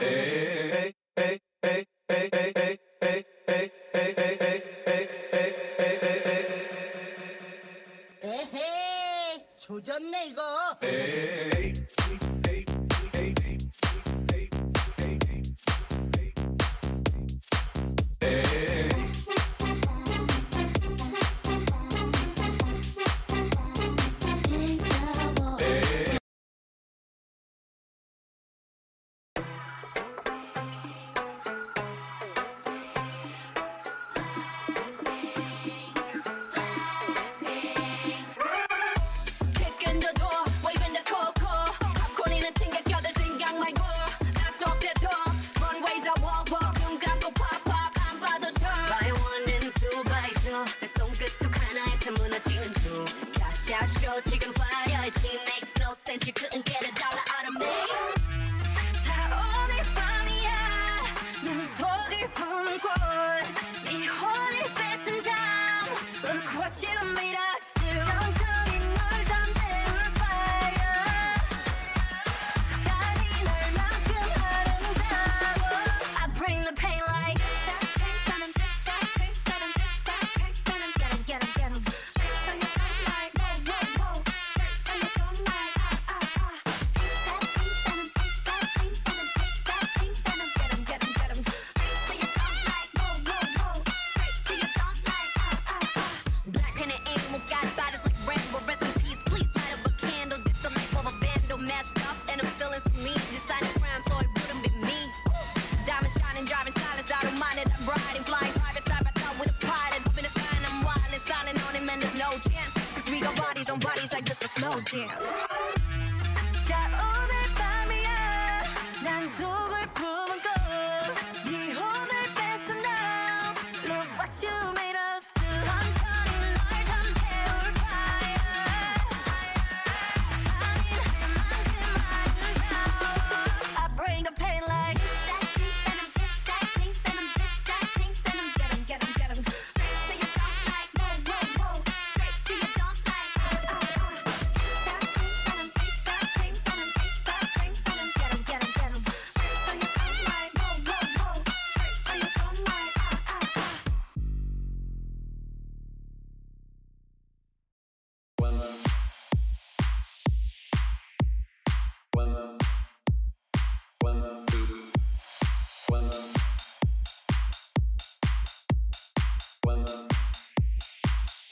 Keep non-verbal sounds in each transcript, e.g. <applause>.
에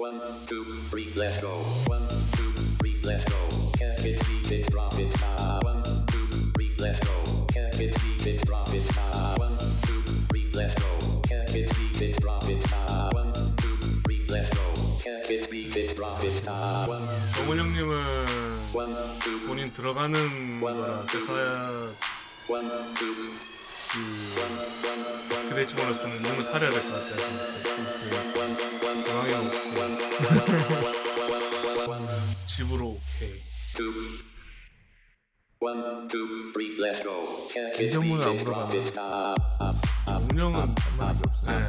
One, two, three, let's go. One, two, three, let's go. Can't it, beat it, drop it, ah. One, two, three, let's go. Can't it, beat it, drop it, ah. One, two, three, let's go. Can't it, beat it, drop it, ah. One, two, three, let's go. Can't it, beat it, drop it, ah. One, 정원 형님은 one, two, 본인 들어가는 대사야 one, two, 그래 지 몰라서 좀 몸을 사려야 될 것 같아요. 없고 집으로 오케이. 이정문은 it, ah. 운영은 말이 없어요.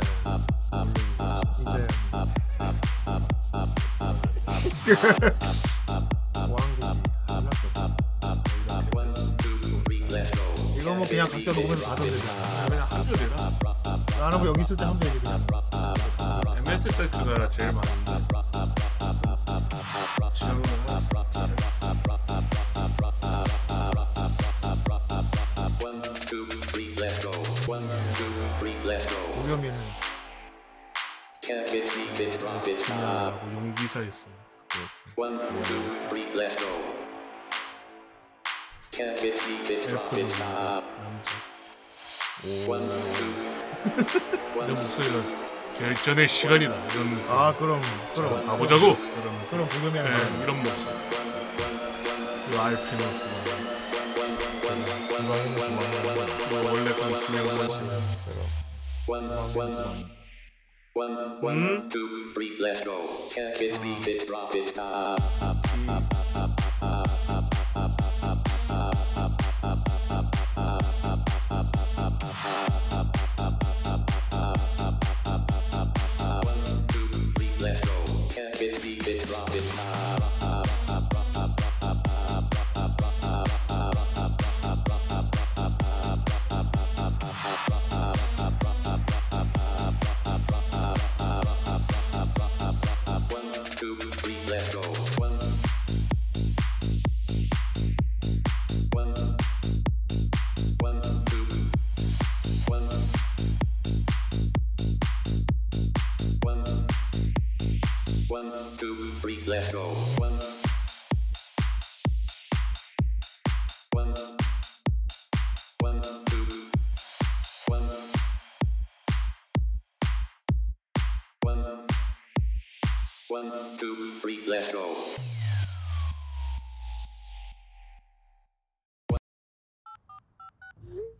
Go. 이거 뭐 그냥 각자 녹음해서 다 던져. 그냥 한 줄이라. 안 하고 여기 있을 때 하면 되지. 그냥. MLT 사이트가 제일 많은데. 하고 용기사 있어요. One, two, 내 <laughs> 목소리가 결전의 시간이다. 이런 아 그럼 그럼 가보자고. 그럼 그럼 아니라 네, 이런 목소리. 그 알피노스가 이방인은 좋아하는 뭐 원래 그 구명만 씨. one, one. One, one, two, three, let's go. Can't it, beat it, drop it, ah. One, One, two, three, let's go.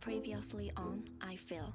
Previously on I Feel.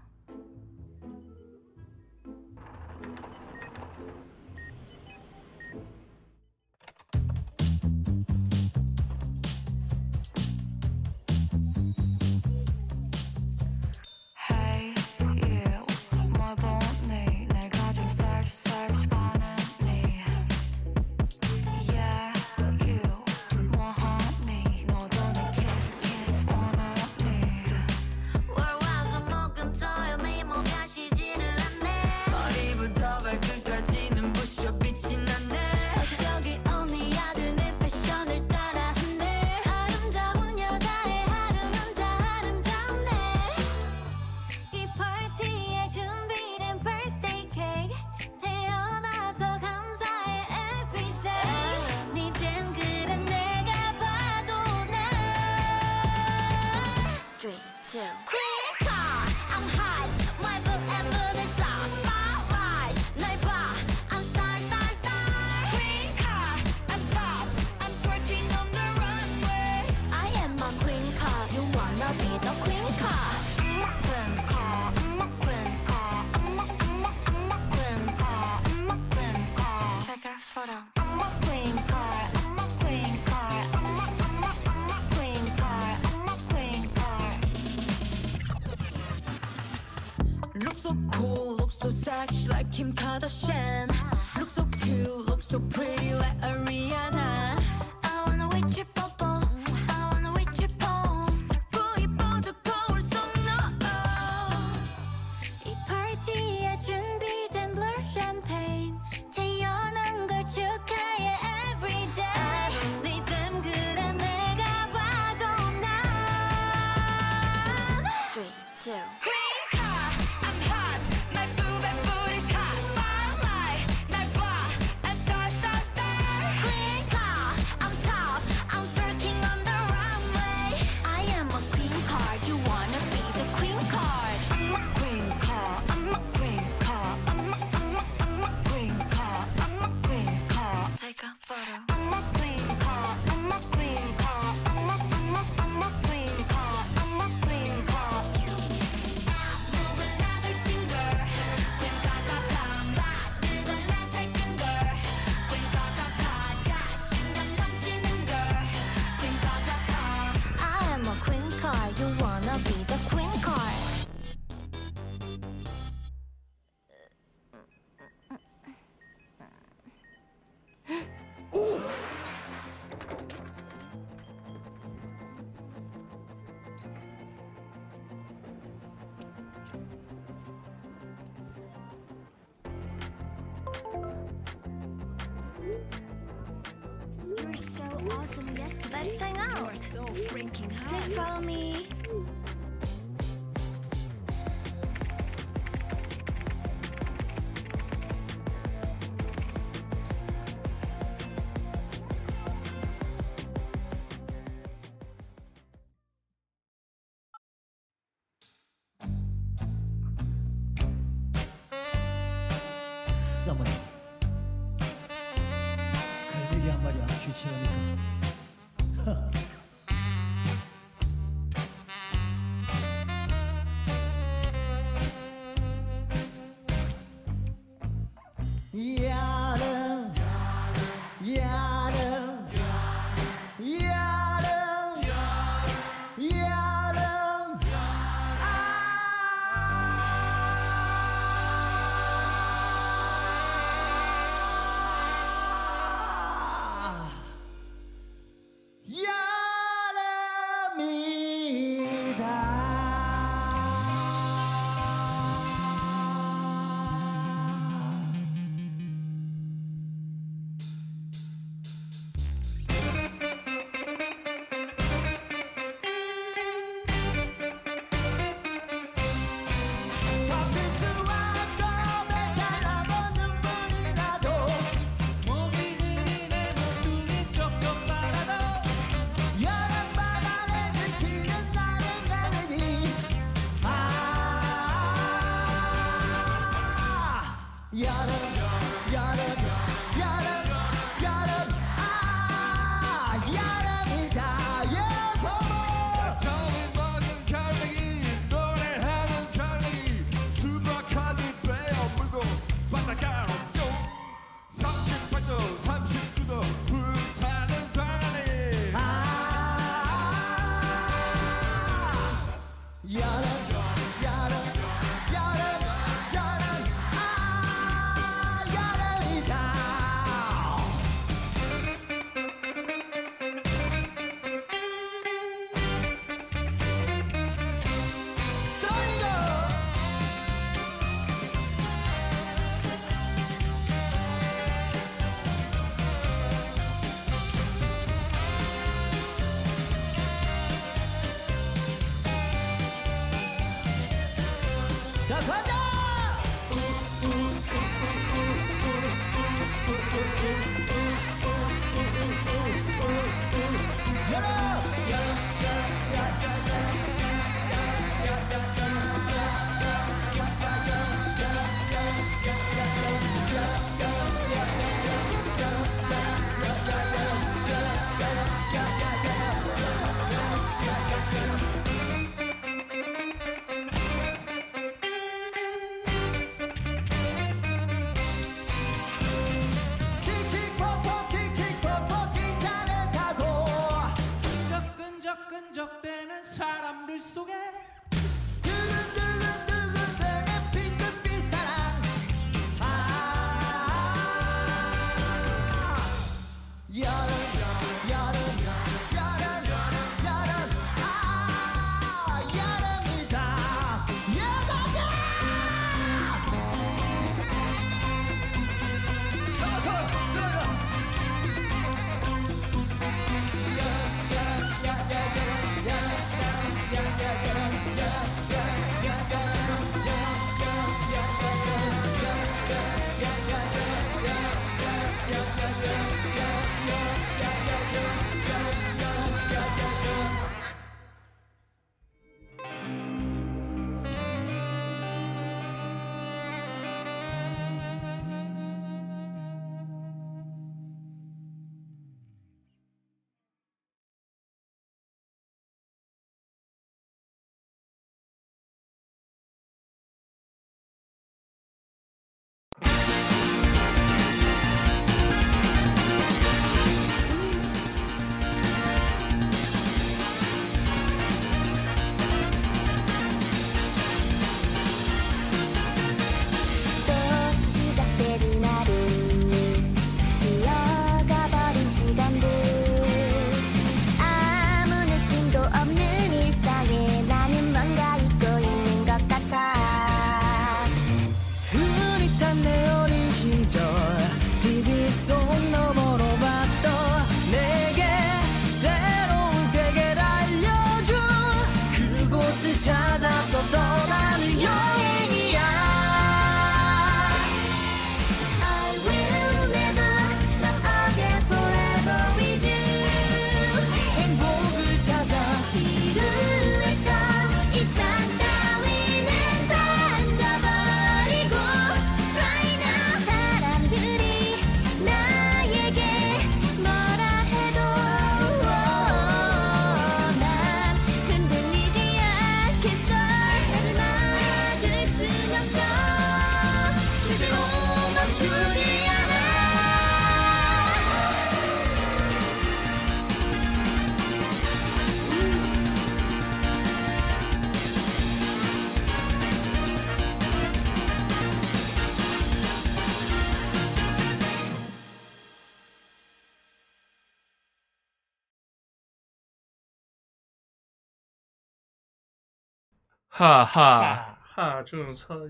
하하 하준서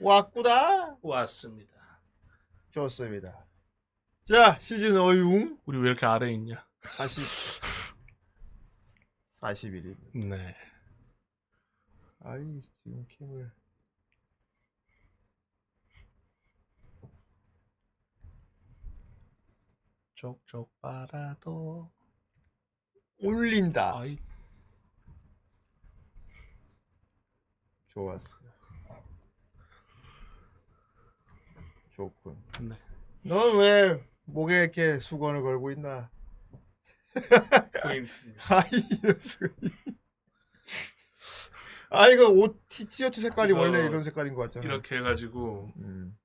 왔구다. 왔습니다. 좋습니다. 자, 시즌 어융 우리 왜 이렇게 아래 있냐? 40 41일. 네. 아이, 지금 캠을 쪽쪽 빨아도 올린다. 아이 좋았어. 좋군. 네. 넌 왜 목에 이렇게 수건을 걸고 있나? 포인트입니다. 아이, 이럴 수가. 아, 이거 옷 티- 티셔츠 색깔이 이거 원래 이런 색깔인 것 같잖아. 이렇게 해가지고 음,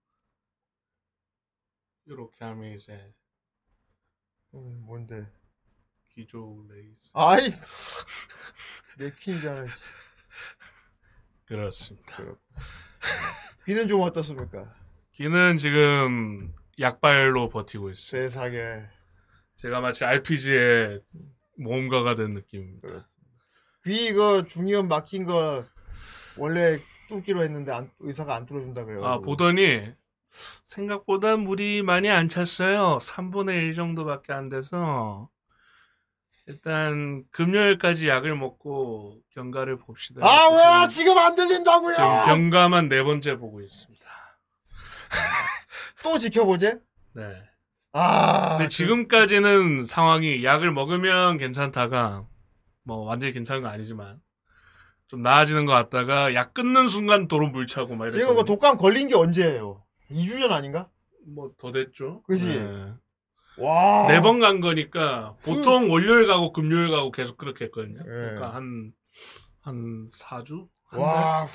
이렇게 하면 이제 음, 뭔데? 기조 레이스 아이, <laughs> 내 퀸이잖아. 씨. 그렇습니다. 귀는 좀 어떻습니까? 귀는 지금 약발로 버티고 있어요. 세상에. 제가 마치 RPG의 모험가가 된 느낌입니다. 그렇습니다. 귀 이거 중이염 막힌 거 원래 뚫기로 했는데 안- 의사가 안 뚫어준다 그래요. 아 보더니 생각보다 물이 많이 안 찼어요. 3분의 1 정도밖에 안 돼서 일단 금요일까지 약을 먹고 경과를 봅시다. 아, 왜 지금, 안 들린다고요? 지금 경과만 네 번째 보고 있습니다. 또 지켜보제? 네. 아, 근데 지금까지는 상황이 약을 먹으면 괜찮다가 뭐 완전히 괜찮은 건 아니지만 좀 나아지는 것 같다가 약 끊는 순간 도로 물차고 막 지금 그 독감 걸린 게 언제예요? 2주 전 아닌가? 뭐 더 됐죠. 그지? 네. 와. 네 번 간 거니까 보통 월요일 가고 금요일 가고 계속 그렇게 했거든요. 예. 그러니까 한, 한 4주? 한 와.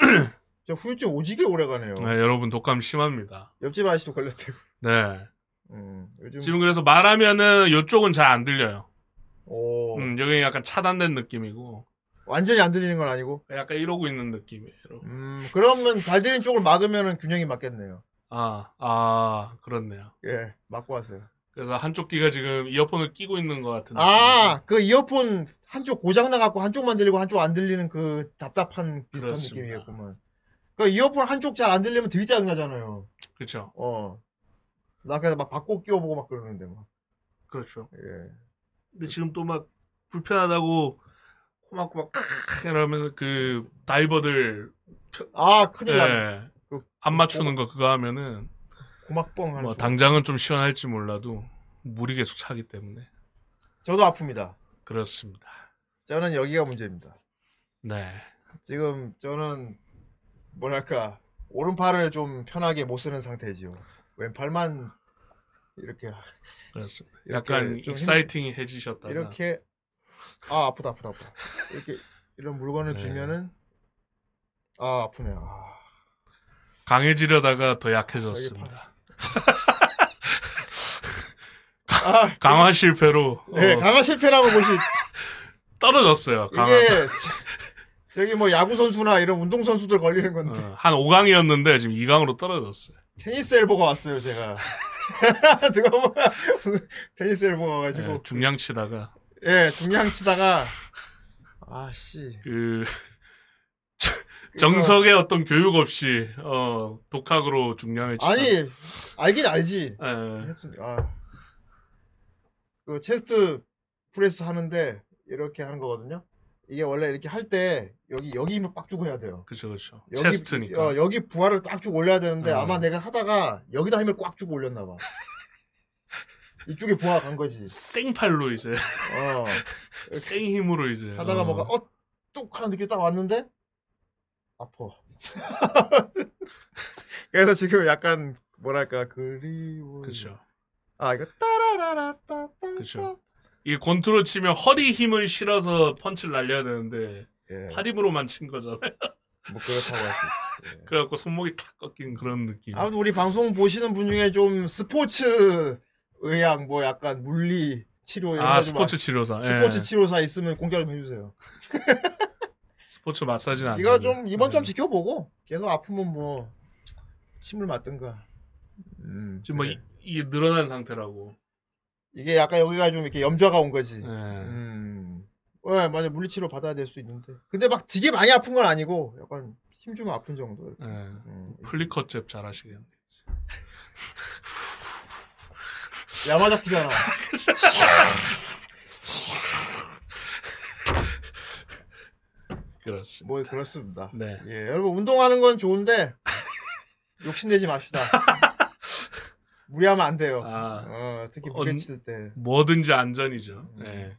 저 후유증 오지게 오래 가네요. 달? 네, 여러분 독감 심합니다. 옆집 아저씨도 걸렸대고. 네. 음, 요즘. 지금 그래서 말하면은 요쪽은 잘 안 들려요. 오. 음, 여기 약간 차단된 느낌이고 완전히 안 들리는 건 아니고. 약간 이러고 있는 느낌이에요. 음, 그러면 잘 들리는 쪽을 막으면 균형이 맞겠네요. 아, 아, 그렇네요. 예, 맞고 왔어요. 그래서 한쪽 귀가 지금 이어폰을 끼고 있는 것 같은 아, 그 이어폰 한쪽 고장 나갖고 한쪽만 들리고 한쪽 안 들리는 그 답답한 비슷한 그렇습니다. 느낌이었구만. 그 이어폰 한쪽 잘 안 들리면 되게 짜증 나잖아요. 그렇죠. 어. 나 그래서 막 바꿔 끼워보고 막 그러는데 막. 그렇죠. 예. 근데 지금 또 막 불편하다고 코막코막 이러면 그 다이버들 아, 큰일. 예, 그안 맞추는 거 그거 하면은 고막뻥 뭐수 당장은 좀 시원할지 몰라도 물이 계속 차기 때문에 저도 아픕니다. 그렇습니다. 저는 여기가 문제입니다. 네. 지금 저는 뭐랄까 오른팔을 좀 편하게 못 쓰는 상태지요. 왼팔만 이렇게 그렇습니다. 약간 익사이팅해지셨다가 이렇게 아 아프다 아프다 아프다 이렇게 이런 물건을 네. 쥐면은 아 아프네요. 아, 강해지려다가 더 약해졌습니다. 아 강화 실패로 네, 어, 강화 실패라고 보시 떨어졌어요. 강화. 이게 저- 저기 뭐 야구 선수나 이런 운동 선수들 걸리는 건데 어, 한 5강이었는데 지금 2강으로 떨어졌어요. 테니스 엘보가 왔어요 제가. <laughs> 누가 뭐 테니스 엘보가 와가지고 예, 중량 치다가 예, 중량 치다가 아씨 그 정석의 어떤 교육 없이 어 독학으로 중량을 치다. 아니 알긴 알지. 예, 했습니다. 아. 그 chest press 하는데 이렇게 하는 거거든요. 이게 원래 이렇게 할 때 여기 여기 힘을 빡 주고 해야 돼요. 그쵸 그쵸. 여기, chest니까. 어, 여기 부하를 딱 주고 올려야 되는데 어. 아마 내가 하다가 여기다 힘을 꽉 주고 올렸나 봐. <laughs> 이쪽에 부하 간 거지. 생팔로 이제 어. <laughs> 생 힘으로 이제 하다가 어, 뭐가 어뚝 하는 느낌이 딱 왔는데 아파. <laughs> 그래서 지금 약간 뭐랄까 그리워. 그쵸 아 이거 따라라라따 그쵸. 이 권투를 치면 허리 힘을 실어서 펀치를 날려야 되는데 예, 팔 힘으로만 친 거잖아요. <laughs> 뭐 그렇다고 할 수 있어요. 예. 그래갖고 손목이 탁 꺾인 그런 느낌. 아무튼 우리 방송 보시는 분 중에 좀 스포츠 의학 뭐 약간 물리 치료 이런 아 스포츠 아- 치료사. 스포츠 예. 치료사 있으면 공개 좀 해주세요. <laughs> 스포츠 마사지는 안 이거. 좀 이번 좀 예. 지켜보고 계속 아프면 뭐 침을 맞든가. 음, 지금 뭐 그래. 이, 이게 늘어난 상태라고. 이게 약간 여기가 좀 이렇게 염좌가 온 거지. 예. 음. 어, 맞아. 물리치료 받아야 될 수 있는데. 근데 막 되게 많이 아픈 건 아니고, 약간 힘 주면 아픈 정도. 예. 음. 플리커잽 잘하시겠네. 야마자키잖아. <laughs> 그렇습니다. 뭐, 그렇습니다. 네. 예, 여러분, 운동하는 건 좋은데, <laughs> 욕심내지 맙시다. <laughs> 무리하면 안 돼요. 아 어, 특히 언- 무게 칠 때. 뭐든지 안전이죠. 음. 예.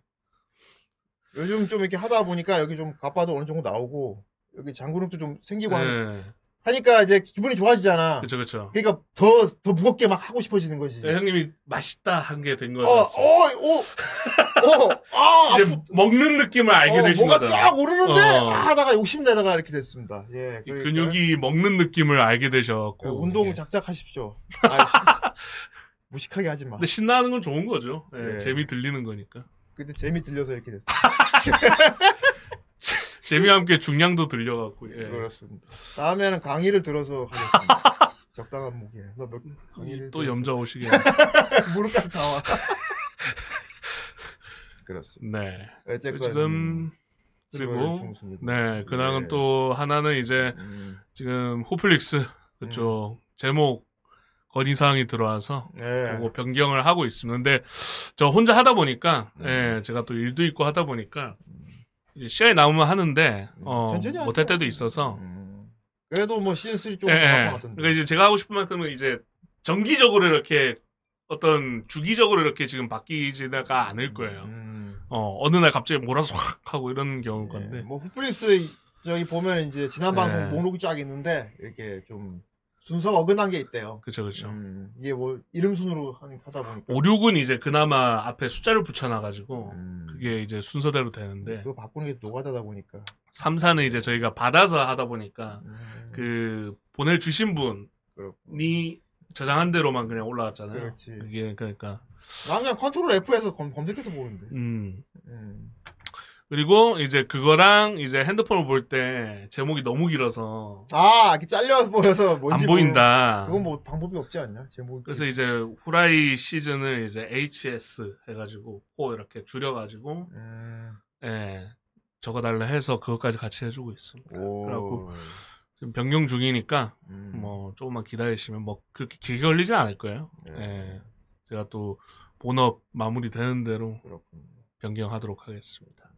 요즘 좀 이렇게 하다 보니까 여기 좀 가빠도 어느 정도 나오고, 여기 장구름도 좀 생기고 하니- 예. 하니까 이제 기분이 좋아지잖아. 그쵸 그쵸. 그러니까 더, 더 무겁게 막 하고 싶어지는 거지. 예, 형님이 맛있다 한 게된 어, 거죠. 어, 어, 어, 아, <laughs> 이제 아프- 먹는 느낌을 알게 어, 되신 뭐가 거잖아요. 쫙 오르는데 어. 아, 하다가 욕심내다가 이렇게 됐습니다. 예, 이 그러니까 근육이 먹는 느낌을 알게 되셔갖고. 그 운동 이게. 작작하십시오. <laughs> 아, 무식하게 하지 마. 근데 신나는 건 좋은 거죠. 예, 예. 재미 들리는 거니까. 근데 재미 들려서 이렇게 됐어. <laughs> 재미와 함께 중량도 들려갖고. 예. 그렇습니다. 다음에는 강의를 들어서 하겠습니다. <laughs> 적당한 무게. 너몇 강의를 또 들어서- 염자 오시게. <laughs> 무릎까지 다 와. <laughs> 그렇습니다. 네. 어쨌건 지금 그리고. 네 그다음은 예. 또 하나는 이제 음, 지금 호플릭스 그쪽 제목 건의 사항이 들어와서 네. 그거 변경을 하고 있습니다. 근데 저 혼자 하다 보니까 음. 예, 제가 또 일도 있고 하다 보니까 이제 시간이 남으면 하는데 어, 음. 천천히 못할. 때도 있어서 음. 그래도 뭐 시즌 3 쪽은 예, 예. 바꿔놨던데. 그러니까 이제 제가 하고 싶은 만큼은 이제 정기적으로 이렇게 어떤 주기적으로 이렇게 지금 바뀌지가 않을 거예요. 음. 어, 어느 날 갑자기 몰아서 <laughs> 확 하고 이런 경우일 건데. 예, 뭐 fut플릭스 저기 보면 이제 지난 방송 네. 목록이 쫙 있는데 이렇게 좀 순서가 어긋난 게 있대요. 그쵸, 그쵸. 음, 이게 뭐 이름 순으로 하- 하다 보니까 5, 6은 이제 그나마 앞에 숫자를 붙여놔가지고, 음, 그게 이제 순서대로 되는데, 그거 바꾸는 게 노가다다 보니까 3, 4는 이제 저희가 받아서 하다 보니까, 음, 그, 보내주신 분이 그렇고. 저장한 대로만 그냥 올라왔잖아요. 그렇지. 그게, 그러니까, 난 그냥 컨트롤 F에서 검, 검색해서 보는데. 음. 음. 그리고 이제 그거랑 이제 핸드폰을 볼 때 제목이 너무 길어서 아, 이렇게 잘려 보여서 뭔지 안 보인다. 모르- 그건 뭐 방법이 없지 않냐? 제목이. 그래서 이제 후라이 시즌을 이제 HS 해가지고 코 이렇게 줄여가지고 음, 예 적어달라 해서 그것까지 같이 해주고 있습니다. 오. 그래갖고 지금 변경 중이니까 음. 뭐 조금만 기다리시면 뭐 그렇게 길게 걸리진 않을 거예요. 네. 예 제가 또 본업 마무리 되는 대로 그렇군요. 변경하도록 하겠습니다.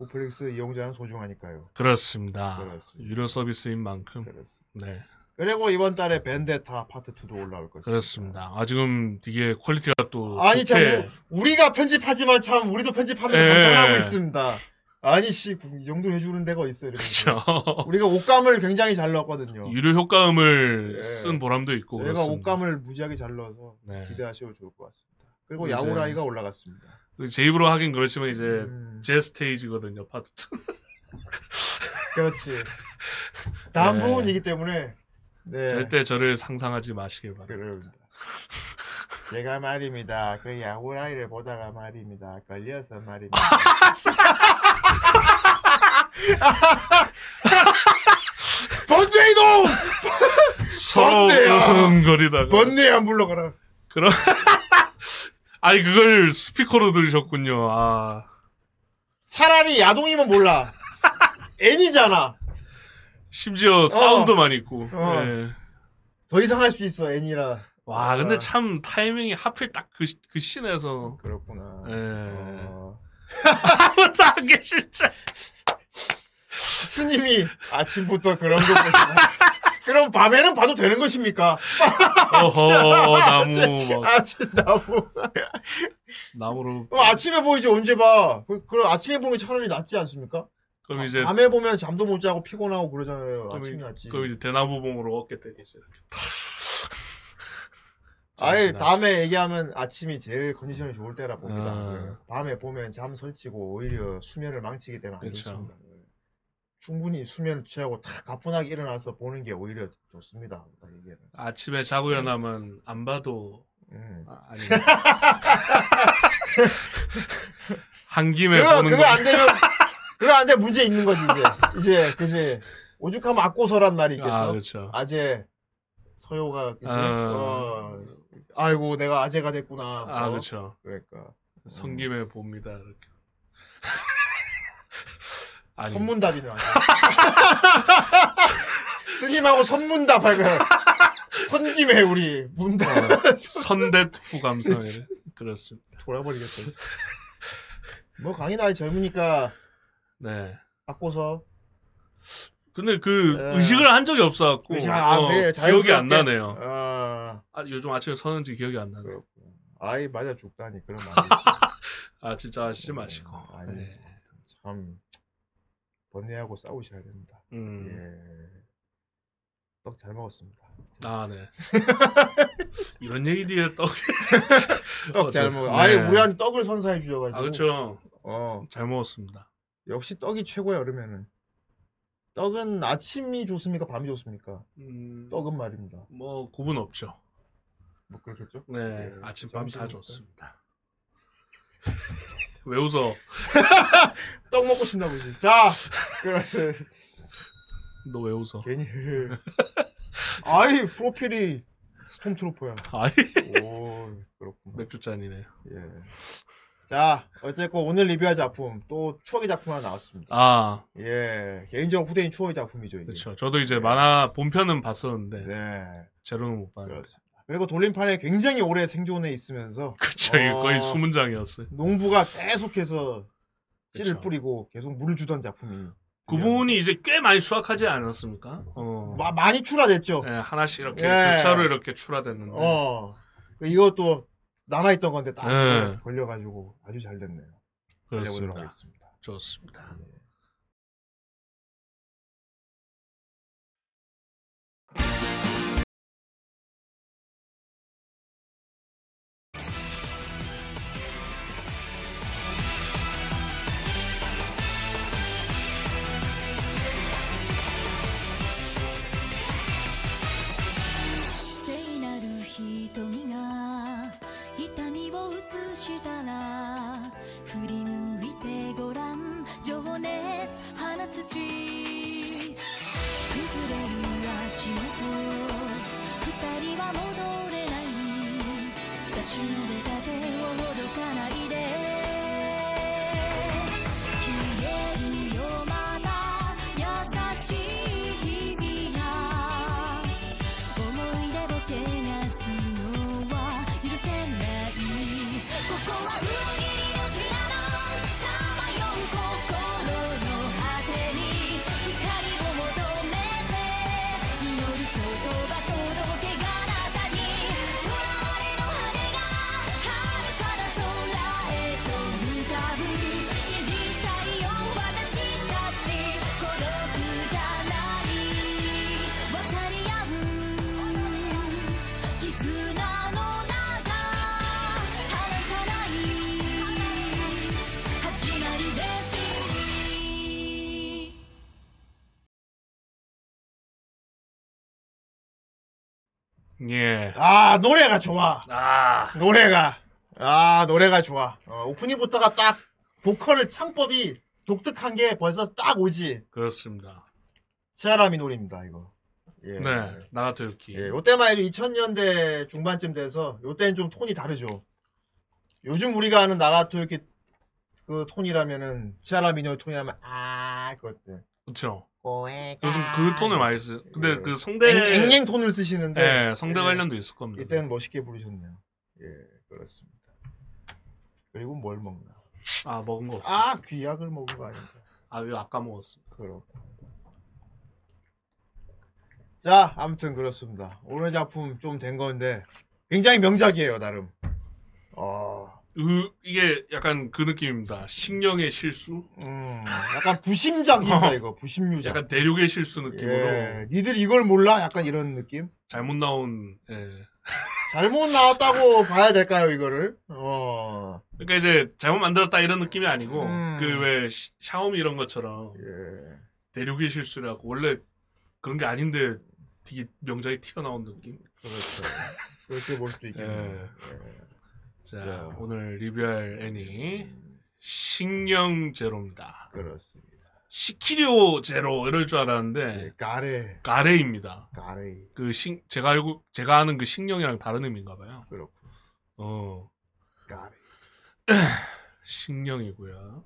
후플릭스 이용자는 소중하니까요. 그렇습니다. 그렇습니다. 유료 서비스인 만큼 그렇습니다. 네 그리고 이번 달에 벤데타 파트 2도 올라올 것입니다. 그렇습니다. 아 지금 되게 퀄리티가 또 아니 참 뭐, 우리가 편집하지만 참 우리도 편집하면서 예. 감탄하고 있습니다. 아니 씨, 이 정도 해주는 데가 있어 이러면서. 그렇죠. 우리가 옷감을 굉장히 잘 넣었거든요. 유료 효과음을 예. 쓴 보람도 있고 저희가 그렇습니다. 옷감을 무지하게 잘 넣어서 네. 기대하셔도 좋을 것 같습니다. 그리고 야구라이가 올라갔습니다. 제 입으로 하긴 그렇지만 이제 음, 제 스테이지거든요 파트 2. <laughs> 그렇지. 다음 네. 부분이기 때문에 네. 절대 저를 상상하지 마시길 바랍니다. 제가 말입니다. 그 야구라이를 보다가 말입니다. 걸려서 말입니다. <laughs> 번뇌이동! 서로 번뇌야! 번뇌 안 불러가라. 그런 아니 그걸 스피커로 들으셨군요. 아 차라리 야동이면 몰라. 애니잖아. 심지어 사운드만 있고. 어. 예. 더 이상 할 수 있어, 애니라. 와 근데 어. 참 타이밍이 하필 딱 그 그 씬에서 그렇구나. 예. 어. <laughs> 아무도 안 계신자. 스님이 아침부터 그런 거 보시나. 그럼 밤에는 봐도 되는 것입니까? 어허 <laughs> 나무 막 아침 나무. 나무로. 그럼 아침에 보이지 언제 봐? 그, 그럼 아침에 보는 게 차라리 낫지 않습니까? 그럼 이제 밤에 보면 잠도 못 자고 피곤하고 그러잖아요. 그럼, 아침이 이- 낫지. 그럼 이제 대나무봉으로 어깨 때리죠. 이렇게. <laughs> 아예 좀 다음에 얘기하면 아침이 제일 컨디션이 좋을 때라 봅니다. 아. 네. 밤에 보면 잠 설치고 오히려 수면을 망치게 되면 안 그쵸. 좋습니다. 네. 충분히 수면을 취하고 다 가뿐하게 일어나서 보는 게 오히려 좋습니다. 딱 얘기는. 아침에 자고 일어나면 안 봐도 음. 아, 아니 <laughs> 한 김에 그거 보는 그거 거. 안 되면 그거 안 되면 문제 있는 거지 이제 이제 그지 오죽하면 악고서란 말이 있겠어. 아 그렇죠. 아재 서요가 그지. 아. 어, 아이고 내가 아재가 됐구나. 아 어? 그렇죠. 그러니까 성김에 봅니다 이렇게. <laughs> 아니 선문답이네. <laughs> 스님하고 선문답 할거 선김에 우리 문답 어, 감성 이래. 그렇습니다. 돌아버리겠어. 뭐 강이 나이 젊으니까 네. 바꿔서 근데 그 예. 의식을 한 적이 없어갖고 아, 어, 네, 기억이 안. 나네요. 아, 아, 요즘 아침에 서는지 기억이 안 나네. 그렇고. 아이 맞아 죽다니 그런 말. <laughs> 아 진짜 하시지 마시고. 아니 네. 참 번뇌하고 싸우셔야 됩니다. 음. 예. 떡 잘 먹었습니다. 아 네. <laughs> 이런 얘기 뒤에 떡. <laughs> 떡잘 어째- 먹어. 네. 아예 우리한테 떡을 선사해 주셔가지고. 아 그렇죠. 어 잘 먹었습니다. 역시 떡이 최고야 여름에는. 떡은 아침이 좋습니까? 밤이 좋습니까? 음, 떡은 말입니다. 뭐 구분 없죠. 뭐 그렇겠죠? 네, 네, 아침 밤 다. 좋습니다. <laughs> 왜 웃어? <laughs> 떡 먹고 싶나 보지. 자, 그래서 너 왜 웃어? 괜히 아이 프로필이 스톰트루퍼야. 아이 오 그렇군. 맥주 잔이네. 예. 자, 어쨌건 오늘 리뷰할 작품 또 추억의 작품 하나 나왔습니다. 아 예, 개인적으로 후대인 추억의 작품이죠. 이게. 그렇죠. 저도 이제 만화 본편은 봤었는데 네, 제로는 못 봤는데. 그렇습니다. 그리고 돌림판에 굉장히 오래 생존해 있으면서 그쵸, 이게 거의 어. 수문장이었어요. 농부가 계속해서 씨를 그쵸. 뿌리고 계속 물을 주던 작품이 그 부분이 이제 꽤 많이 수확하지 않았습니까? 어. 마- 많이 출하됐죠. 예, 하나씩 이렇게 예. 교차로 이렇게 출하됐는데. 어. 그 이것도 남아있던 건데 딱 네. 걸려가지고 아주 잘 됐네요. 그렇습니다. 하겠습니다. 좋습니다. 瞳が痛みを映したら振り向いてごらん。情熱放つ血崩れる足元。二人は戻れない。差し伸べた手をほどかない。 예. 아 노래가 좋아. 아, 노래가 아 노래가 좋아. 어, 오프닝부터가 딱 보컬을 창법이 독특한 게 벌써 딱 오지. 그렇습니다. 시아라미 노래입니다 이거. 예. 네, 나가토 유키. 예, 요때만 해도 2000년대 중반쯤 돼서 요때는 좀 톤이 다르죠. 요즘 우리가 아는 나가토 이렇게 그 톤이라면은 치아라 미녀의 톤이라면 아 그것들. 꼬에까. 요즘 그 톤을 많이 쓰. 근데 예. 그 성대. 앵, 앵앵 톤을 쓰시는데 예, 성대 예. 관련도 있을 겁니다. 이때는 멋있게 부르셨네요. 예, 그렇습니다. 그리고 뭘 먹나? 아, 먹은 거 없어. 아, 귀약을 먹은 거 아닌가? 아, 이거 아까 먹었습니다. 그렇고. 자, 아무튼 그렇습니다. 오늘 작품 좀 된 건데 굉장히 명작이에요, 나름. 어, 으, 이게 약간 그 느낌입니다. 식령의 실수? 음, 약간 부심작입니다, <laughs> 이거. 부심유작. 약간 대륙의 실수 느낌으로. 예, 니들 이걸 몰라? 약간 이런 느낌? 잘못 나온, 예. 잘못 나왔다고 봐야 될까요, 이거를? 어, 그러니까 이제 잘못 만들었다 이런 느낌이 아니고, 음. 그왜 샤오미 이런 것처럼 예. 대륙의 실수라고 원래 그런 게 아닌데 되게 명작이 튀어나온 느낌? 그렇죠. 그렇게 볼 수도 있겠네요. 예. 예. 자, 자. 오늘 리뷰할 애니, 식령 제로입니다. 그렇습니다. 시키료 제로 이럴 줄 알았는데, 예, 가레, 가레입니다. 가레. 그 식, 제가 알고, 제가 아는 그 식령이랑 다른 의미인가 봐요. 그렇고, 어, 가레. <clears throat> 식령이고요.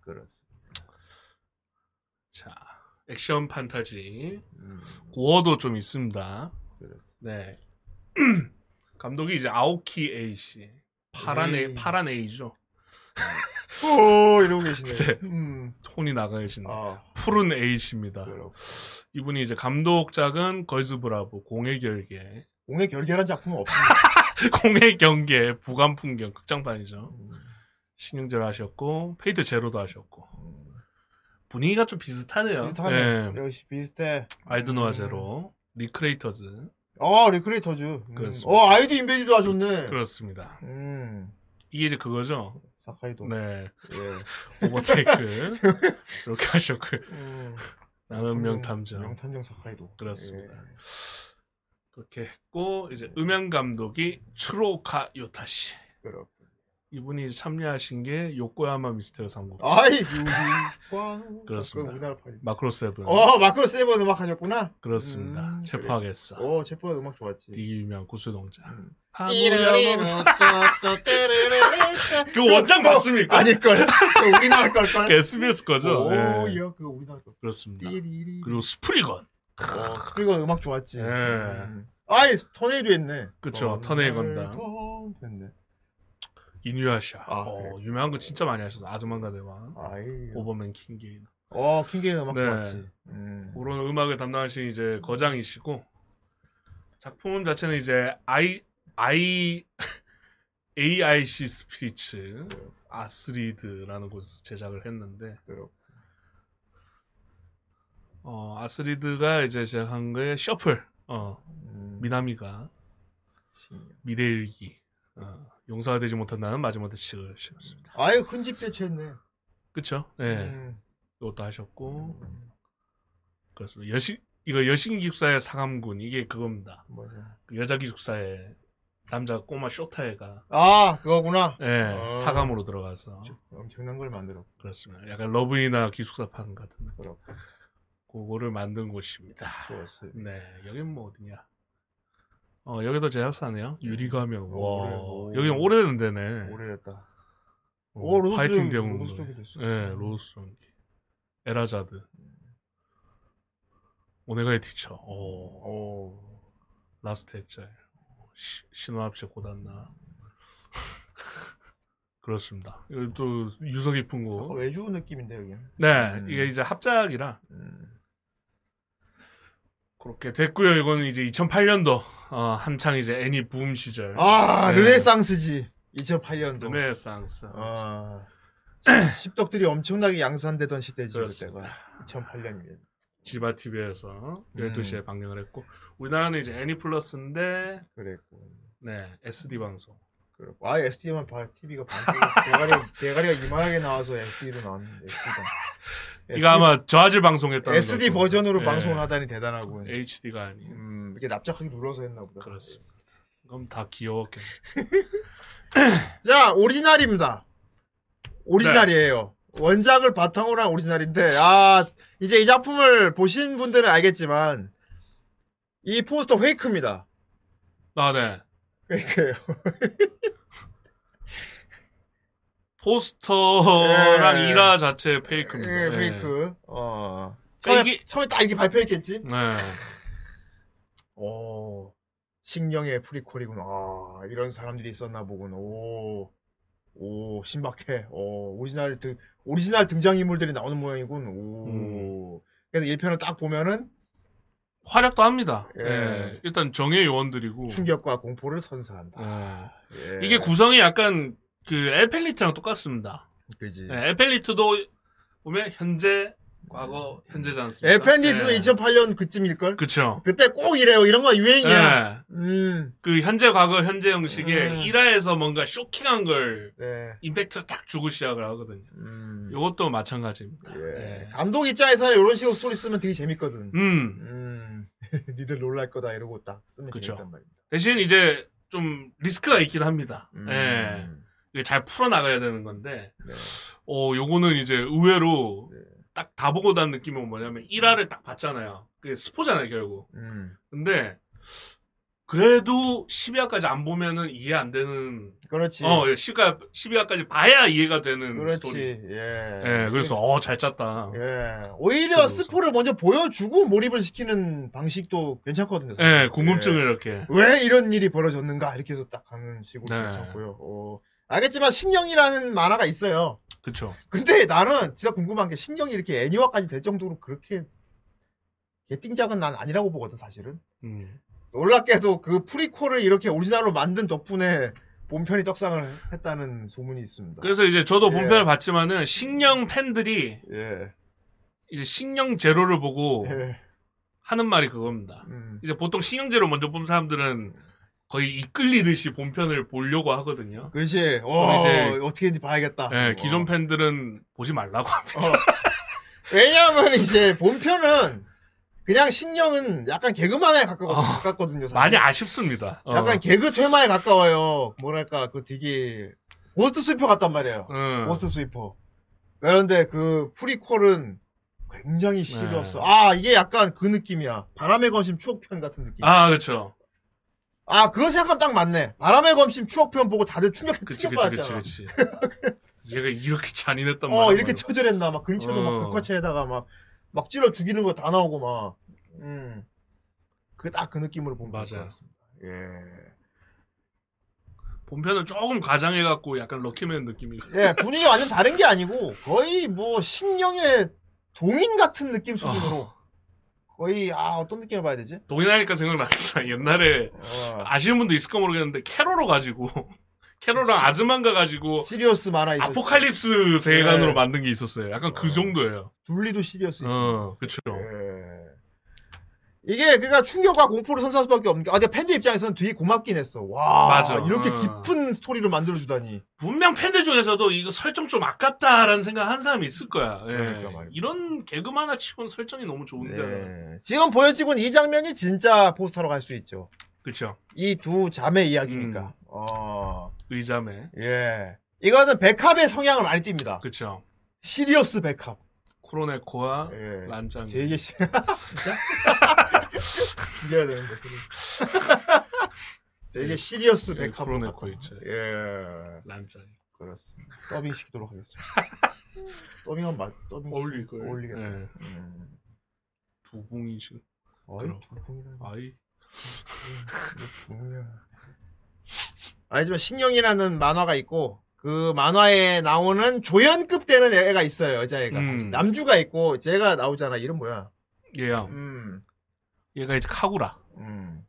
그렇습니다. 자, 액션 판타지. 음, 고어도 좀 있습니다. 그렇습니다. 네. <clears throat> 감독이 이제 아오키 A 씨. 파란 에이. 파란 A죠. 오, 이러고 계시네. 네. 음, 톤이 나가 계시네. 아, 푸른. 그렇고. 이분이 이제 감독작은 걸즈 브라보, 공의 결계, 공의 결계란 작품은 없습니다. <laughs> 공의 경계, 부관 풍경, 극장판이죠. 음, 신경절 하셨고, 페이트 제로도 하셨고. 음. 분위기가 좀 비슷하네요. 비슷하네. 예. 역시 비슷해. 알드노아 음. 제로, 리크레이터즈. 어, 리크레이터즈. 음. 그렇습니다. 어, 아이디 인베디도 하셨네. 그렇습니다. 음, 이게 이제 그거죠. 사카이도. 네. 예. <laughs> 오버테이크. 이렇게 하셨고요. 음, 나는 명탐정. 명탐정 사카이도. 그렇습니다. 예. 그렇게 했고, 이제 음향 감독이 추로카 요타시. 그렇고. 이분이 참여하신 게 요코야마 미스테리 삼국. 아이. 그렇습니다. 그 우리나라 파일. 마크로 세븐. 어, 마크로 세븐 음악 하셨구나. 그렇습니다. 음, 체포하겠어. 어, 체포 음악 좋았지. 되게 유명한 구수동자. 음. <laughs> 그 원작 맞습니까? 아닐걸. 그 우리나라 걸걸. 그 SBS 거죠. 오, 예. 야, 그 우리나라 걸. 그렇습니다. 띠리리. 그리고 스프리건. 어, 스프리건 음악 좋았지. 예. 음. 아이 터네이도 했네. 그쵸, 터네이 건담. 턴 했네. 이누야샤. 아, 어, 유명한 거 진짜 많이 하셨어. 아즈만가 대왕. 아이. 오버맨 킹게인. 어 킹게인 음악 네. 좋았지. 음. 그런 음악을 담당하신 이제 거장이시고 작품 자체는 이제 I I AIC 스피리츠 아스리드라는 곳에서 제작을 했는데. 어 아스리드가 이제 제작한 게 셔플 어 음. 미나미가. 미래일기 어, 용서가 되지 못한다는 마지막에 책을 실었습니다. 아유 흔직 세체했네. 그쵸? 네. 음. 이것도 하셨고 그렇습니다. 여신 이거 여신 기숙사의 사감군 이게 그겁니다. 그 여자 기숙사에 남자 꼬마 쇼타애가 아 그거구나. 예, 어. 사감으로 들어가서 엄청난 걸 만들었고. 그렇습니다. 약간 러브히나 기숙사판 같은. 그렇고. 그거를 만든 곳입니다. 좋았어요. 네, 여긴 뭐 어디냐? 어, 여기도 제작사네요. 유리가면. 와, 오래, 오. 여긴 오래된 데네. 오래됐다. 어, 오, 파이팅 대운. 로도스도 했어. 예, 로도스도. 엘하자드. 오네가이 티처. 오, 오. Last Exile. 시- 신혼합체 고단나. <laughs> 그렇습니다. 이거 또 유서 깊은 약간 거. 외주 느낌인데 여기. 네, 음. 이게 이제 합작이라 음. 그렇게 됐고요. 이거는 이제 2008년도 어, 한창 이제 애니 붐 시절. 아 네. 르네상스지. 2008년도. 르네상스. 아. 십덕들이 엄청나게 양산되던 시대지 그렇습니다. 그때가 2008년이면. 지바 TV에서 음. 12시에 방영을 했고 우리나라는 이제 애니 플러스인데 그랬고. 네, SD 방송. 그렇고. 아 SD만 봐. TV가 대가리 <laughs> 대가리가 이만하게 나와서 SD로 나왔는데. SD가. 이거 아마 저화질 방송했다는 SD 거죠. 버전으로 네. 방송을 하다니 대단하고. HD가 아니에 이렇게 납작하게 눌러서 했나 보다. 그렇습니다. 그럼 다 귀여웠겠네. <laughs> 자, 오리지널입니다. 오리지널이에요. 원작을 바탕으로 한 오리지널인데, 아, 이제 이 작품을 보신 분들은 알겠지만, 이 포스터 페이크입니다. 아, 네. 페이크예요. <laughs> 포스터랑 예. 일화 자체 페이크입니다. 예, 예. 페이크. 어. 그러니까 처음에, 이게- 처음에 딱 이렇게 발표했겠지? 네. 오, 식령의 prequel이구나. 아, 이런 사람들이 있었나 보군. 오, 오, 신박해. 오, 오리지널 등, 오리지널 등장인물들이 나오는 모양이군. 오. 음. 그래서 1편을 딱 보면은 활약도 합니다. 예. 예. 일단 정예 요원들이고. 충격과 공포를 선사한다. 예. 예. 이게 구성이 약간 그 엘펜리트랑 똑같습니다. 그지. 예, 엘펜리트도 보면 현재, 과거, 현재지 않습니까? 에펜디스도 예. 2008년 그쯤일걸? 그쵸. 그때 꼭 이래요. 이런 거 유행이야. 예. 음, 그 현재, 과거, 현재 형식의 음. 1화에서 뭔가 쇼킹한 걸 네. 임팩트를 딱 주고 시작을 하거든요. 음. 이것도 마찬가지입니다. 예. 예. 감독 입장에서는 이런 식으로 스토리 쓰면 되게 재밌거든. 음. 음, <laughs> 니들 놀랄 거다 이러고 딱 쓰면 그쵸. 재밌단 말입니다. 대신 이제 좀 리스크가 있긴 합니다. 음. 예. 잘 풀어나가야 되는 건데, 네. 어, 요거는 이제 의외로 네. 딱 다 보고 난 느낌은 뭐냐면 1화를 딱 봤잖아요. 그게 스포잖아요, 결국. 음. 근데, 그래도 12화까지 안 보면은 이해 안 되는, 그렇지. 어, 10화, 12화까지 봐야 이해가 되는 그렇지. 스토리. 예. 예, 그래서, 어, 잘 짰다. 예. 오히려. 스포를 먼저 보여주고 몰입을 시키는 방식도 괜찮거든요. 예, 궁금증을 예. 이렇게. 왜 이런 일이 벌어졌는가 이렇게 해서 딱 하는 식으로 네. 괜찮고요. 어, 알겠지만 신령이라는 만화가 있어요. 그쵸. 근데 나는 진짜 궁금한 게 신령이 이렇게 애니화까지 될 정도로 그렇게 개띵작은 난 아니라고 보거든 사실은. 음. 놀랍게도 그 프리퀄을 이렇게 오리지널로 만든 덕분에 본편이 떡상을 했다는 소문이 있습니다. 그래서 이제 저도 예. 본편을 봤지만은, 식령 팬들이 예. 이제 식령 제로를 보고 예. 하는 말이 그겁니다. 음. 이제 보통 식령제로 먼저 본 사람들은 거의 이끌리듯이 본편을 보려고 하거든요. 그렇지. 어, 이제- 어떻게인지 봐야겠다. 예, 기존 어. 팬들은 보지 말라고 합니다. 어. 왜냐하면 이제 본편은 그냥 식령은 약간 개그만화에 가깝, 어. 가깝거든요. 사실. 많이 아쉽습니다. 어. 약간 개그 테마에 가까워요. 뭐랄까 그 되게 Ghost Sweeper 같단 말이에요. 응. Ghost Sweeper. 그런데 그 prequel은 굉장히 serious. 네. 아 이게 약간 그 느낌이야. 바람의 검심 추억편 같은 느낌. 아, 그렇죠. 아 그거 생각하면 딱 맞네. 바람의 검심 추억편 보고 다들 충격 그치, 그치, 그치, 충격받았잖아. <laughs> 그치. 얘가 이렇게 잔인했단 말이야. 어 이렇게 처절했나 막 근처도 어. 막 극화체에다가 막 막 찔러 죽이는 거 다 나오고 막. 음. 그 딱 그 느낌으로 보면 맞아요. 같습니다. 예. 본편은 조금 과장해갖고 약간 럭키맨 느낌이. 예, 분위기 완전 다른 게 아니고 거의 뭐 신령의 동인 같은 느낌 수준으로 거의 아 어떤 느낌을 봐야 되지? 동인하니까 생각났다. <laughs> 옛날에 어, 아시는 분도 있을까 모르겠는데 케로로 가지고 <laughs> 케로로랑 아즈만가 가지고 serious 만화 있었죠. apocalypse 세계관으로 네. 만든 게 있었어요. 약간 그 정도예요. 둘리도 serious 있어. 어. 예. 이게 그러니까 충격과 공포를 선사할 수밖에 없는 게 아, 근데 팬들 입장에서는 되게 고맙긴 했어. 와, 맞아. 이렇게 어. 깊은 스토리를 만들어 주다니. 분명 팬들 중에서도 이거 설정 좀 아깝다라는 생각 한 사람이 있을 거야. 예. 그러니까 말이야. 이런 개그 만화 치고는 설정이 너무 좋은데. 네. 지금 보여지고 있는 이 장면이 진짜 포스터로 갈 수 있죠. 그쵸. 이두 자매 이야기니까. 음. 어, 의자매. 예. 이거는 백합의 성향을 많이 띱니다. 그쵸. 시리어스 백합. 쿠로네코와 예. 란짱. 되게 시... 진짜? <laughs> 죽여야 되는데. 되게 시리어스 예, 백합. 쿠로네코 있죠. 예. 란짱. 그렇습니다. 더빙 시키도록 하겠습니다. <laughs> 더빙은 맞, 더빙. 어울릴 거예요. 어울리겠다. 예. 음. 두 붕이 지금. 어이, 그럼. 두 붕이라니. 아이. 두 붕이야. 아니지만 신영이라는 만화가 있고, 그 만화에 나오는 조연급 되는 애가 있어요, 여자애가. 음. 남주가 있고, 쟤가 나오잖아. 이름 뭐야? 얘야. 음. 얘가 이제 카구라. 음.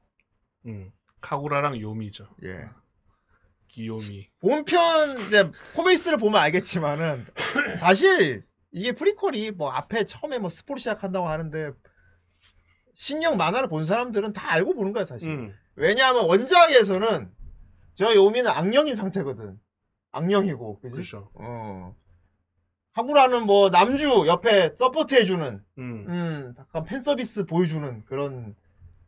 음. 카구라랑 요미죠. 예. 그 요미. 본편, 이제, 코믹스를 보면 알겠지만은, <coughs> 사실, 이게 prequel이 뭐 앞에 처음에 뭐 스포를 시작한다고 하는데, 식령 만화를 본 사람들은 다 알고 보는 거야, 사실. 음. 왜냐하면 원작에서는, 저 요미는 악령인 상태거든. 악령이고, 그지? 그렇죠. 어. 카구라는 뭐, 남주 옆에 서포트 해주는, 음. 음, 약간 팬 서비스 보여주는 그런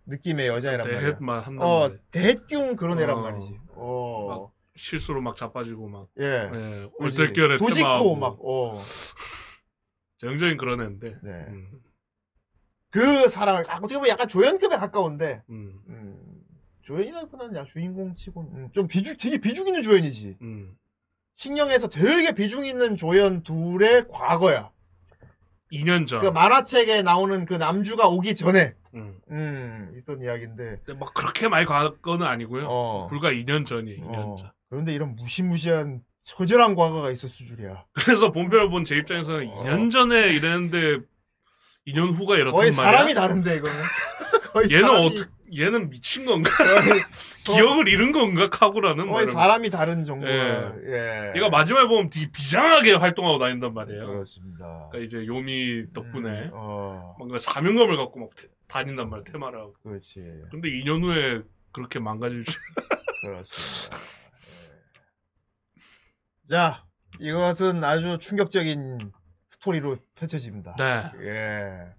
느낌의 여자애란 말이야. 대햇만 한단 어, 말이야. 대충 그런 애란 어. 말이지. 어. 실수로 막 자빠지고 막. 예. 예. 얼떨결에 도지코. 막, 어. <laughs> 정적인 그런 애인데. 네. 음. 그 사랑을, 아, 어떻게 보면 약간 조연급에 가까운데, 음. 음, 조연이라기보다는 야, 주인공 치곤, 음, 좀 비중, 되게 비중 있는 조연이지. 음. 신령에서 되게 비중 있는 조연 둘의 과거야. 2년 전. 그 만화책에 나오는 그 남주가 오기 전에, 음. 음, 있던 이야기인데, 근데 막 그렇게 많이 과거는 아니고요. 어. 불과 2년 전이 2년 어. 전. 그런데 이런 무시무시한 처절한 과거가 있었을 줄이야. 그래서 본편을 본 제 입장에서는 어. 2년 전에 이랬는데 2년 후가 이렇단 거의 말이야. 사람이 다른데, 이거는. <laughs> 거의 얘는 사람이, 어떻게 얘는 미친 건가? <laughs> 기억을 잃은 건가? 카구라는 거의. 사람이 다른 정도야. 예. 얘가 마지막에 보면 되게 비장하게 활동하고 다닌단 말이에요. 그렇습니다. 그러니까 이제 요미 덕분에 음, 어, 뭔가 사명감을 갖고 막 태- 다닌단 말이야 테마를 하고. 그렇지. 근데 2년 후에 그렇게 망가질 줄. <laughs> 그렇습니다. 예. 자, 이것은 아주 충격적인 스토리로 펼쳐집니다. 네. 예.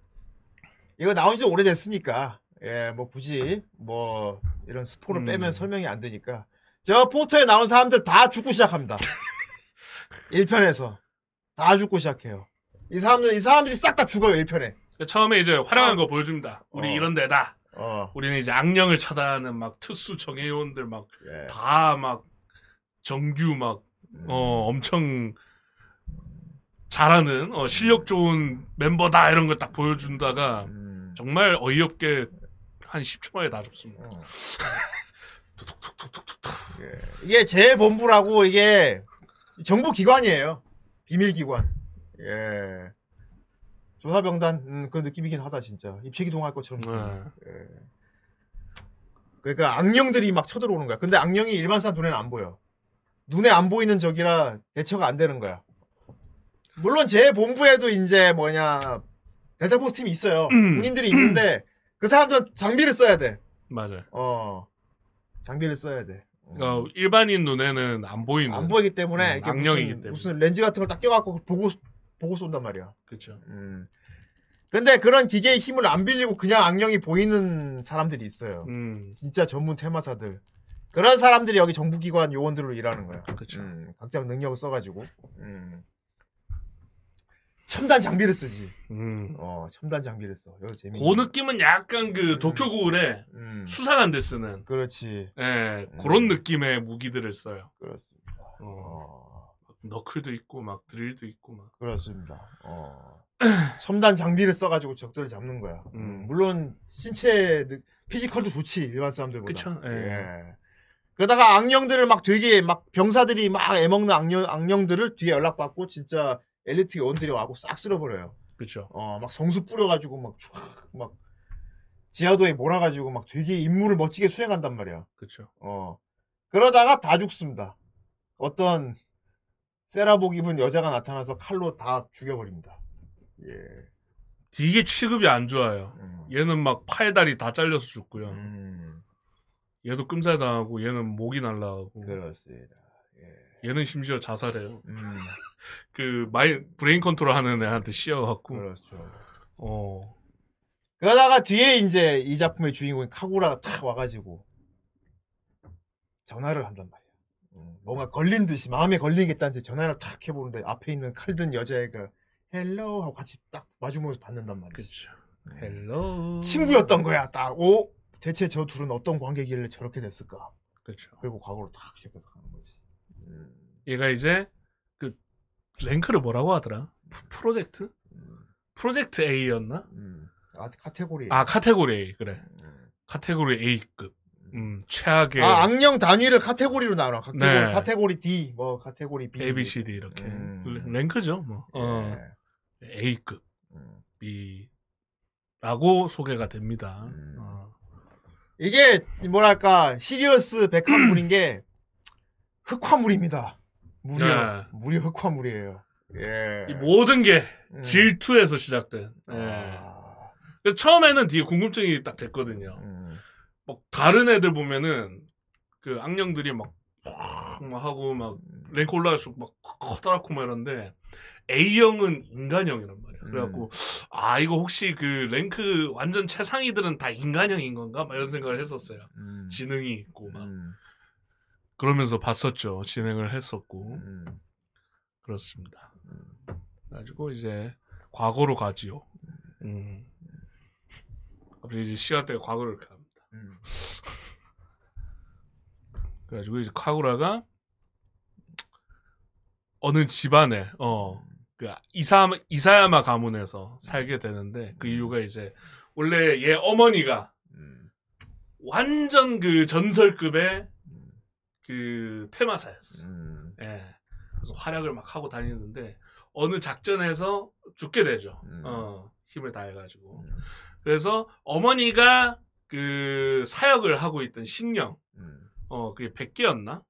이거 나온 지 오래됐으니까, 예, 뭐 굳이, 뭐, 이런 스포를 음. 빼면 설명이 안 되니까. 저 포스터에 나온 사람들 다 죽고 시작합니다. <laughs> 1편에서. 다 죽고 시작해요. 이 사람들, 이 사람들이 싹 다 죽어요, 1편에. 처음에 이제 활용한 어. 거 보여줍니다. 우리 어. 이런 데다. 어, 우리는 이제 악령을 처단하는 막 특수 정예요원들 막 예. 다막 정규 막 음. 어, 엄청 잘하는 어, 실력 좋은 멤버다 이런 걸 딱 보여준다가 음. 정말 어이없게 한 10초 만에 다 죽습니다. 어. <laughs> 툭툭툭툭툭툭. 예. 이게 재본부라고 이게 정부 기관이에요. 비밀 기관. 예. 조사병단 음, 그 느낌이긴 하다 진짜. 입체기동할 것처럼. 네. 예. 그러니까 악령들이 막 쳐들어오는 거야. 근데 악령이 일반 사람 눈에는 안 보여. 눈에 안 보이는 적이라 대처가 안 되는 거야. 물론 제 본부에도 이제 뭐냐 델타포스 팀이 있어요. <clears throat> 군인들이 있는데 그 사람들은 장비를 써야 돼. 맞아요. 어. 장비를 써야 돼. 어. 그러니까 일반인 눈에는 안 보이는. 안 보이기 때문에 음, 이렇게 악령이기 무슨, 때문에. 무슨 렌즈 같은 걸 딱 껴갖고 보고 보고 쏜단 말이야. 그렇죠. 음. 근데 그런 기계의 힘을 안 빌리고 그냥 악령이 보이는 사람들이 있어요. 음, 진짜 전문 테마사들. 그런 사람들이 여기 정부기관 요원들로 일하는 거야. 그렇죠. 음, 각자 능력을 써가지고. 음. 첨단 장비를 쓰지. 음. 어, 첨단 장비를 써. 이거 재밌네. 그 느낌은 약간 그 도쿄구울에 음. 수상한 데 쓰는 그렇지. 예, 음. 그런 느낌의 무기들을 써요. 그렇습니다. 어, 어, 너클도 있고 막 드릴도 있고 막 그렇습니다. 어. <clears throat> 첨단 장비를 써가지고 적들을 잡는 거야. 음. 물론 신체 느- 피지컬도 좋지 일반 사람들보다. 그쵸, 예. 예. 그러다가 악령들을 막 되게 막 병사들이 막 애먹는 악령 악령들을 뒤에 연락받고 진짜 엘리트 요원들이 와고 싹 쓸어버려요. 그쵸. 어, 막 성수 뿌려가지고 막 촤악 막 지하도에 몰아가지고 막 되게 임무를 멋지게 수행한단 말이야. 그쵸. 어. 그러다가 다 죽습니다. 어떤 세라복 입은 여자가 나타나서 칼로 다 죽여버립니다. 예. 되게 취급이 안 좋아요. 음. 얘는 막 팔다리 다 잘려서 죽고요. 음, 얘도 끔살 당하고 얘는 목이 날라가고 그렇습니다. 예. 얘는 심지어 자살해요. 음, 그 마이 brain control 하는 애한테 씌워갖고 그렇죠. 어 그러다가 뒤에 이제 이 작품의 주인공인 카구라가 탁 와가지고 전화를 한단 말이야. 음, 뭔가 걸린 듯이 마음에 걸리겠다는 듯이 전화를 탁 해보는데 앞에 있는 칼든 여자애가 hello 하고 같이 딱 마주보면서 받는단 말이야. 그쵸. Hello 친구였던 거야. 딱. 오 대체 저 둘은 어떤 관계길래 저렇게 됐을까? 그쵸. 그리고 과거로 탁 시작해서 가는 거지. 음, 얘가 이제 그 랭크를 뭐라고 하더라? 프- 프로젝트? 프로젝트 A였나? 음. 아 카테고리. 아 카테고리 A 그래. 음. 카테고리 A급. 음 최악의 아 악령 단위를 카테고리로 나눠. 카테고리, 네. 카테고리 D, 뭐 카테고리 B. A, B, C, D 이렇게 음. 랭크죠. 뭐 어, 예. A급 음. B라고 소개가 됩니다. 음. 어. 이게 뭐랄까 시리어스 백합물인 게 <clears throat> 흑화물입니다. 물이요. 네. 물이 흑화물이에요. 예. 이 모든 게 음. 질투에서 시작된. 예. 아, 그래서 처음에는 되게 궁금증이 딱 됐거든요. 음. 막 다른 애들 보면은 그 악령들이 막, 막 하고 막 랭크 올라갈수록 막 커다랗고 막 이런데 A형은 인간형이란 말이야. 음. 그래갖고 아 이거 혹시 그 랭크 완전 최상위들은 다 인간형인 건가? 막 이런 생각을 했었어요. 음. 지능이 있고 막 음. 그러면서 봤었죠. 진행을 했었고 음. 그렇습니다. 그래가지고 이제 과거로 가지요. 음. 갑자기 이제 시간대가 과거로 이렇게 갑니다. 음. <laughs> 그래가지고 이제 카구라가 어느 집안에 어그 이사 이사야마 가문에서 살게 되는데 그 이유가 이제 원래 얘 어머니가 음. 완전 그 전설급의 그 테마사였어. 음. 예. 그래서 활약을 막 하고 다니는데 어느 작전에서 죽게 되죠. 음. 어 힘을 다해가지고. 음. 그래서 어머니가 그 사역을 하고 있던 신령 음. 어 그게 백개였나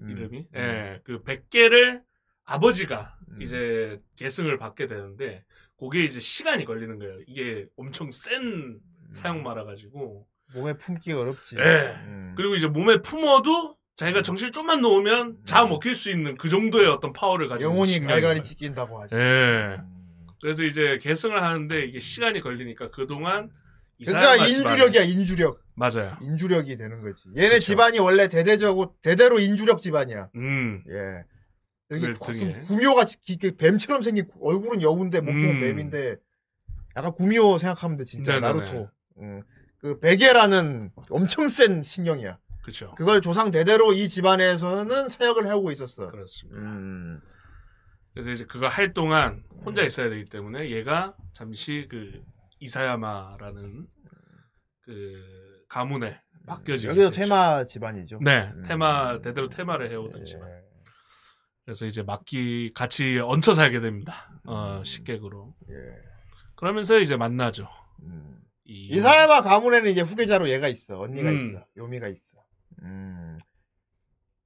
음. 이름이 음. 예그 백개를 아버지가 음. 이제 계승을 받게 되는데 그게 이제 시간이 걸리는 거예요 이게 엄청 센 음. 사용마라 가지고 몸에 품기 어렵지. 예. 음. 그리고 이제 몸에 품어도 자기가 정신을 좀만 놓으면 잡아먹힐 수 있는 그 정도의 어떤 파워를 가지고 영혼이 갈갈이 찢긴다고. 거예요. 예 음. 그래서 이제 계승을 하는데 이게 시간이 걸리니까 그동안 그러니까 인주력이야 인주력. 맞아요 인주력이 되는 거지. 얘네 그쵸. 집안이 원래 대대적으로 대대로 인주력 집안이야. 음 예. 여기 기- 뱀처럼 생긴 구- 얼굴은 여우인데 몸통은 음. 뱀인데 약간 구미호 생각하면 돼 진짜 네네네. 나루토. 음. 그 베게라는 엄청 센 신령이야. 그렇죠 그걸 조상 대대로 이 집안에서는 사역을 하고 있었어. 그렇습니다 음. 그래서 이제 그거 할 동안 혼자 있어야 되기 때문에 얘가 잠시 그 이사야마라는 그 가문에 맡겨지게 여기도 됐죠. 테마 집안이죠. 네 음. 테마 대대로 테마를 해오던 예. 집안 그래서 이제 맡기 같이 얹혀 살게 됩니다 어 식객으로 예. 그러면서 이제 만나죠 음. 이 이사야마 가문에는 이제 후계자로 얘가 있어. 언니가 음. 있어. 요미가 있어. 음.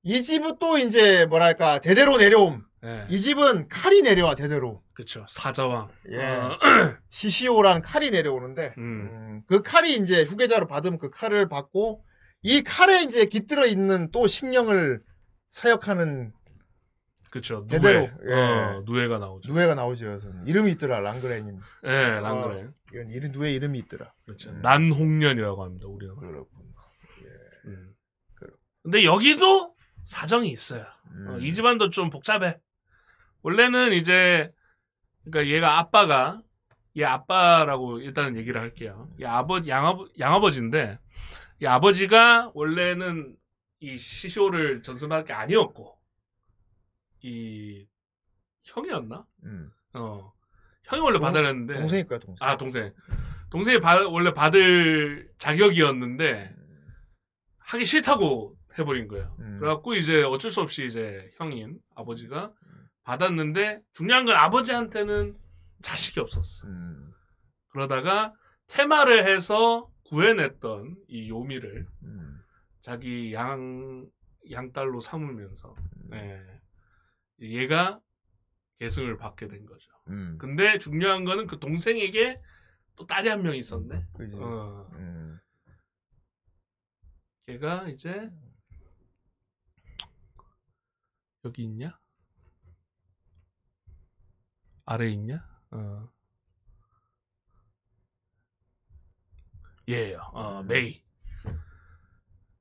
이 집은 또 이제 뭐랄까 대대로 내려옴. 예, 이 집은 칼이 내려와 대대로. 그쵸 사자왕 예. 어, <clears throat> 시시오라는 칼이 내려오는데 음, 음, 그 칼이 이제 후계자로 받으면 그 칼을 받고 이 칼에 이제 깃들어 있는 또 식령을 사역하는 그쵸 대대로, 누에 예. 어, 누에가 나오죠 누에가 나오죠. 그래서 이름이 있더라 랑그레님. 예 랑그레 이건 이름 누에 이름이 있더라. 그렇죠 음. 난홍련이라고 합니다 우리는 그렇군. 음. 근데 여기도 사정이 있어요. 음. 어, 이 집안도 좀 복잡해. 원래는 이제 그러니까 얘가 아빠가 얘 아빠라고 일단은 얘기를 할게요. 얘 아버 양아버 양아버지인데 이 아버지가 원래는 이 시쇼를 전승할 게 아니었고 이 형이었나? 음. 어 형이 원래 동- 받아야 했는데. 동생일 거야 동생. 아, 동생. 동생이 받- 원래 받을 자격이었는데, 하기 싫다고 해버린 거예요. 음. 그래갖고 이제 어쩔 수 없이 이제 형인 아버지가 받았는데, 중요한 건 아버지한테는 자식이 없었어. 음. 그러다가 테마를 해서 구해냈던 이 요미를 음. 자기 양, 양딸로 삼으면서, 음. 네. 얘가 계승을 받게 된 거죠. 음. 근데 중요한 거는 그 동생에게 또 딸이 한 명 있었네. 그지. 어, 음. 걔가 이제 여기 있냐? 아래 있냐? 어. 얘예요. 어, 메이.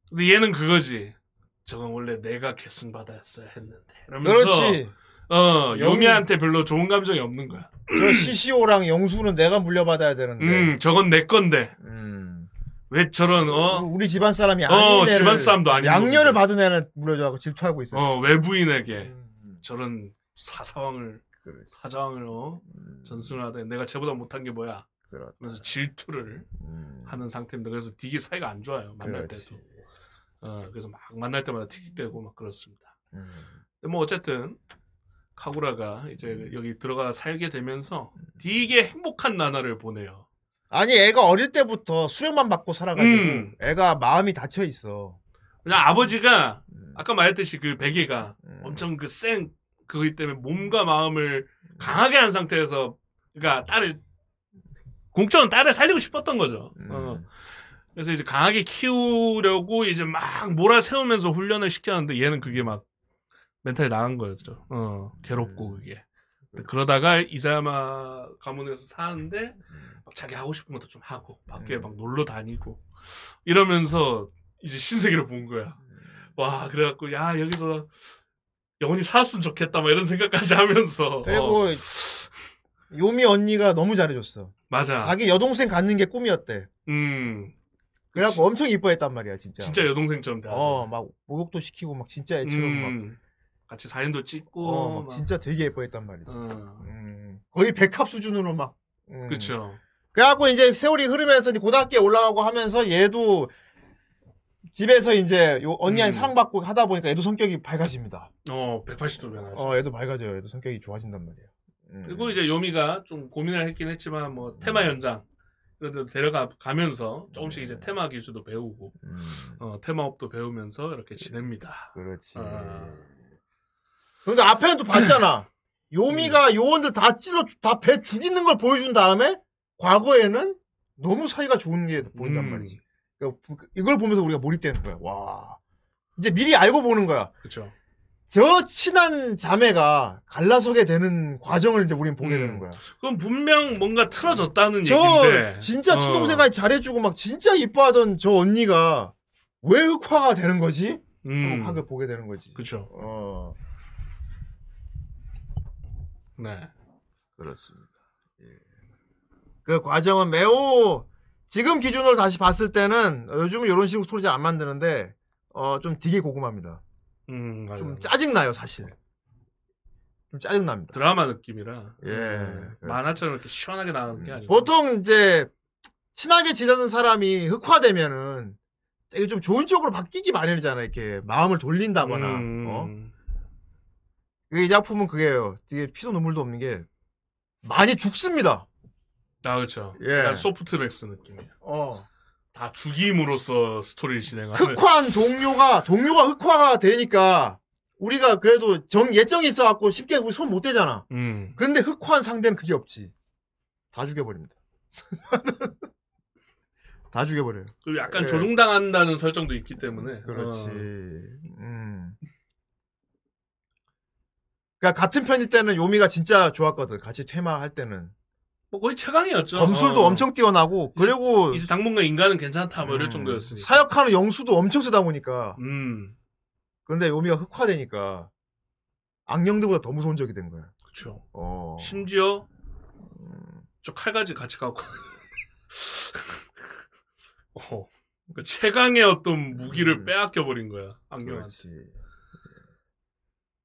근데 얘는 그거지. 저건 원래 내가 계승 받았어야 했는데. 이러면서 그렇지. 어, 영- 요미한테 별로 좋은 감정이 없는 거야. 저 CCO랑 영수는 내가 물려받아야 되는데. 음, 저건 내 건데. 음. 왜 저런 어, 우리 집안 사람이 어, 아닌 애를 집안 사람도 아닌 양녀를. 받은 애는 물려줘갖고 질투하고 있어요. 어, 외부인에게 음. 저런 사사왕을 그래. 사자왕을 어, 음. 전승을 하되 내가 쟤보다 못한 게 뭐야? 그렇다. 그래서 질투를 음. 하는 상태입니다. 그래서 되게 사이가 안 좋아요. 만날 그렇지. 때도. 어, 그래서 막 만날 때마다 틱틱대고 막 그렇습니다. 음. 근데 뭐 어쨌든 카구라가 이제 여기 들어가 살게 되면서 되게 행복한 나날을 보내요. 아니 애가 어릴 때부터 수련만 받고 살아가지고 음. 애가 마음이 닫혀 있어. 그냥 아버지가 음. 아까 말했듯이 그 베개가 음. 엄청 그 센 그거 때문에 몸과 마음을 강하게 한 상태에서 그러니까 딸을 궁적은 딸을 살리고 싶었던 거죠. 음. 어. 그래서 이제 강하게 키우려고 이제 막 몰아세우면서 훈련을 시켰는데 얘는 그게 막 멘탈이 나간 거였죠. 어, 괴롭고 음. 그게. 그러다가 이사야마 가문에서 사는데 막 자기 하고 싶은 것도 좀 하고 밖에 음. 막 놀러 다니고 이러면서 이제 신세계를 본 거야. 와 그래갖고 야 여기서 영원히 살았으면 좋겠다 막 이런 생각까지 하면서 그리고 어, 요미 언니가 너무 잘해줬어. 맞아. 자기 여동생 갖는 게 꿈이었대. 음 그래갖고 엄청 이뻐했단 말이야 진짜. 진짜 여동생처럼 대하죠. 어, 막 목욕도 시키고 막 진짜 애처럼 막. 음, 같이 사진도 찍고 어, 막 막. 진짜 되게 예뻐했단 말이지. 어, 음, 거의 백합 수준으로 막. 음. 그쵸. 그래갖고 이제 세월이 흐르면서 이제 고등학교에 올라가고 하면서 얘도 집에서 이제 요 언니한테 음. 사랑받고 하다 보니까 얘도 성격이 밝아집니다. 어 180도 변하죠. 어, 얘도 밝아져요. 얘도 성격이 좋아진단 말이야. 음. 그리고 이제 요미가 좀 고민을 했긴 했지만 뭐 테마 연장 그래도 데려가 가면서 조금씩 이제 테마 기술도 배우고 음, 어, 테마업도 배우면서 이렇게 지냅니다. 그렇지. 아. 그러니까 앞에는 또 봤잖아. <laughs> 요미가 요원들 다 찔러, 다 배 죽이는 걸 보여준 다음에, 과거에는 너무 사이가 좋은 게 보인단 음. 말이지. 그러니까 이걸 보면서 우리가 몰입되는 거야. 와. 이제 미리 알고 보는 거야. 그쵸. 저 친한 자매가 갈라서게 되는 과정을 이제 우린 보게 음. 되는 거야. 그럼 분명 뭔가 틀어졌다는 저 얘기인데. 진짜 어. 친동생한테 잘해주고 막 진짜 이뻐하던 저 언니가 왜 흑화가 되는 거지? 음. 하고 보게 되는 거지. 그쵸. 어. 네. 그렇습니다. 예. 그 과정은 매우 지금 기준으로 다시 봤을 때는 요즘은 이런 식으로 스토리 잘 안 만드는데 어 좀 되게 고구마입니다. 음, 맞아요. 좀 짜증 나요 사실. 좀 짜증 납니다. 드라마 느낌이라. 예, 음, 만화처럼 이렇게 시원하게 나가는 게 아니고. 보통 이제 친하게 지내는 사람이 흑화되면은 되게 좀 좋은 쪽으로 바뀌기 마련이잖아. 이렇게 마음을 돌린다거나. 음, 어? 이 작품은 그게요. 되게 피도 눈물도 없는 게 많이 죽습니다. 아, 그렇죠. 예. 약간 소프트맥스 느낌이에요. 어. 다 죽임으로써 스토리를 진행하는. 흑화한 동료가 동료가 흑화가 되니까 우리가 그래도 정 예정이 있어갖고 쉽게 우리 손 못 대잖아. 음. 근데 흑화한 상대는 그게 없지. 다 죽여버립니다. <laughs> 다 죽여버려요. 그리고 약간 예. 조종당한다는 설정도 있기 때문에. 그렇지. 어. 음. 그러니까 같은 편일 때는 요미가 진짜 좋았거든. 같이 퇴마할 때는 뭐 거의 최강이었죠. 검술도 어. 엄청 뛰어나고 그리고 이제 당분간 인간은 괜찮다 뭐 이럴 음, 정도였으니까. 사역하는 영수도 엄청 세다 보니까 음. 근데 요미가 흑화되니까 악령들보다 더 무서운 적이 된 거야. 그렇죠. 어. 심지어 저 칼까지 같이 갖고. <laughs> 어. 그 최강의 어떤 무기를 음. 빼앗겨 버린 거야. 악령한테. 그렇지.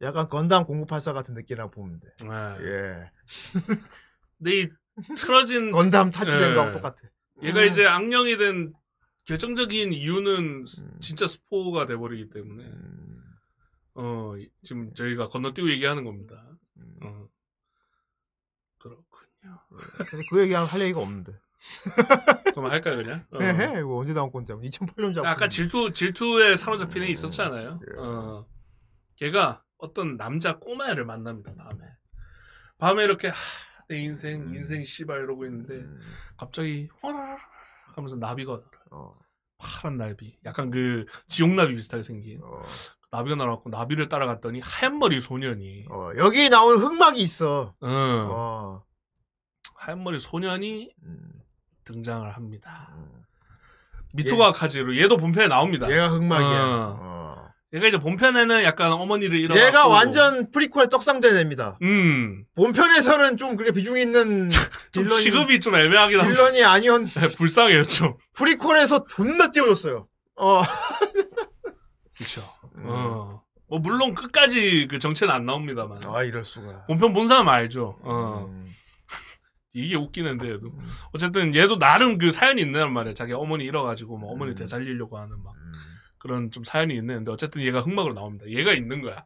약간 건담 0984 같은 느낌이라고 보면 돼. 네. 예. 근데 이 틀어진 <laughs> 건담 타치된 예. 거하고 똑같아. 얘가 음. 이제 악령이 된 결정적인 이유는 스- 진짜 스포가 돼버리기 때문에 음. 어 이- 지금 저희가 건너뛰고 얘기하는 겁니다. 어. 그렇군요. 근데 그 얘기하면 할 얘기가 없는데. <laughs> 그럼 할까요 그냥? 어. 해, 해. 이거 언제 나온 건지. 2008년 작품. 아까 질투 질투에 사로잡힌 애 있었잖아요. 어. 걔가 어떤 남자 꼬마애를 만납니다 밤에. 밤에 이렇게 하, 내 인생 인생 씨발 이러고 있는데 갑자기 화라락 하면서 나비가 날아요. 어, 파란 나비. 약간 그 지옥나비 비슷하게 생긴 어, 나비가 날아왔고 나비를 따라갔더니 하얀 머리 소년이 어. 여기 나온 흑막이 있어. 어, 어. 하얀 머리 소년이 음, 등장을 합니다. 음. 미토가와 카즈히로 얘도 본편에 나옵니다. 얘가 흑막이야. 얘가 이제 본편에는 약간 어머니를 잃어갖고 얘가 완전 프리퀄 떡상된 애입니다. 음 본편에서는 좀 그렇게 비중 있는 <laughs> 좀 빌런이, 취급이 좀 애매하긴 합니다. 빌런이 아니었 불쌍해요 좀. 프리퀄에서 존나 띄워줬어요. 어. 그렇죠. 음. 어. 뭐 물론 끝까지 그 정체는 안 나옵니다만. 아 이럴 수가. 본편 본 사람 알죠. 어. 음. <laughs> 이게 웃기는데 얘도. 어쨌든 얘도 나름 그 사연이 있는 말이야. 자기 어머니 잃어가지고 뭐 어머니 음. 되살리려고 하는 막 음. 그런 좀 사연이 있는데 어쨌든 얘가 흑막으로 나옵니다. 얘가 있는 거야.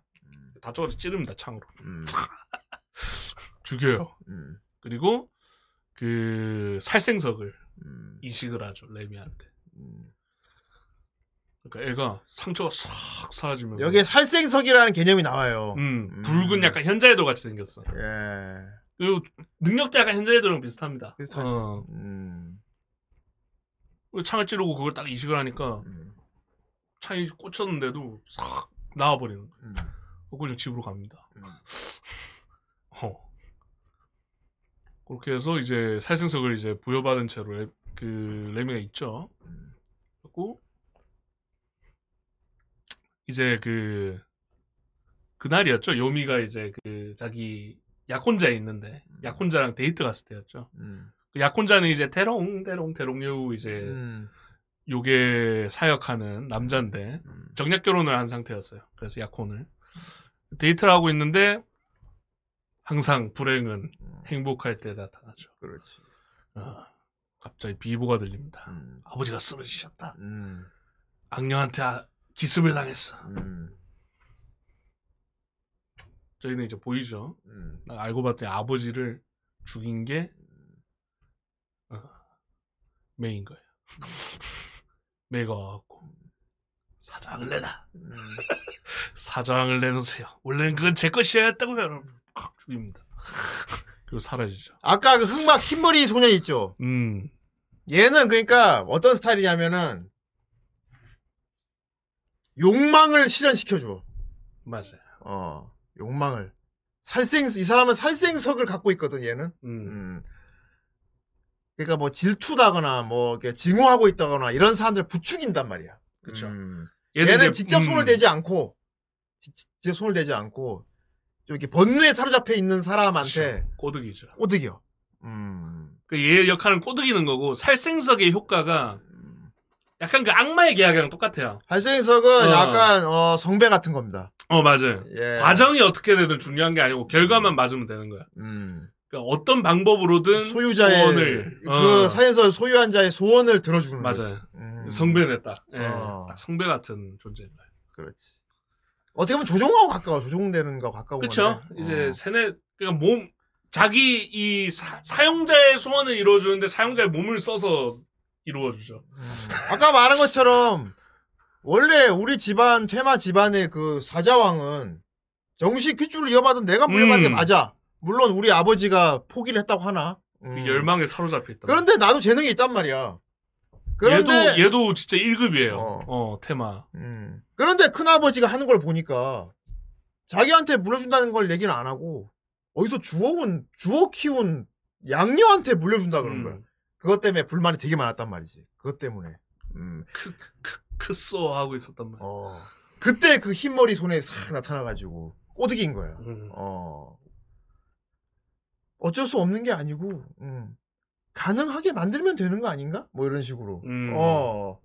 다 쪼가서 찌릅니다 창으로. 음. <laughs> 죽여요. 음. 그리고 그 살생석을 음. 이식을 하죠 레미한테. 음. 그러니까 애가 상처가 싹 사라지면 여기에 살생석이라는 개념이 나와요. 음, 음. 붉은 약간 현자애도 같이 생겼어. 예. 그리고 능력도 약간 현자애도랑 비슷합니다. 비슷하지. 어. 음. 창을 찌르고 그걸 딱 이식을 하니까 음. 창이 꽂혔는데도 싹 나와버리는 거예요. 음. 어, 그냥 집으로 갑니다. 음. <laughs> 어. 그렇게 해서 이제 살생석을 이제 부여받은 채로 레, 그 레미가 있죠. 음. 그리고 이제 그 그날이었죠. 요미가 이제 그 자기 약혼자에 있는데 약혼자랑 데이트 갔을 때였죠. 음. 그 약혼자는 이제 대롱 대롱 대롱류 이제 음. 요게 사역하는 남자인데 음. 정략 결혼을 한 상태였어요. 그래서 약혼을 데이트를 하고 있는데 항상 불행은 행복할 때 나타나죠. 그렇지. 어, 갑자기 비보가 들립니다. 음. 아버지가 쓰러지셨다. 음. 악녀한테 아- 기습을 당했어. 음. 저희는 이제 보이죠. 음. 알고 봤더니 아버지를 죽인 게 어, 메이인 거예요. <laughs> 와갖고 사장을 내놔. 음. <laughs> 사장을 내놓으세요. 원래는 그건 제 것이어야 했다고요. 여러분. 콱 죽입니다. <laughs> 그리고 사라지죠. 아까 그 흑막 흰머리 소년 있죠. 음, 얘는 그러니까 어떤 스타일이냐면은 욕망을 실현시켜줘. 맞아요. 어, 욕망을. 살생, 이 사람은 살생석을 갖고 있거든, 얘는. 음, 음. 그러니까 뭐 질투다거나 뭐 이렇게 증오하고 있다거나 이런 사람들 부추긴단 말이야. 그쵸. 음. 얘는 얘는 이제- 직접 음, 손을 대지 않고 지- 직접 손을 대지 않고 좀 이렇게 번뇌에 사로잡혀 있는 사람한테 그쵸. 꼬드기죠. 꼬드겨. 음. 그얘 역할은 꼬드기는 거고 살생석의 효과가 약간 그 악마의 계약이랑 똑같아요. 살생석은 어. 약간 어, 성배 같은 겁니다. 어 맞아요. 예. 과정이 어떻게 되든 중요한 게 아니고 결과만 맞으면 되는 거야. 음. 그러니까 어떤 방법으로든 소유자의 소원을 그 어, 사연서 소유한 자의 소원을 들어주는 맞아요. 거지. 음. 성배네 딱, 예, 어. 딱 성배 같은 존재인 거예요. 그렇지. 어떻게 보면 조종하고 가까워. 조종되는 거 가까워. 그렇죠. 이제 세뇌 그러니까 몸 자기 이 사, 사용자의 소원을 이루어주는데 사용자의 몸을 써서 이루어주죠. 아까 말한 것처럼 원래 우리 집안 퇴마 집안의 그 사자왕은 정식 핏줄을 이어받은 내가 물려받은 게 음. 맞아. 물론 우리 아버지가 포기를 했다고 하나. 그 음. 열망에 사로잡혀 있다. 그런데 나도 재능이 있단 말이야. 그런데 얘도 얘도 진짜 1급이에요. 어. 어, 테마. 음. 그런데 큰아버지가 하는 걸 보니까 자기한테 물려준다는 걸 얘기는 안 하고 어디서 주워온 주워 키운 양녀한테 물려준다 그런 거야. 음. 그것 때문에 불만이 되게 많았단 말이지. 그것 때문에. 음. 크쏘 하고 있었단 말이야. 어. 그때 그 흰머리 손에 싹 나타나가지고 꼬드긴 거야. 음. 어. 어쩔 수 없는 게 아니고, 음. 가능하게 만들면 되는 거 아닌가? 뭐 이런 식으로. 음. 어.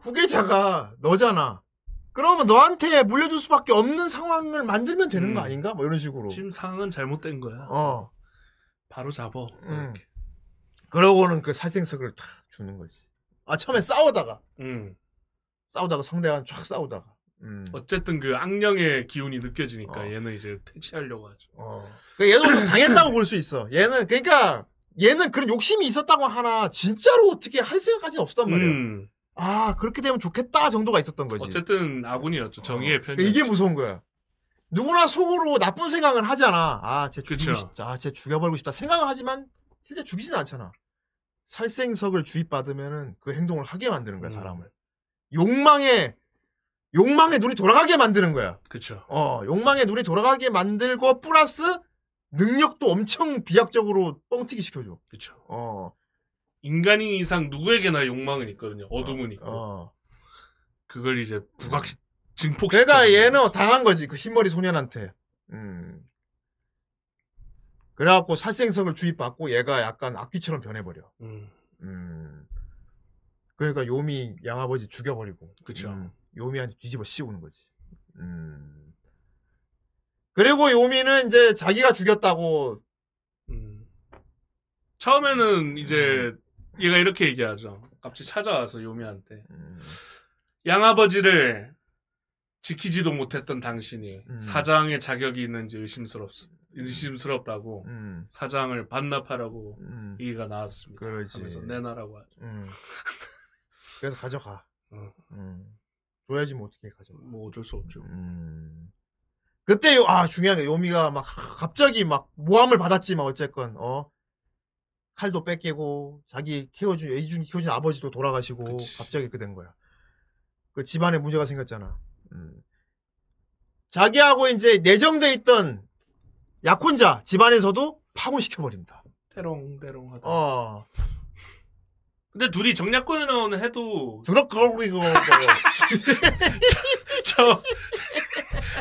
후계자가 너잖아. 그러면 너한테 물려줄 수밖에 없는 상황을 만들면 되는 음. 거 아닌가? 뭐 이런 식으로. 지금 상황은 잘못된 거야. 어. 바로 잡어. 음. 그러고는 그 살생석을 탁 주는 거지. 아 처음에 싸우다가 음. 싸우다가 상대랑 쫙 싸우다가. 음. 어쨌든 그 악령의 기운이 느껴지니까 어. 얘는 이제 퇴치하려고 하죠. 어. 그 얘도 좀 당했다고 볼 수 있어. 얘는 그러니까 얘는 그런 욕심이 있었다고 하나 진짜로 어떻게 할 생각까지는 없었단 말이야. 음. 아 그렇게 되면 좋겠다 정도가 있었던 거지. 어쨌든 아군이었죠. 정의의 어. 편이. 이게 무서운 거야. 누구나 속으로 나쁜 생각을 하잖아. 아, 쟤 죽이고. 싶다. 아, 쟤 죽여버리고 싶다. 생각을 하지만 실제 죽이지는 않잖아. 살생석을 주입받으면은 그 행동을 하게 만드는 거야, 음. 사람을. 욕망에, 욕망에 눈이 돌아가게 만드는 거야. 그쵸. 어, 욕망에 눈이 돌아가게 만들고, 플러스, 능력도 엄청 비약적으로 뻥튀기 시켜줘. 그쵸. 어, 인간인 이상 누구에게나 욕망은 있거든요. 어둠은 있고. 어. 그걸 이제 부각, 증폭시켜. 그러니까 얘는 당한 거지, 그 흰머리 소년한테. 음. 그래갖고 살생석을 주입받고 얘가 약간 악귀처럼 변해버려. 음. 음. 그러니까 요미 양아버지 죽여버리고. 그쵸. 음, 요미한테 뒤집어 씌우는 거지. 음. 그리고 요미는 이제 자기가 죽였다고. 음. 처음에는 이제 얘가 이렇게 얘기하죠. 갑자기 찾아와서 요미한테. 음. 양아버지를 지키지도 못했던 당신이 음. 사장의 자격이 있는지 의심스럽, 의심스럽다고 음. 사장을 반납하라고 음. 얘기가 나왔습니다. 그러지. 하면서 내놔라고 하죠. 음. 그래서 가져가. 어. 음. 줘야지 뭐 어떻게 가져가. 뭐 어쩔 수 없죠. 음. 그때 요, 아 중요한 게 요미가 막 갑자기 막 모함을 받았지만 어쨌건 어 칼도 뺏기고 자기 키워준 애준 키워준 아버지도 돌아가시고 그치. 갑자기 이렇게 된 거야. 그 집안에 문제가 생겼잖아. 음. 자기하고 이제 내정돼 있던 약혼자 집안에서도 파혼시켜 버립니다. 때롱때롱 하다. 어. 근데 둘이 정략결혼이라 해도 그러고 이거 <laughs> 저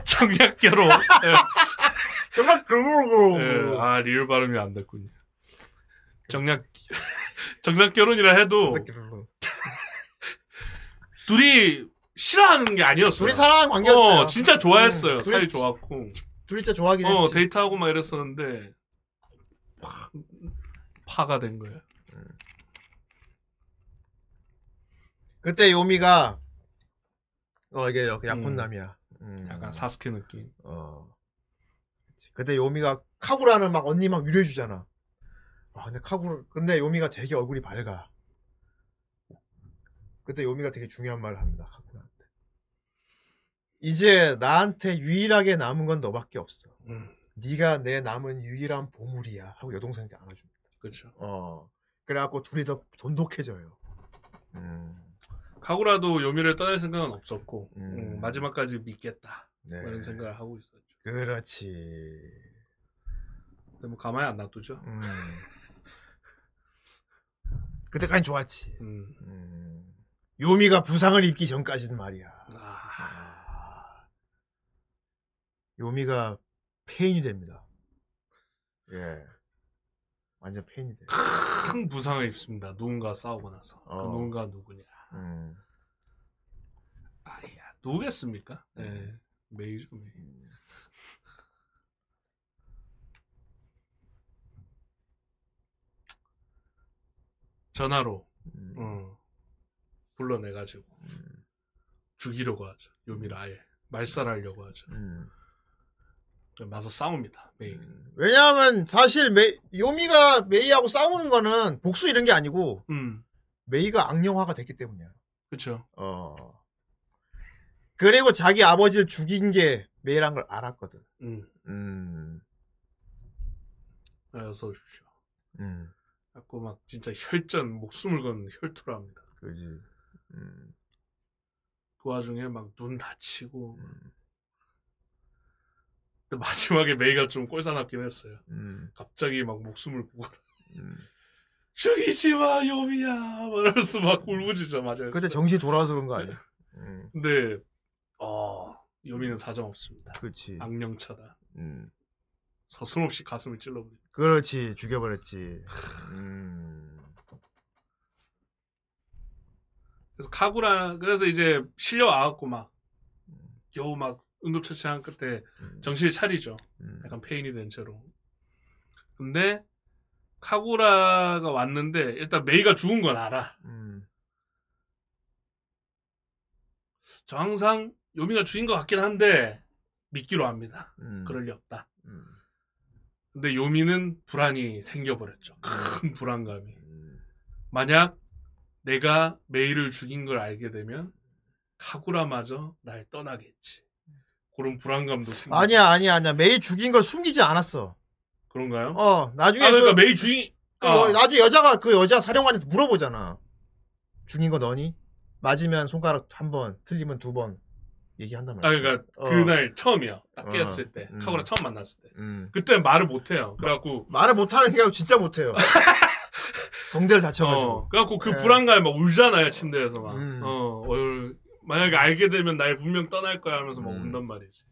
정략결혼. 저렇게 그러고 예, 아 리얼 발음이 안 됐군요. 정략 정략결혼이라 해도 둘이 싫어하는 게 아니었어요. 둘이 사랑하는 관계였어요. 어, 진짜 좋아했어요. 음, 사이 좋았고. 둘이 진짜 좋아하긴 어, 했지. 데이트하고 막 이랬었는데, 확 파가 된 거예요. 그때 요미가 어 이게 약혼남이야. 음. 약간 사스케 느낌. 어. 그때 요미가 카구라는 막 언니 막 위로해주잖아. 아 근데 카구 근데 요미가 되게 얼굴이 밝아. 그때 요미가 되게 중요한 말을 합니다. 카구라한테. 이제 나한테 유일하게 남은 건 너밖에 없어. 음, 네가 내 남은 유일한 보물이야. 하고 여동생한테 안아줍니다. 그렇죠. 어. 그래갖고 둘이 더 돈독해져요. 음. 카구라도 요미를 떠날 생각은 없었고, 음. 음, 마지막까지 믿겠다. 네. 뭐 이런 생각을 하고 있었죠. 그렇지. 근데 뭐 가만히 안 놔두죠. 음. 그때까지 좋았지. 음. 음. 요미가 부상을 입기 전까지는 말이야. 아, 아. 요미가 페인이 됩니다. 예. 완전 페인이 돼. 큰 부상을 입습니다. 누군가 싸우고 나서. 그 어. 누군가 누구냐. 음. 아야, 누구겠습니까? 네. 메이죠, 메이. 전화로, 음. 어, 불러내가지고, 죽이려고 하죠. 요미를 아예. 말살하려고 하죠. 음. 마서 싸웁니다, 메이. 왜냐하면 사실 메, 요미가 메이하고 싸우는 거는 복수 이런 게 아니고 음, 메이가 악령화가 됐기 때문이야. 그쵸. 어. 그리고 자기 아버지를 죽인 게 메이란 걸 알았거든. 음, 음. 아, 어서 오십시오. 음. 자꾸 막 진짜 혈전, 목숨을 건 혈투를 합니다. 그지. 음. 그 와중에 막 눈 다치고. 근데 마지막에 메이가 좀 꼴사납긴 했어요. 음. 갑자기 막 목숨을 구고 음. 죽이지 마 요미야 말하면서 막 울부짖자마자 그때 정신이 돌아와서 그런 거 아니야? 음. 근데 어 요미는 사정 없습니다 그렇지. 악령차다 음. 서슴없이 가슴을 찔러버리 그렇지. 죽여버렸지. 음. 그래서 카구라 그래서 이제 실려와갖고 막 겨우 막 응급처치한 끝에 음. 정신을 차리죠. 음. 약간 페인이 된 채로. 근데 카구라가 왔는데 일단 메이가 죽은 건 알아. 음. 저 항상 요미가 죽인 것 같긴 한데 믿기로 합니다. 음. 그럴 리 없다. 음. 근데 요미는 불안이 생겨버렸죠. 큰 불안감이. 음. 만약 내가 메이를 죽인 걸 알게 되면 카구라마저 날 떠나겠지. 그런 불안감도 생기죠. 아니야, 아니야, 아니야. 메이 죽인 걸 숨기지 않았어. 그런가요? 어, 나중에 아, 그러니까 그, 메이 죽인 그 아, 여- 나중에 여자가 그 여자 사령관한테 물어보잖아. 죽인 거 너니? 맞으면 손가락 한 번, 틀리면 두 번 얘기한단 아, 말이야. 그러니까 어. 그날 처음이야. 딱 어. 깨었을 때. 음. 카구라 처음 만났을 때. 음. 그때 말을 못해요. 그래갖고 말을 못하는 게 진짜 못해요. <laughs> 성대를 다쳐가지고. 어, 그래갖고 그 네. 불안감에 막 울잖아요, 침대에서 막. 음. 어, 어, 만약에 알게 되면 날 분명 떠날 거야 하면서 막 음. 운단 말이지.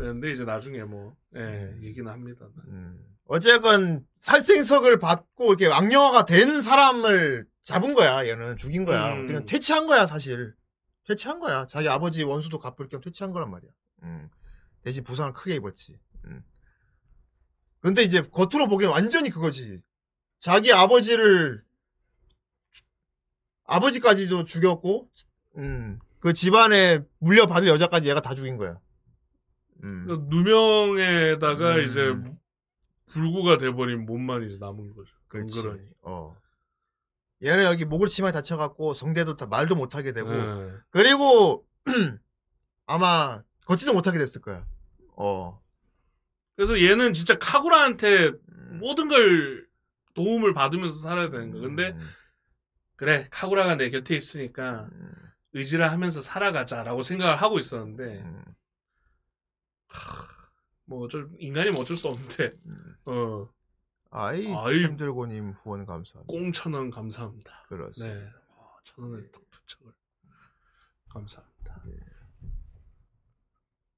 그런데 이제 나중에 뭐, 예, 얘기는 합니다. 음. 어쨌건 살생석을 받고 이렇게 악령화가 된 사람을 잡은 거야. 얘는 죽인 거야. 음. 어떻게 퇴치한 거야 사실. 퇴치한 거야. 자기 아버지 원수도 갚을 겸 퇴치한 거란 말이야. 음. 대신 부상을 크게 입었지. 음. 근데 이제 겉으로 보기엔 완전히 그거지. 자기 아버지를 아버지까지도 죽였고, 음. 그 집안에 물려받을 여자까지 얘가 다 죽인 거야. 음. 그 누명에다가 음. 이제 불구가 돼버린 몸만 이제 남은 거죠. 그렇지. 그러니. 어. 얘는 여기 목을 치마에 다쳐갖고 성대도 다 말도 못하게 되고 예. 그리고 <clears throat> 아마 걷지도 못하게 됐을 거야. 어. 그래서 얘는 진짜 카구라한테 음. 모든 걸 도움을 받으면서 살아야 되는 거야. 근데 음. 그래 카구라가 내 곁에 있으니까 음. 의지를 하면서 살아가자라고 생각을 하고 있었는데 음. 뭐 어쩔 인간이면 어쩔 수 없는데 음. 어 아이, 아이. 힘들고님 후원 감사합니다. 꽁천원 감사합니다. 그렇습니다. 네, 어, 천 원의 톡투척을 감사합니다. 예.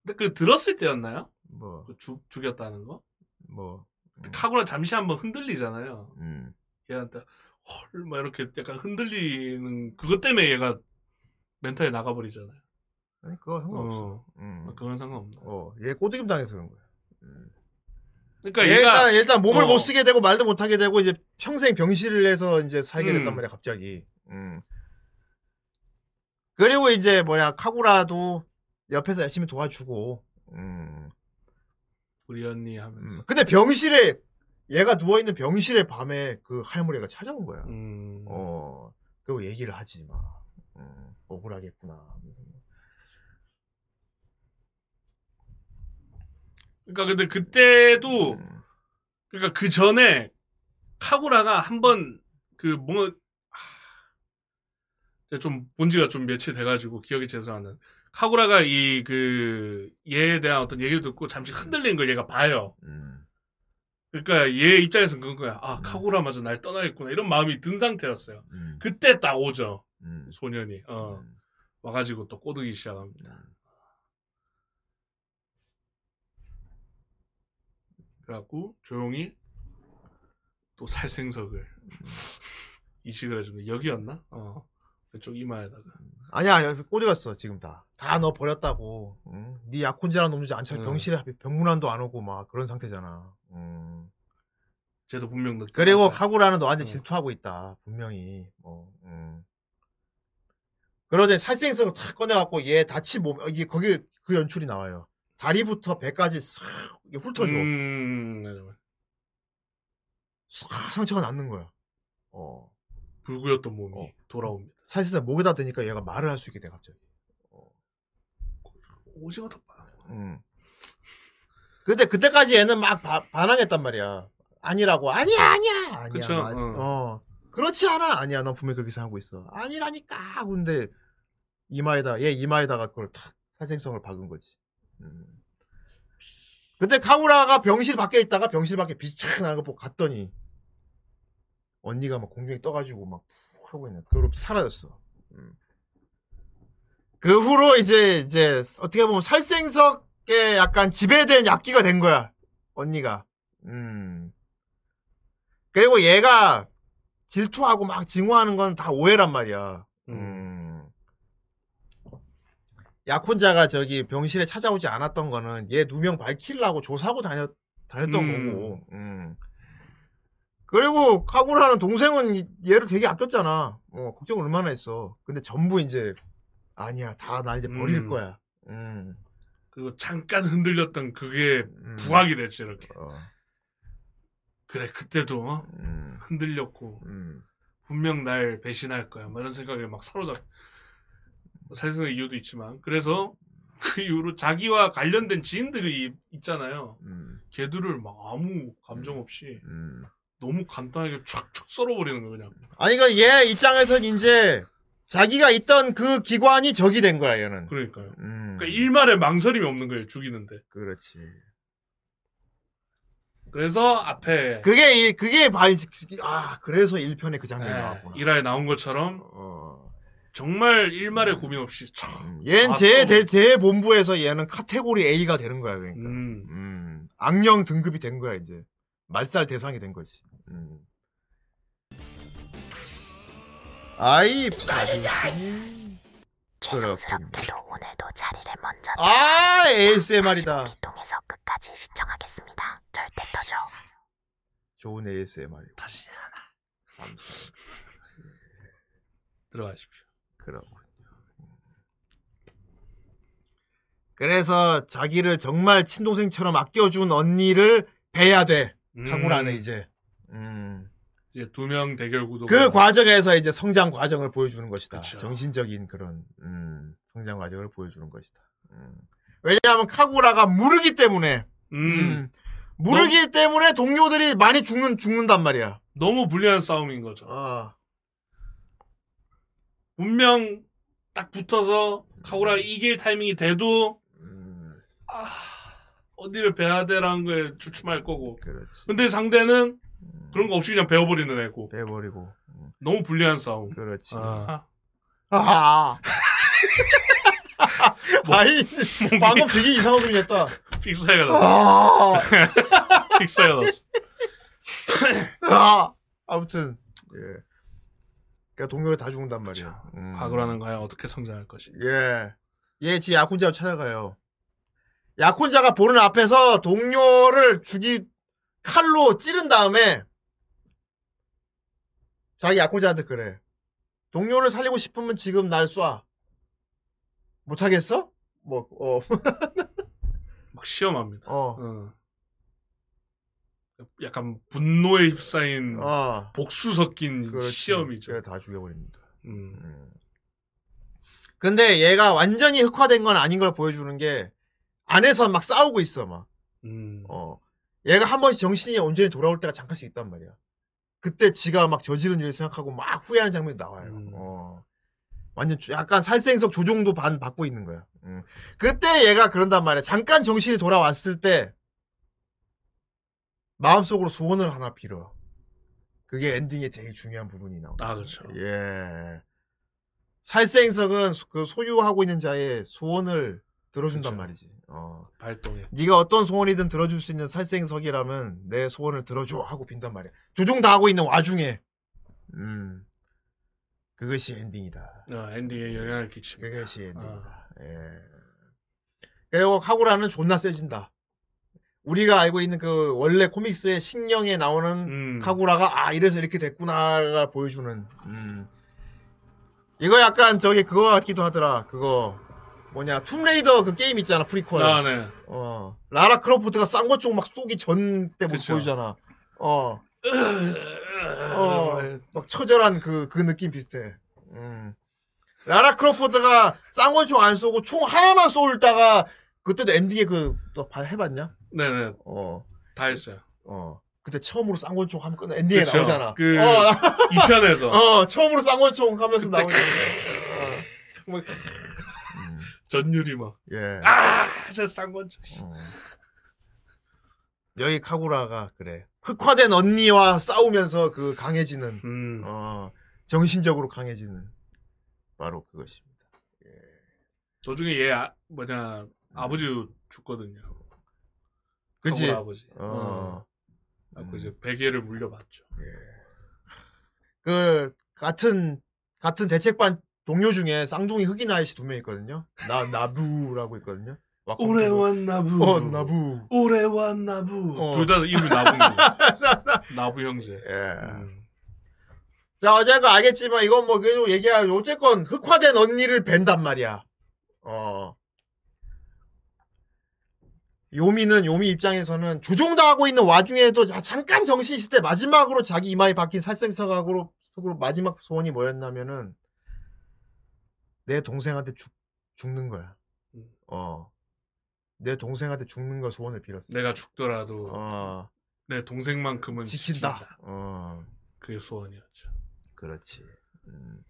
근데 그 들었을 때였나요? 뭐, 그 죽 죽였다는 거? 뭐, 카구라 잠시 한번 흔들리잖아요. 음. 얘한테 헐, 막 이렇게 약간 흔들리는 그것 때문에 얘가 멘탈이 나가버리잖아요. 아니, 그거 상관없어. 어, 음. 그건 상관없나. 어, 얘 꼬드김 당해서 그런 거야. 그러니까 얘 얘가 일단, 일단 몸을 어. 못 쓰게 되고 말도 못 하게 되고 이제 평생 병실을 해서 이제 살게 됐단 음. 말이야, 갑자기. 음. 그리고 이제 뭐냐, 카구라도 옆에서 열심히 도와주고, 음. 우리 언니 하면서. 음. 근데 병실에, 얘가 누워 있는 병실에 밤에 그 하얀머리가 찾아온 거야. 음. 어, 그리고 얘기를 하지, 막. 음, 억울하겠구나. 하면서. 그러니까 근데 그때도 음. 그러니까 그 전에 카구라가 한번 그 뭔가 하, 좀 본지가 좀 며칠 돼가지고 기억이 죄송한데 카구라가 이 그 얘에 대한 어떤 얘기를 듣고 잠시 흔들리는 걸 얘가 봐요. 음. 그러니까 얘 입장에서는 그런 거야. 아 카구라마저 날 떠나겠구나 이런 마음이 든 상태였어요. 음. 그때 딱 오죠 음. 소년이 어 음. 와가지고 또 꼬드기 시작합니다. 그래갖고 조용히 또 살생석을 <laughs> 이식을 해주는 여기였나? 어 왼쪽 이마에다가 아니야, 여기 꼬리 갔어, 지금 다. 다 너 버렸다고. 응? 네 약혼자란 놈들 안 차, 응. 병실에 병문안도 안 오고 막 그런 상태잖아. 음. 쟤도 분명 느끼 그리고 카구라는 너한테 응. 질투하고 있다, 분명히. 뭐, 음. 그러더니 살생석을 탁 꺼내갖고 얘 다치 몸, 어, 이게 거기 그 연출이 나와요. 다리부터 배까지 싹 훑어줘. 음, 맞아, 맞아. 싹 상처가 남는 거야. 어. 불구였던 몸이 어. 돌아옵니다. 살생석 목에다 대니까 얘가 말을 할 수 있게 돼, 갑자기. 오징어 덮밥. 음. 근데 그때까지 얘는 막 바- 반항했단 말이야. 아니라고. 아니야, 아니야. 아니야. 그쵸, 맞아. 어. 어. 그렇지 않아. 아니야. 넌 분명히 그렇게 생각하고 있어. 아니라니까. 근데 이마에다, 얘 이마에다가 그걸 탁 살생성을 박은 거지. 음. 그때 카구라가 병실 밖에 있다가 병실 밖에 빛이 촥 나는 거 보고 갔더니 언니가 막 공중에 떠가지고 막 푹 하고 있는 그로 사라졌어. 음. 그 후로 이제 이제 어떻게 보면 살생석에 약간 지배된 약기가 된 거야 언니가. 음. 그리고 얘가 질투하고 막 증오하는 건 다 오해란 말이야. 음. 약혼자가 저기 병실에 찾아오지 않았던 거는 얘 누명 밝히려고 조사하고 다녔 다녔던 음. 거고. 음. 그리고 카구라는 동생은 이- 얘를 되게 아꼈잖아. 어, 걱정 얼마나 했어. 근데 전부 이제 아니야 다 나 이제 버릴 음. 거야. 음. 그리고 잠깐 흔들렸던 그게 음. 부각이 됐지 이렇게. 어. 그래 그때도 어? 음. 흔들렸고 음. 분명 날 배신할 거야. 뭐 이런 생각에 막 사로잡. 뭐 사실상 이유도 있지만 그래서 그 이후로 자기와 관련된 지인들이 있잖아요. 음. 걔들을 막 아무 감정 없이 음. 너무 간단하게 촥촥 썰어버리는 거 그냥. 아니 그러니까 얘 입장에선 이제 자기가 있던 그 기관이 적이 된 거야 얘는. 그러니까요. 음. 그러니까 일말에 망설임이 없는 거예요. 죽이는데. 그렇지. 그래서 앞에 그게 일, 그게 바이 아 그래서 1편에 그 장면이 예, 나왔구나. 일화에 나온 것처럼 어. 정말 일말의 고민 없이 촥. 얘는 아, 제, 써. 대, 제 본부에서 얘는 카테고리 A가 되는 거야 그러니까. 음. 음. 악령 등급이 된 거야 이제. 말살 대상이 된 거지. 음. 아이 파디씨. 죄송스럽게도 오늘도 자리를 먼저 아 ASMR이다. 통해서 끝까지 시청하겠습니다. 절대 터져. 좋은 ASMR. 다시 하나. 감사. 들어가십시오. 그렇군요. 그래서 자기를 정말 친동생처럼 아껴준 언니를 배야 돼. 카구라는 음. 이제. 음. 이제 두 명 대결 구도. 그 과정에서 이제 성장 과정을 보여주는 것이다. 그쵸. 정신적인 그런 음, 성장 과정을 보여주는 것이다. 음. 왜냐하면 카구라가 무르기 때문에 음. 음, 무르기 때문에 동료들이 많이 죽는 죽는단 말이야. 너무 불리한 싸움인 거죠. 아, 분명 딱 붙어서 카구라가 이길 타이밍이 돼도 음, 아, 어디를 베야 돼라는 거에 주춤할 거고. 그렇지. 근데 상대는 그런 거 없이 그냥 베어버리는 애고. 음, 너무 불리한 싸움. 그렇지. 아, 아. <laughs> 아이, 몸이 방금 되게 이상한 소리 했다. 픽사이가 났어. 아, <laughs> 픽사이가 났어. <laughs> 아. 아무튼, 예. 그러니까 동료가 다 죽는단 말이야. 음. 과거라는 과연 어떻게 성장할 것이. 예. 얘 지 약혼자로 찾아가요. 약혼자가 보는 앞에서 동료를 죽이, 칼로 찌른 다음에, 자기 약혼자한테 그래. 동료를 살리고 싶으면 지금 날 쏴. 못하겠어? 뭐, 어, <laughs> 막 시험합니다. 어, 어. 약간 분노에 휩싸인 어. 복수 섞인 그렇지. 시험이죠. 그래, 다 죽여버립니다. 음. 음. 근데 얘가 완전히 흑화된 건 아닌 걸 보여주는 게, 안에서 막 싸우고 있어, 막. 음. 어. 얘가 한 번씩 정신이 온전히 돌아올 때가 잠깐씩 있단 말이야. 그때 지가 막 저지른 일을 생각하고 막 후회하는 장면이 나와요. 음. 어. 완전 조- 약간 살생석 조종도 반 받고 있는 거야. 음. 그때 얘가 그런단 말이야. 잠깐 정신이 돌아왔을 때 마음속으로 소원을 하나 빌어. 그게 엔딩에 되게 중요한 부분이 나와. 아, 그렇죠. 예. 살생석은 소- 그 소유하고 있는 자의 소원을 들어준단 그쵸. 말이지. 어. 발동에. 네가 어떤 소원이든 들어줄 수 있는 살생석이라면 내 소원을 들어줘 하고 빈단 말이야. 조종 다 하고 있는 와중에, 음, 그것이 엔딩이다. 어, 엔딩에 영향을 끼칩니다. 그것이 엔딩이다. 아. 예. 그리고 카구라는 존나 세진다. 우리가 알고 있는 그 원래 코믹스의 식령에 나오는 음. 카구라가 아 이래서 이렇게 됐구나를 보여주는. 음. 이거 약간 저기 그거 같기도 하더라. 그거 뭐냐 툼레이더 그 게임 있잖아 프리퀄. 아, 네. 어. 라라 크로프트가 쌍권총 막 쏘기 전 때 모습 그쵸. 보이잖아. 어. 어. 막 처절한 그, 그 느낌 비슷해. 음. 라라 크로프트가 쌍권총 안 쏘고 총 하나만 쏘다가 그때도 엔딩에 그, 너 봐- 해봤냐? 네네. 어. 다 했어요. 어. 그때 처음으로 쌍권총 하면 끝나, 엔딩에 그쵸. 나오잖아. 그- 어, 2편에서. <laughs> 어, 처음으로 쌍권총 하면서 나오잖아. <laughs> 전율이 막. 예. 아, 저 쌍권총. 어. 여기 카구라가 그래. 흑화된 언니와 싸우면서 그 강해지는 음. 어, 정신적으로 강해지는 바로 그것입니다. 도중에 얘, 아, 뭐냐, 아버지 죽거든요. 그치? 아버지. 어. 어. 그 이제 베개를 물려받죠. 그 같은 같은 대책반 동료 중에 쌍둥이 흑인 아이씨 두 명 있거든요. 나 나부라고 있거든요. 투브. 왔나부. 어 나부. 오래 왔나부. 어. 둘다 이름이 나부입니다. <laughs> 나부 형제. 예. 음. 자 어쨌건 알겠지만 이건 뭐 계속 얘기하 어쨌건 흑화된 언니를 벤단 말이야. 어. 요미는 요미 입장에서는 조종당하고 있는 와중에도 자- 잠깐 정신 있을 때 마지막으로 자기 이마에 박힌 살생사각으로 속으로 마지막 소원이 뭐였냐면은 내 동생한테 죽, 죽는 거야. 음. 어. 내 동생한테 죽는 걸 소원을 빌었어. 내가 죽더라도 어. 내 동생만큼은 지킨다. 지킨다. 어. 그게 소원이었죠. 그렇지. 음.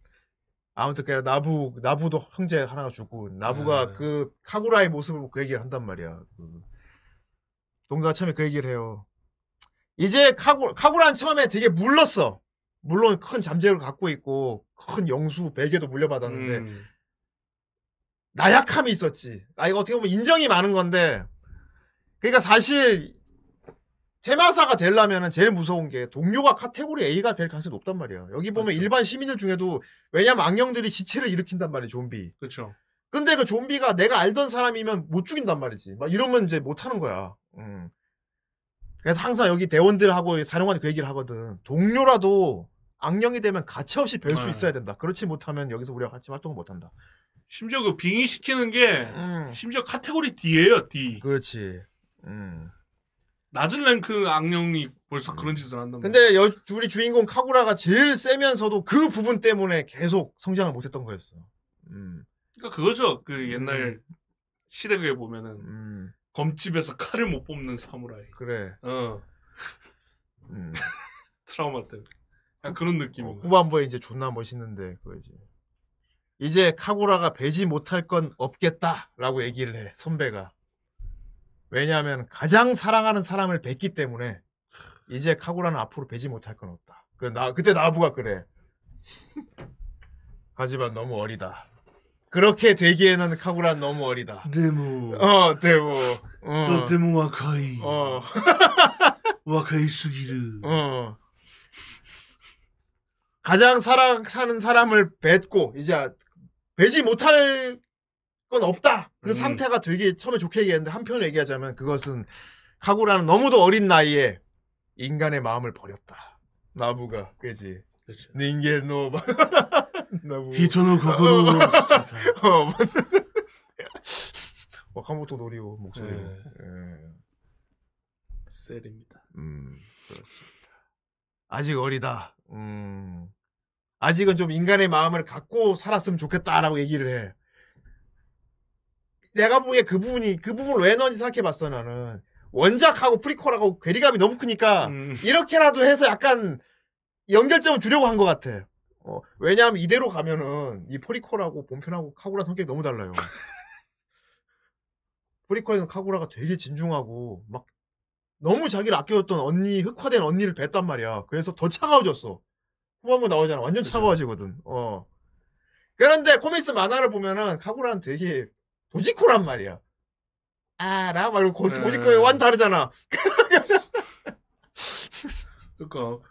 아무튼 그 나부 나부도 형제 하나가 죽고 나부가 네. 그 카구라의 모습을 그 얘기를 한단 말이야. 그 동자가 처음에 그 얘기를 해요. 이제 카구 카구라는 처음에 되게 물렀어. 물론 큰 잠재력을 갖고 있고 큰 영수 베개도 물려받았는데 음. 나약함이 있었지. 아 이거 어떻게 보면 인정이 많은 건데. 그러니까 사실 테마사가 되려면은 제일 무서운 게 동료가 카테고리 A가 될 가능성이 높단 말이야. 여기 보면 그렇죠. 일반 시민들 중에도 왜냐면 악령들이 시체를 일으킨단 말이야, 좀비. 그렇죠. 근데 그 좀비가 내가 알던 사람이면 못 죽인단 말이지. 막 이러면 이제 못 하는 거야. 음. 그래서 항상 여기 대원들하고 사령관이 그 얘기를 하거든. 동료라도 악령이 되면 가차없이 뵐 수 네. 있어야 된다. 그렇지 못하면 여기서 우리가 같이 활동을 못 한다. 심지어 그 빙의 시키는 게 음. 심지어 카테고리 D예요, D. 그렇지. 음. 낮은 랭크 악령이 벌써 그런 짓을 한단 말이야. 근데 여, 우리 주인공 카구라가 제일 세면서도 그 부분 때문에 계속 성장을 못했던 거였어. 음, 그러니까 그거죠. 그 옛날 시대에 보면은 음, 검집에서 칼을 못 뽑는 사무라이. 그래. 어, 음. <laughs> 트라우마 때문에. 약간 그런 느낌인 거. 후반부에 이제 존나 멋있는데 그거지. 이제 카구라가 배지 못할 건 없겠다라고 얘기를 해 선배가. 왜냐하면 가장 사랑하는 사람을 뵀기 때문에 이제 카구라는 앞으로 배지 못할 건 없다. 그 나 그때 나부가 그래. <laughs> 하지만 너무 어리다. 그렇게 되기에는 카구란 너무 어리다. 데모. 어, 데모. 어. 데모 와카이. 어. <laughs> 와카이 수기르. 어. 가장 사랑하는 사람을 뵙고, 이제 배지 못할 건 없다. 그 음. 상태가 되게 처음에 좋게 얘기했는데 한편으로 얘기하자면 그것은 카구라는 너무도 어린 나이에 인간의 마음을 버렸다. 나부가 그지. 그렇죠. 닌겔노 <laughs> 人の心を捨てた。 어, 와카모토 노리오 목소리. 네. 예. 셀입니다. 음, 그렇습니다. 아직 어리다. 음, 아직은 좀 인간의 마음을 갖고 살았으면 좋겠다라고 얘기를 해. 내가 보기에 그 부분이, 그 부분을 왜 넣은지 생각해봤어, 나는. 원작하고 프리퀄하고 괴리감이 너무 크니까, 음. 이렇게라도 해서 약간 연결점을 주려고 한 것 같아. 어, 왜냐하면 이대로 가면은 이 프리퀄하고 본편하고 카구라 성격이 너무 달라요. <laughs> 프리퀄에는 카구라가 되게 진중하고 막 너무 자기를 아껴줬던 언니 흑화된 언니를 벴단 말이야. 그래서 더 차가워졌어. 후반부 나오잖아. 완전 차가워지거든. 어. 그런데 코믹스 만화를 보면은 카구라는 되게 도지코란 말이야. 아라 막 이러고 네. 도지코에 완 다르잖아. 그러니까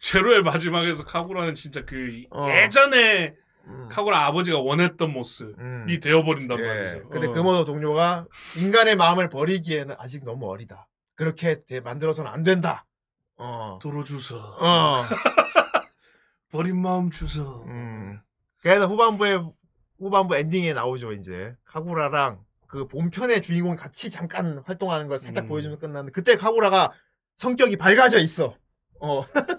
제로의 마지막에서 카구라는 진짜 그 어. 예전에 음. 카구라 아버지가 원했던 모습이 음. 되어버린단 예. 말이죠. 근데 어. 금오도 동료가 인간의 마음을 버리기에는 아직 너무 어리다. 그렇게 돼- 만들어서는 안 된다. 어. 도로 주서 어. <laughs> 버린 마음 주서 음. 그래서 후반부에 후반부 엔딩에 나오죠 이제 카구라랑 그 본편의 주인공이 같이 잠깐 활동하는 걸 살짝 음. 보여주면 끝나는데 그때 카구라가 성격이 밝아져 있어. 어. <laughs>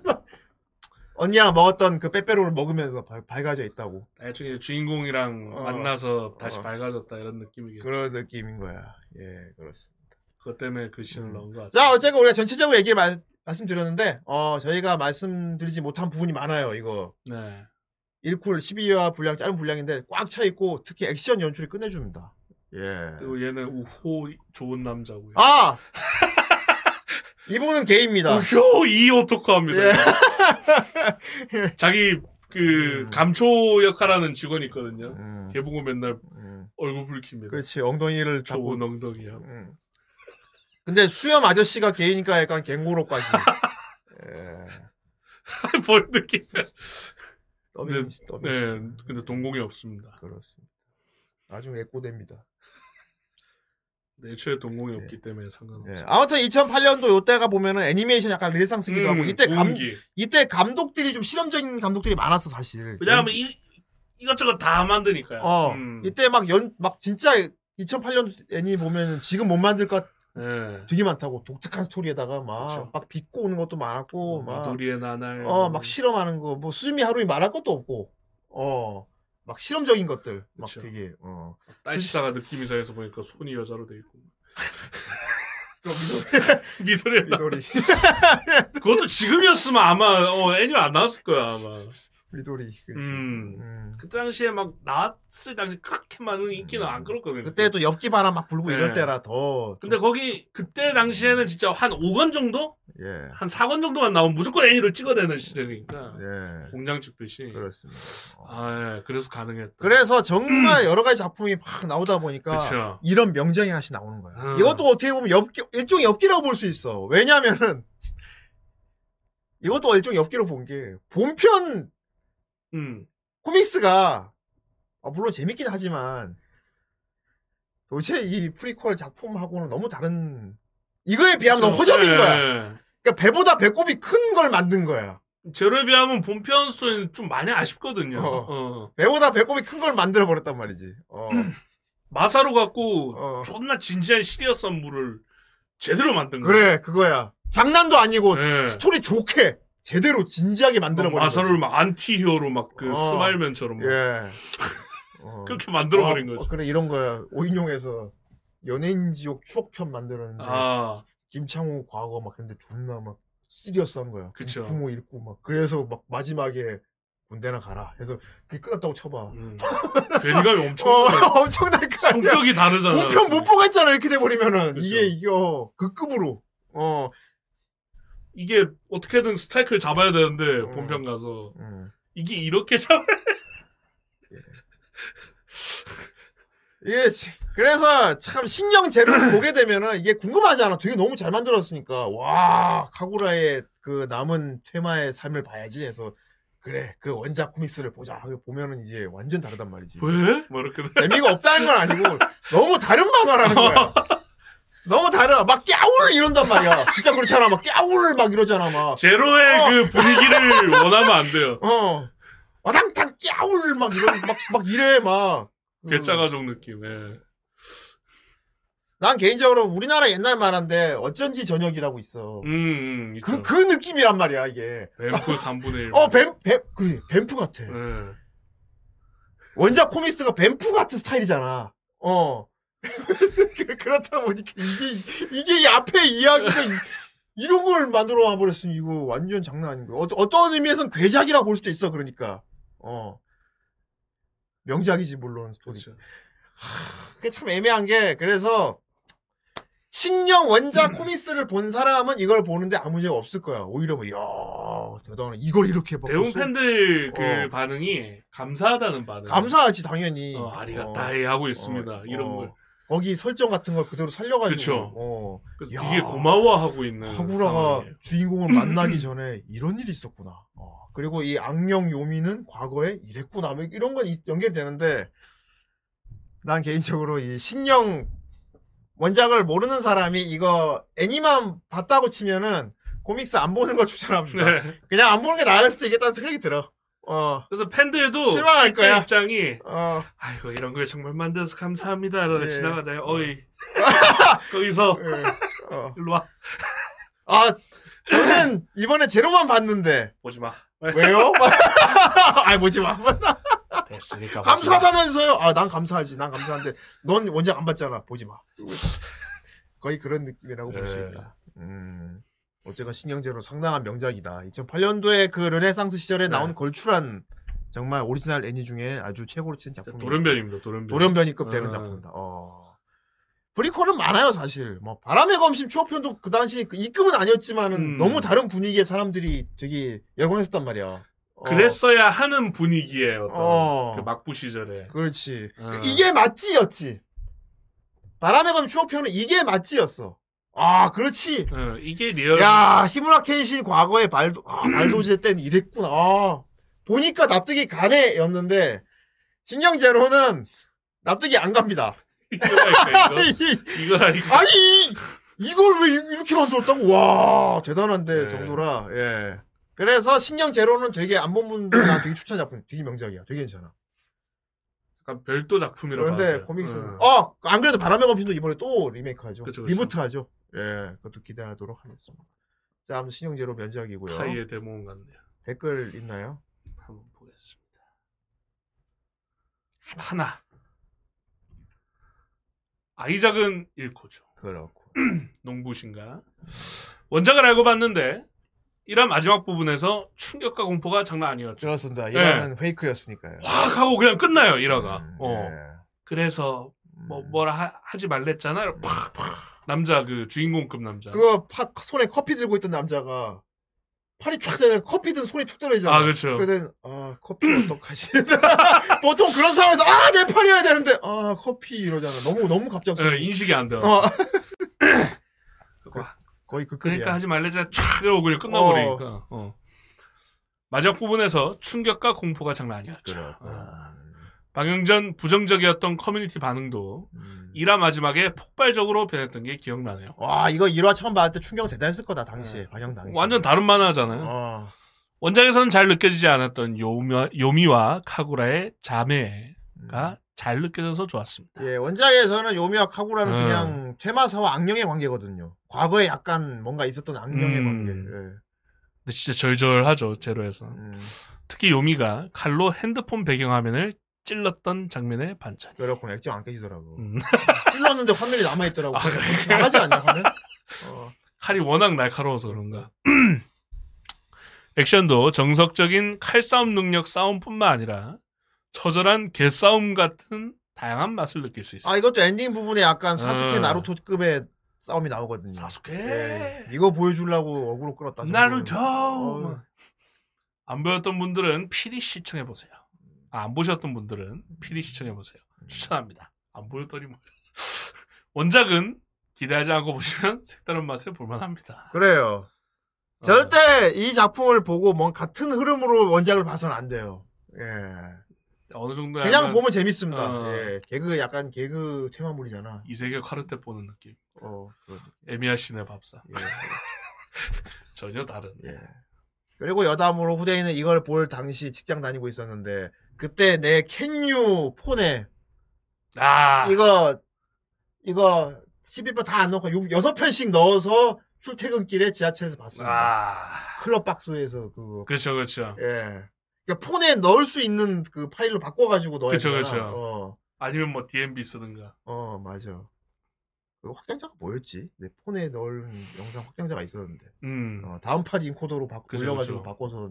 언니랑 먹었던 그 빼빼로를 먹으면서 밝, 밝아져 있다고 나중에 주인공이랑 어. 만나서 다시 어. 밝아졌다 이런 느낌이겠죠. 그런 느낌인 거야. 예, 그렇습니다. 그것 때문에 그 씬을 음. 넣은 것 같아요. 자, 어쨌건 우리가 전체적으로 얘기를 마- 말씀드렸는데 어 저희가 말씀드리지 못한 부분이 많아요. 이거 네. 1쿨 12화 분량 짧은 분량인데 꽉 차 있고 특히 액션 연출이 끝내줍니다. 예. 그리고 얘는 우호 좋은 남자고요. 아! <laughs> 이분은 게이입니다. 우효 이 오토카입니다. 예. <laughs> 자기 그 음. 감초 역할하는 직원이 있거든요. 음, 걔 보고 맨날 음. 얼굴 붉힙니다. 그렇지, 엉덩이를 잡고. 좋은 엉덩이야. 음. 근데 수염 아저씨가 게이니까 약간 갱고로까지. 예. <laughs> 뭘 느낌? 더빙 네, 더빙 네, 근데 동공이 없습니다. 그렇습니다. 나중에 애꼬됩니다. 네, 애초에 동공이 없기 때문에 상관없어요. 네. 아무튼 2008년도 요때가 보면은 애니메이션 약간 르네상스기도 음, 하고 이때 감 고운기. 이때 감독들이 좀 실험적인 감독들이 많았어 사실. 왜냐하면 이 이것저것 다 만드니까요. 어 음. 이때 막 연 막 진짜 2008년 애니 보면은 지금 못 만들 것 네. 되게 많다고 독특한 스토리에다가 막 그쵸. 막 빚고 오는 것도 많았고 막 미도리의 나날. 어, 막 실험하는 거, 뭐, 수미 하루이 말할 것도 없고, 어, 막 실험적인 것들, 막 그쵸. 되게, 어. 딸치다가 느낌 이상해서 보니까 손이 여자로 돼 있고. 미도리의 <laughs> 나 미도리, <laughs> 그것도 지금이었으면 아마 어, 애니를 안 나왔을 거야 아마. 미도리, 그치. 음. 음. 그 당시에 막 나왔을 당시 그렇게 많은 인기는 안 끌었거든요. 그때 또 엽기 바람 막 불고 네. 이럴 때라 더. 근데 거기 그때 당시에는 진짜 한 5권 정도? 예, 한 4권 정도만 나오면 무조건 애니를 찍어내는 시절이니까. 예. 공장 찍듯이. 그렇습니다. 어. 아, 예. 그래서 가능했다. 그래서 정말 여러 가지 작품이 막 나오다 보니까 그쵸. 이런 명장이 하나씩 나오는 거야. 음. 이것도 어떻게 보면 엽기, 일종의 엽기라고 볼 수 있어. 왜냐면은, 이것도 일종의 엽기로 본 게, 본편 음. 코믹스가 아, 물론 재밌긴 하지만 도대체 이 프리퀄 작품하고는 너무 다른 이거에 비하면 너무 허접인 예, 거야. 예. 그러니까 배보다 배꼽이 큰 걸 만든 거야. 제로에 비하면 본편 수는 좀 많이 아쉽거든요. 어. 어. 배보다 배꼽이 큰 걸 만들어 버렸단 말이지. 어. <clears throat> 마사루 갖고 어. 존나 진지한 serious 안무를 제대로 만든 거야. 그래 그거야. 장난도 아니고 예. 스토리 좋게 제대로 진지하게 만들어 버린 마사루를 막 안티 히어로 막그 어. 스마일맨처럼 막 예. <laughs> 어. 그렇게 만들어 버린 어, 거지. 어, 그래 이런 거야. 오인용에서 연예인 지옥 추억편 만들었는데 아, 김창호 과거 막 근데 존나 막 시리어스한 거야. 그쵸. 부모 잃고 막 그래서 막 마지막에 군대나 가라 해서 그게 끝났다고 쳐봐. 음. <laughs> 괴리감이 엄청 어. 엄청날 거 아니야. 성격이 다르잖아. 본편 못 보겠잖아 이렇게 돼버리면은 그쵸. 이게 이거 그 급으로 어 이게 어떻게든 스트라이크를 잡아야 되는데 어. 본편 가서 음. 이게 이렇게 잡아. <laughs> 이게 지- 그래서 참 신령 재료를 <clears throat> 보게 되면은 이게 궁금하잖아. 되게 너무 잘 만들었으니까 와 카구라의 그 남은 퇴마의 삶을 봐야지 해서 그래 그 원작 코믹스를 보자 하고 보면은 이제 완전 다르단 말이지. 왜? 뭐 이렇게 재미가 없다는 건 아니고 너무 다른 만화라는 거야. <laughs> 너무 다르. 막 깨울 이런단 말이야. 진짜 그렇잖아. 막 깨울 막 이러잖아. 막 제로의 어. 그 분위기를 <laughs> 원하면 안 돼요. 어. 와당탕 깨울 막 이런 막막 이래 막. 그, 괴짜 가족 느낌. 예. 난 개인적으로 우리나라 옛날 만화인데 어쩐지 저녁이라고 있어. 음, 음 그, 있죠. 그 느낌이란 말이야, 이게. 뱀프 <laughs> 3분의 1. 어, 뱀, 뱀, 그, 뱀프 같아. 예. 원작 코믹스가 뱀프 같은 스타일이잖아. 어. <laughs> 그- 그렇다 보니까 이게, 이게 이 앞에 이야기가 이- 이런 걸 만들어 와버렸으니 이거 완전 장난 아닌 거야. 어, 어떤 의미에선 괴작이라고 볼 수도 있어, 그러니까. 어. 명작이지, 물론, 스토리. 그렇죠. 그게 참 애매한 게, 그래서, 신령 원작 코믹스를 본 사람은 이걸 보는데 아무 문제가 없을 거야. 오히려 뭐, 이야, 대단해. 이걸 이렇게 봐. 대웅 팬들 그 어. 반응이 감사하다는 반응. 감사하지, 당연히. 어, 아리가따이 하고 있습니다. 어, 이런 어. 걸. 거기 설정 같은 걸 그대로 살려가지고. 그쵸. 어. 그래서 야. 되게 고마워하고 있는. 카구라가 상황이에요. 주인공을 만나기 전에 이런 일이 있었구나. 어. 그리고 이 악령 요미는 과거에 이랬구나. 뭐 이런 건 이- 연결되는데, 난 개인적으로 이 신령 원작을 모르는 사람이 이거 애니만 봤다고 치면은 코믹스 안 보는 걸 추천합니다. 네. 그냥 안 보는 게 나을 수도 있겠다는 생각이 들어. 어, 그래서 팬들도 실망할 거야. 입장이 어, 아이고 이런 걸 정말 만들어서 감사합니다. 이러다 네. 지나가다요. 어이 <laughs> 거기서 예, 어. 일로 와 아, 저는 이번에 제로만 봤는데, 보지 마. 왜요? <laughs> 아, 보지 마. 됐으니까 보지 마. 감사하다면서요? 아, 난 감사하지. 난 감사한데, 넌 원작 안 봤잖아. 보지 마. <laughs> 거의 그런 느낌이라고 볼수 네. 있다. 음. 어쨌건 식령제로 상당한 명작이다. 2008년도에 그 르네상스 시절에 네. 나온 걸출한 정말 오리지널 애니 중에 아주 최고로 친 작품이 돌연변입니다. 돌연변. 돌연변이급 되는 어. 작품이다. 어. 프리퀄은 많아요, 사실. 뭐, 바람의 검심 추억편도 그 당시 그 입금은 아니었지만은 음. 너무 다른 분위기의 사람들이 되게 열광했었단 말이야. 어. 그랬어야 하는 분위기예요. 어떤 어. 그 막부 시절에. 그렇지. 어. 이게 맞지였지. 바람의 검심 추억편은 이게 맞지였어. 아, 그렇지. 어, 이게 real. 야, 히무라 켄신 과거의 발도, 아, 발도제 때는 이랬구나. 아, 보니까 납득이 가네였는데 식령 제로는 납득이 안 갑니다. 이거라니까, 이거. 아니, 이거라니까. 아니 이걸 왜 이- 이렇게 만들었다고? 와 대단한데 네. 정도라. 예. 그래서 식령 제로는 되게 안 본 분들 나 되게 추천 작품, 되게 명작이야. 되게 괜찮아. 약간 별도 작품이라고. 그런데 하더라고요. 코믹스. 응. 어, 안 그래도 바람의 검심도 이번에 또 리메이크 하죠. 그쵸, 그쵸. 리부트 하죠. 예, 그것도 기대하도록 하겠습니다. 자, 아무튼 식령 제로 명작이고요. 타이의 대모험 같네요. 댓글 있나요? 한번 보겠습니다. 하나. 아이작은 잃고죠. 그렇고. <clears throat> 농부신가. 원작을 알고 봤는데 1화 마지막 부분에서 충격과 공포가 장난 아니었죠. 그렇습니다. 네. 이거는 페이크였으니까요. 확 하고 그냥 끝나요 1화가. 음, 어. 예. 그래서 뭐 뭐라 하, 지 말랬잖아. 팍팍 남자 그 주인공급 남자. 그거 파, 손에 커피 들고 있던 남자가 팔이 쫙 되는 커피 든 손이 툭 떨어지잖아. 아, 그쵸. 그러더니 아 커피 어떡하지? <laughs> 보통 그런 상황에서 아 내 팔이어야 되는데 아 커피 이러잖아. 너무 너무 갑작스러워. 예, 인식이 안 돼. 어. <laughs> 그거 거의 그 그러니까. 하지 말랬잖아. 촥 이러고 그냥 끝나버리니까. 어. 마지막 부분에서 충격과 공포가 장난 아니었죠. 그렇고. 아. 방영 전 부정적이었던 커뮤니티 반응도 음. 1화 마지막에 폭발적으로 변했던 게 기억나네요. 와 이거 1화 처음 봤을 때 충격 대단했을 거다 당시에 반영 당시. 완전 다른 만화잖아요. 어. 원작에서는 잘 느껴지지 않았던 요미, 요미와 카구라의 자매가 잘 느껴져서 좋았습니다. 예, 원작에서는 요미와 카구라는 음. 그냥 퇴마사와 악령의 관계거든요. 과거에 약간 뭔가 있었던 악령의 음. 관계. 예. 근데 진짜 절절하죠, 제로에서. 음. 특히 요미가 칼로 핸드폰 배경화면을 찔렀던 장면의 반전이. 그렇구나. 액정 안 깨지더라고. 음. <laughs> 찔렀는데 화면이 남아있더라고. 아, 그래? 나가지 않냐, 화면? <laughs> 어. 칼이 워낙 날카로워서 그런가. <clears throat> 액션도 정석적인 칼싸움 능력 싸움뿐만 아니라 처절한 개싸움 같은 다양한 맛을 느낄 수 있어요. 아, 이것도 엔딩 부분에 약간 사스케 음. 나루토급의 싸움이 나오거든요. 사스케 예. 이거 보여주려고 어그로 끌었다. 나루토 어. 안 보였던 분들은 필히 시청해 보세요. 아, 안 보셨던 분들은 필히 시청해 보세요. 추천합니다. 안 보였더니 뭐 <laughs> 원작은 기대하지 않고 보시면 <laughs> 색다른 맛을 볼만합니다. 그래요. 어. 절대 이 작품을 보고 뭔 같은 흐름으로 원작을 봐서는 안 돼요. 예. 어느 정도 그냥 보면 재밌습니다. 어. 예. 개그 약간 개그 테마물이잖아. 이세계 카르테 보는 느낌. 어. 에미야 씨네 밥상. 예. <laughs> 전혀 다른. 예. 그리고 여담으로 후대인은 이걸 볼 당시 직장 다니고 있었는데 그때 내 캔유 폰에 아, 이거 이거 12편 다 안 넣고 6, 편씩 넣어서 출퇴근길에 지하철에서 봤습니다. 아, 클럽 박스에서 그거. 그렇죠, 그렇죠. 예. 그러니까 폰에 넣을 수 있는 그 파일로 바꿔가지고 넣어야 되잖아. 그쵸. 어, 아니면 뭐 DMB 쓰든가. 어, 맞아. 그 확장자가 뭐였지? 내 폰에 넣을 영상 확장자가 있었는데. 음, 어, 다음 판 인코더로 바, 그쵸, 올려가지고 그쵸. 바꿔서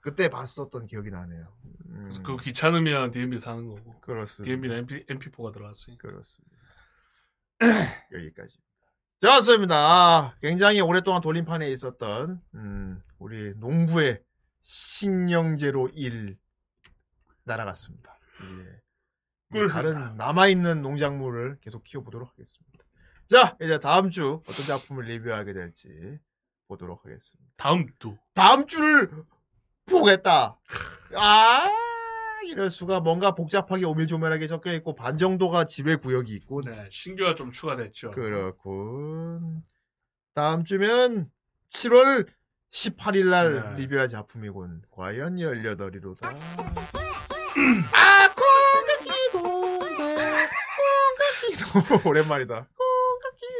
그때 봤었던 기억이 나네요. 음, 그래서 그거 귀찮으면 DMB 사는 거고. 그렇습니다. DMB는 MP, MP4가 들어갔으니까. 그렇습니다. <clears throat> 여기까지. 좋습니다. 아, 굉장히 오랫동안 돌림판에 있었던 음, 우리 농부의 식량제로 1 날아갔습니다. 이제 이제 다른 남아있는 농작물을 계속 키워보도록 하겠습니다. 자, 이제 다음 주 어떤 작품을 리뷰하게 될지 보도록 하겠습니다. 다음 또. 다음 주를 보겠다. 아, 이럴 수가 뭔가 복잡하게 오밀조밀하게 적혀 있고 반 정도가 지뢰 구역이 있고 네, 신규가 좀 추가됐죠. 그렇군. 다음 주면 7월 18일 날 네. 리뷰할 작품이군. 과연 18이로다. <clears throat> 아, 콩깍기도, 콩깍기도. <laughs> 오랜만이다.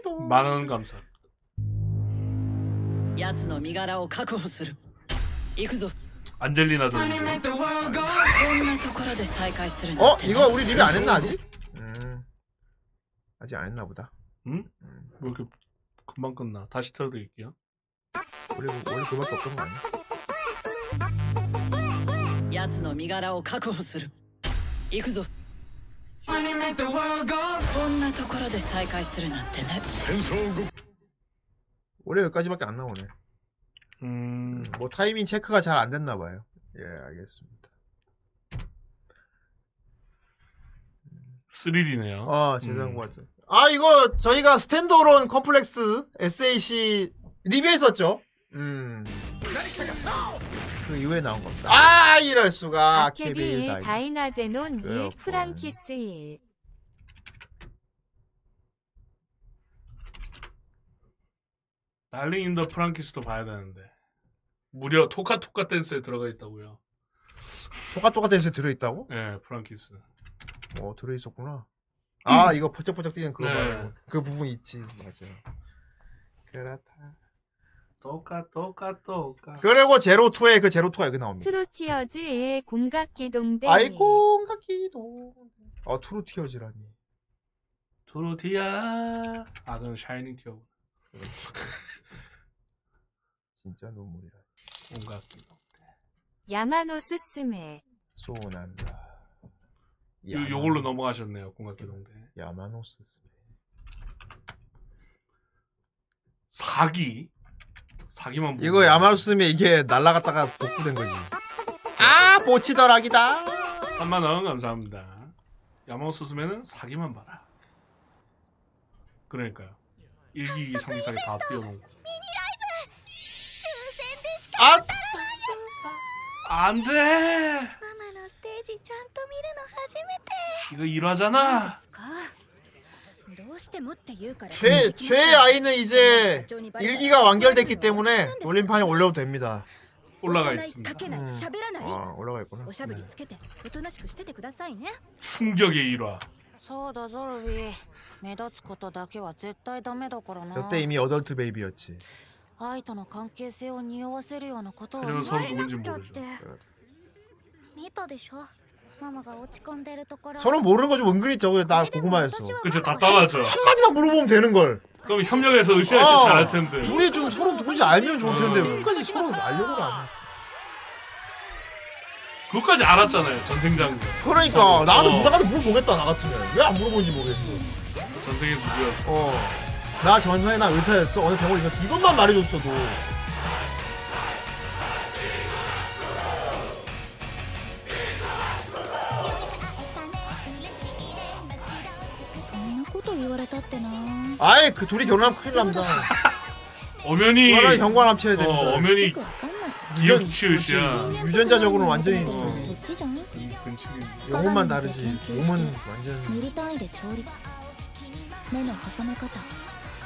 콩깍기도. 만원 감사. 奴の身柄を確保する行くぞ 안젤리나 도 こんなところで再会するなん 어, て 이거 우리 리뷰 안 했나 아직? 음, 아직 안 했나 보다. 응? 왜 이렇게 금방 끝나? 다시 틀어드릴게요. 원래 원래 그밖에 없던 거 아니야? 奴の身柄を確保する行くぞこんなところで再会するなんてね 원래 여기까지밖에 안 나오네. 음, 뭐 타이밍 체크가 잘 안 됐나 봐요. 예, 알겠습니다. 3D네요. 아, 재산 것 같아. 아, 이거 저희가 스탠드얼론 컴플렉스 SAC 리뷰했었죠? 음. 그 이후에 나온 겁니다. 아 이럴 수가 케비 1 다이. 다이나제논 1 그렇군. 프랑키스 1 달링 인더 프랑키스도 봐야 되는데 무려 토카토카 댄스에 들어가 있다고요. 토카토카 댄스에 들어있다고? 예, 프랑키스. 어 들어있었구나. 아 이거 퍼쩍퍼쩍 뛰는 그거 네. 말고 그 부분 있지 맞아. 그렇다. 토카 토카 토카. 그리고 제로투에 그 제로투가 여기 나옵니다. 트루티어즈 1 공각기동대 아이고 각기도. 아 트루티어즈라니. 트로티아. 아 그럼 샤이닝 티어. <laughs> 진짜 눈물이라. 공각기. 야마노 스 스메 쏘난다. 요 요걸로 넘어가셨네요. 공각기 동대. 야마노스. 사기. 사기만 보고. 이거 야마노스면 이게 날라갔다가 복구된 거지. 아 보치더락이다. 3만 원 감사합니다. 야마오 스스메는 사기만 봐라. 그러니까요. 일기 상기상이 다 띄워놓은 거. 아 안 돼. ママのステージちゃんと見るの初めて 이거 일화잖아. どうしてもって言うから 최, 최의 아이는 이제 일기가 완결됐기 때문에 돌림판에 올려도 됩니다. 올라가 か 있습니다. けない喋らない 아, 올라가 있구나. おしゃべりつけておとなしくしててくださいね 충격의 일화. そうだゾルビー目立つことだけは絶対ダメだからな 저때 이미 어덜트 베이비였지. 愛との関係性を匂わせるようなことは 하지만 し 서로 ない 누군지 だっ 모르죠. て見たでしょママが落ち込んでるところ 서로 모르는 거 좀 은근히 저거 나 궁금하였어. 그쵸 답답하죠. 한마디만 물어보면 되는 걸. 그럼 협력해서 으쌰으쌰 어, 잘할 텐데. 둘이 좀 서로 누군지 알면 좋을 텐데 어. 끝까지 서로 알려고는 안 해. 그것까지 알았잖아요. 전생장군. 그러니까 나도 어. 누나가도 물어보겠다 나 같으면 왜 안 물어보는지 모르겠어. 전생에 누구였어? 어. 나 전사에 나 의사였어. 오늘 병을 이겼 이것만 말해줬어도. 아예 그 둘이 결혼하면 큰일 납니다. <laughs> 엄연히 하나 경관 합쳐야 됩니다. 어, 엄연히 유전 치우시야. 유전자적으로 완전히 어. 영혼만 다르지. 몸은 완전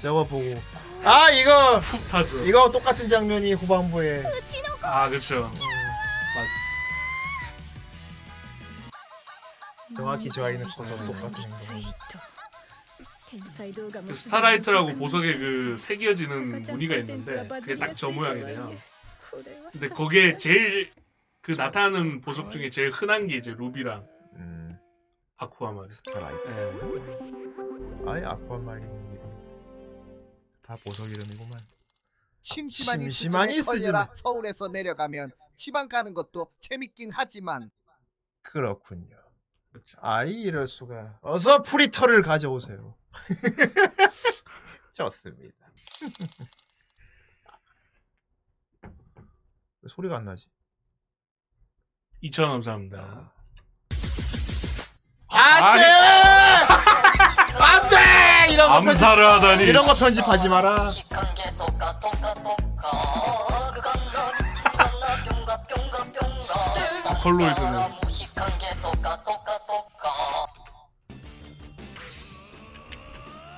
저거 보고 어. 아 이거 푹 타죠. 이거 똑같은 장면이 후반부에 어, 아 그렇죠. 정확히 저 아이는 컬러 음, 똑같은 음, 음, 그 스타라이트라고 보석에 그 새겨지는 무늬가 있는데 그게 딱 저 모양이래요. 근데 거기에 제일 그 나타나는 보석 중에 제일 흔한 게 이제 루비랑 음, 아쿠아마리. 스타라이트. 예. 아예 아쿠아마린 다 보석 이름이구만. 심심한 이스즈에 이스즈에 걸려라. 서울에서 내려가면 지방 가는 것도 재밌긴 하지만. 그렇군요. 아이 이럴 수가. 어서 프리터를 가져오세요. <laughs> 좋습니다. 왜 소리가 안 나지? 2천 감사합니다. 안 돼! 안 돼 이런 거 편집 암살을 하다니. 이런 거 편집하지 마라 컬로이드는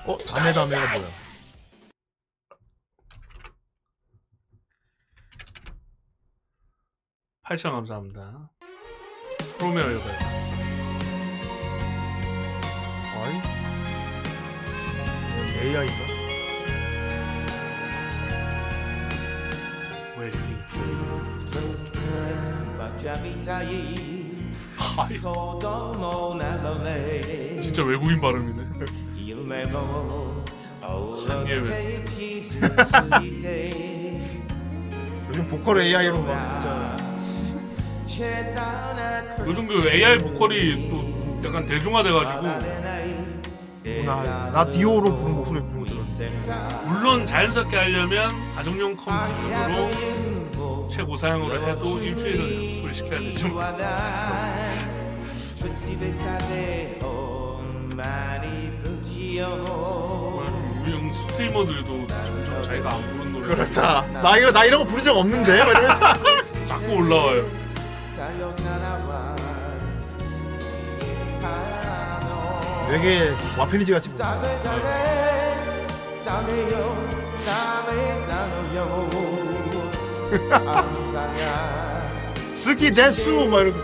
어 다메 다메가 뭐야 8천 감사합니다. 프로메어 여덟. 아이 AI인가 웨이팅 포. 진짜 외국인 발음이네. 한예 웨스트. 요즘 보컬 AI로 막 진짜 요즘 그 AI 보컬이 또 약간 대중화돼가지고 나, 나 디오로 부른 목소리 부르고 들었어. 물론 자연스럽게 하려면 가정용 컴 기준으로 최고 사양으로 해도 일주일은 연습을 시켜야 요즘 유명 스트리머들도 점점 자기가 안 부른 노래 그렇다. 나 이거 나 이런 거 부른 적 없는데. 막 이러면서. 자꾸 올라와요. 되게 와페니지 같이 부른다. 스키 데수 막 이러고.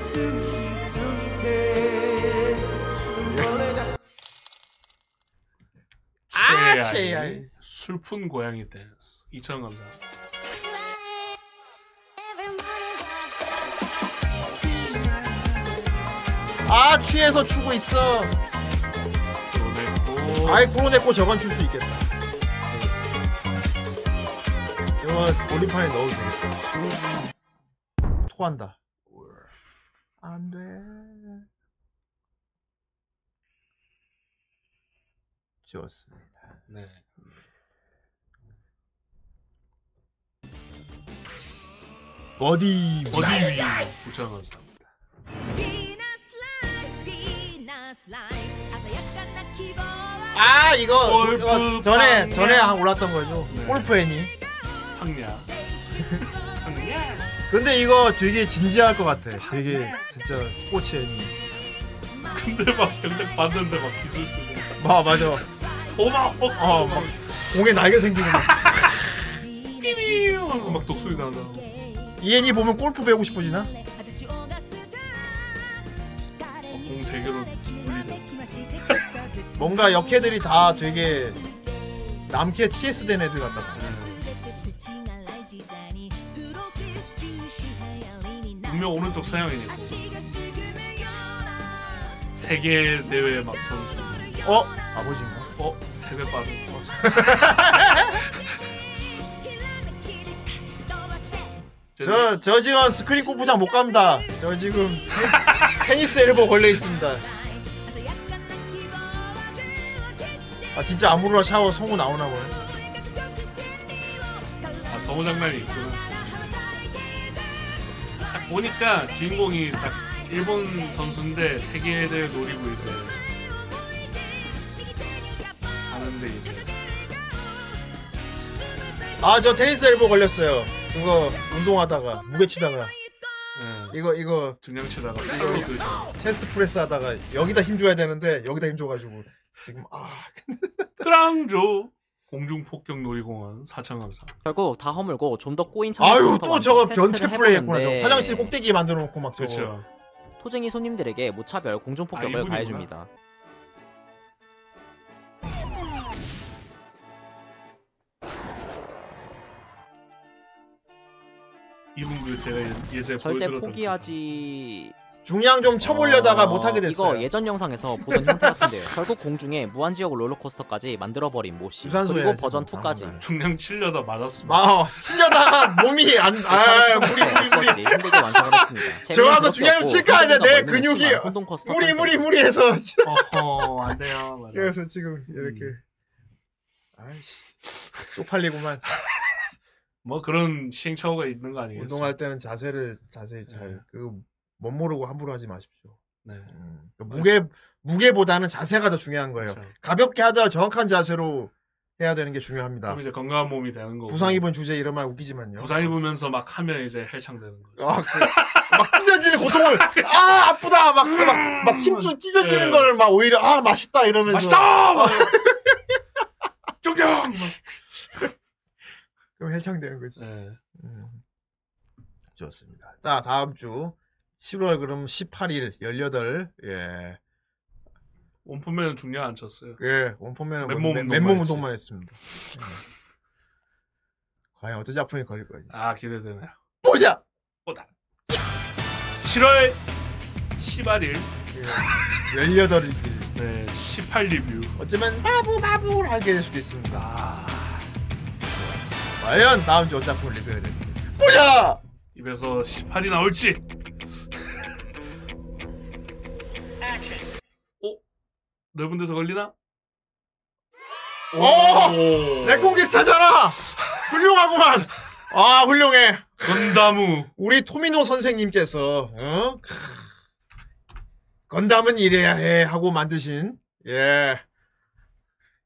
아, 최애아이, 최애아이. 술푼 고양이 댄스 2천 감사합니다. 아 취해서 추고 있어. 아이 코로네코 저건 출수 있겠다. 이거 올림판에 넣어도 되겠다. 토한다. 안 돼. 좋습니다. 네. 어디 어디 위 2천 감사합니다. 아 이거 골프 이거 전에 방향. 전에 한 올랐던 거죠. 네. 골프 애니. 황야. 황야. 근데 이거 되게 진지할 것 같아. 되게 진짜 스포츠 애니. 근데 막 정작 봤는데 막 기술 쓰고 아 맞아. 도마호. 어, 막 공에 날개 생기고 막. 하고 막 독소리 나나. 이 애니 보면 골프 배우고 싶어지나? 공세 개로. 뭔가 역캐들이 다 되게 남캐 TS 된 애들 같다. 분명 오른쪽 서양인이고 세계 대회 막 선수. 어 아버지인가? 어 세배 빠른 거. <laughs> 저, 저 지금 스크린 골프장 못 갑니다. 저 지금 테, 니스 엘보 걸려 있습니다. 아 진짜 아무로나 샤워 성우 나오나 보네. 아 성우 장난이 있구나. 딱 보니까 주인공이 딱 일본 선수인데 세계 대회 노리고 이제 하는데 이제 아 저 테니스 엘보 걸렸어요. 그거 운동하다가 무게 치다가 예, 이거 이거 중량 치다가 팔로 들 체스트 프레스 하다가 여기다 힘 줘야 되는데 여기다 힘 줘가지고 지금 아 <laughs> 크랑조 공중 폭격 놀이공원 4천 감사. 결국 다 허물고 좀 더 꼬인 아유 청소부터 또 저거 테스트를 변태 플레이 했구나. 저 화장실 꼭대기 만들어 놓고 막 저거. 그렇죠. 토쟁이 손님들에게 무차별 공중 아, 폭격을. 가해줍니다. 이분 그 제가 예- 예전에 절대 보여드렸던 포기하지. 중량 좀 쳐보려다가 어, 못하게 됐어요. 이거 예전 영상에서 보던 형태 같은데요. <laughs> 결국 공중에 무한지역 롤러코스터까지 만들어버린 모씨. 유산소 그리고 버전 뭐, 2까지. 중량 치려다 맞았습니다. 아 치려다가 <laughs> 몸이 안 아, 무리 무리 무리. 힘들게 완성을 했습니다. 저 와서 중량 칠까 하는데 내 근육이 커스터 무리 무리 무리 해서 <laughs> 어허 안 돼요. 맞아. 그래서 지금 이렇게 아이씨 쪽팔리구만. 뭐 그런 시행착오가 있는 거 아니겠어요? 운동할 때는 자세를 자세히 잘 그 못 모르고 함부로 하지 마십시오. 네. 음, 그 무게 무게보다는 자세가 더 중요한 거예요. 그렇죠. 가볍게 하더라도 정확한 자세로 해야 되는 게 중요합니다. 그럼 이제 건강한 몸이 되는 거고. 부상 입은 주제 이런 말 웃기지만요. 부상 입으면서 막 하면 이제 헬창되는 거죠. 아, 그, 막 찢어지는 고통을 아 아프다 막막막 힘줄 찢어지는 네. 걸막 오히려 아 맛있다 이러면서 맛있다! 막 존경! <laughs> 그럼 헬창되는 거지. 네. 음. 좋습니다. 자 다음 주 10월 그럼 18일 18 예. 원품에는 중량 안 쳤어요. 예, 원포맨은 맨몸 뭐 운동만. 운동만 했습니다. 예. 과연 어떤 작품이 걸릴 거지? 아 기대되네요. 보자. 보다. 7월 18일 18일 네 18 리뷰. 어쩌면 마부 마부를 하게 될 수도 있습니다. 과연 다음 주 어떤 작품을 리뷰해야 될지 보자. 입에서 18이 나올지 넓은 데서 걸리나? 오! 레콩기스타잖아! 훌륭하구만! 아, 훌륭해. 건다무. 우리 토미노 선생님께서, 어? 크. 건담은 이래야 해. 하고 만드신, 예.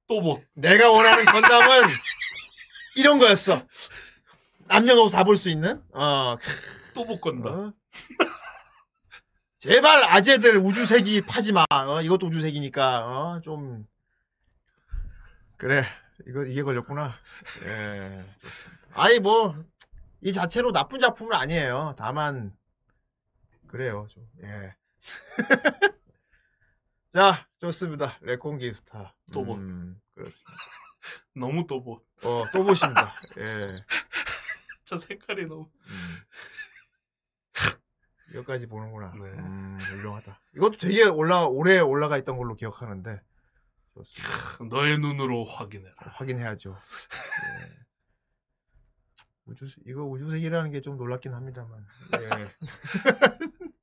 또봇. 내가 원하는 건담은 이런 거였어. 남녀노소 다 볼 수 있는, 어, 크. 또봇 건다. 어? 제발 아재들 우주색이 파지 마. 어, 이것도 우주색이니까, 어, 좀. 그래. 이거, 이게 걸렸구나. 예, 좋습니다. 아니, 뭐, 이 자체로 나쁜 작품은 아니에요. 다만, 그래요, 좀, 예. <laughs> 자, 좋습니다. 레콘기스타. 또봇. 음, 그렇습니다. <laughs> 너무 또봇. 어, 또 보십니다. 예. <laughs> 저 색깔이 너무. 이거까지 보는구나. 네. 음, 훌륭하다. <laughs> 이것도 되게 올라, 오래 올라가 있던 걸로 기억하는데. 좋습니다. 너의 눈으로 확인해라. 확인해야죠. 예. 우주, 이거 우주색이라는 게 좀 놀랍긴 합니다만. 예. <laughs>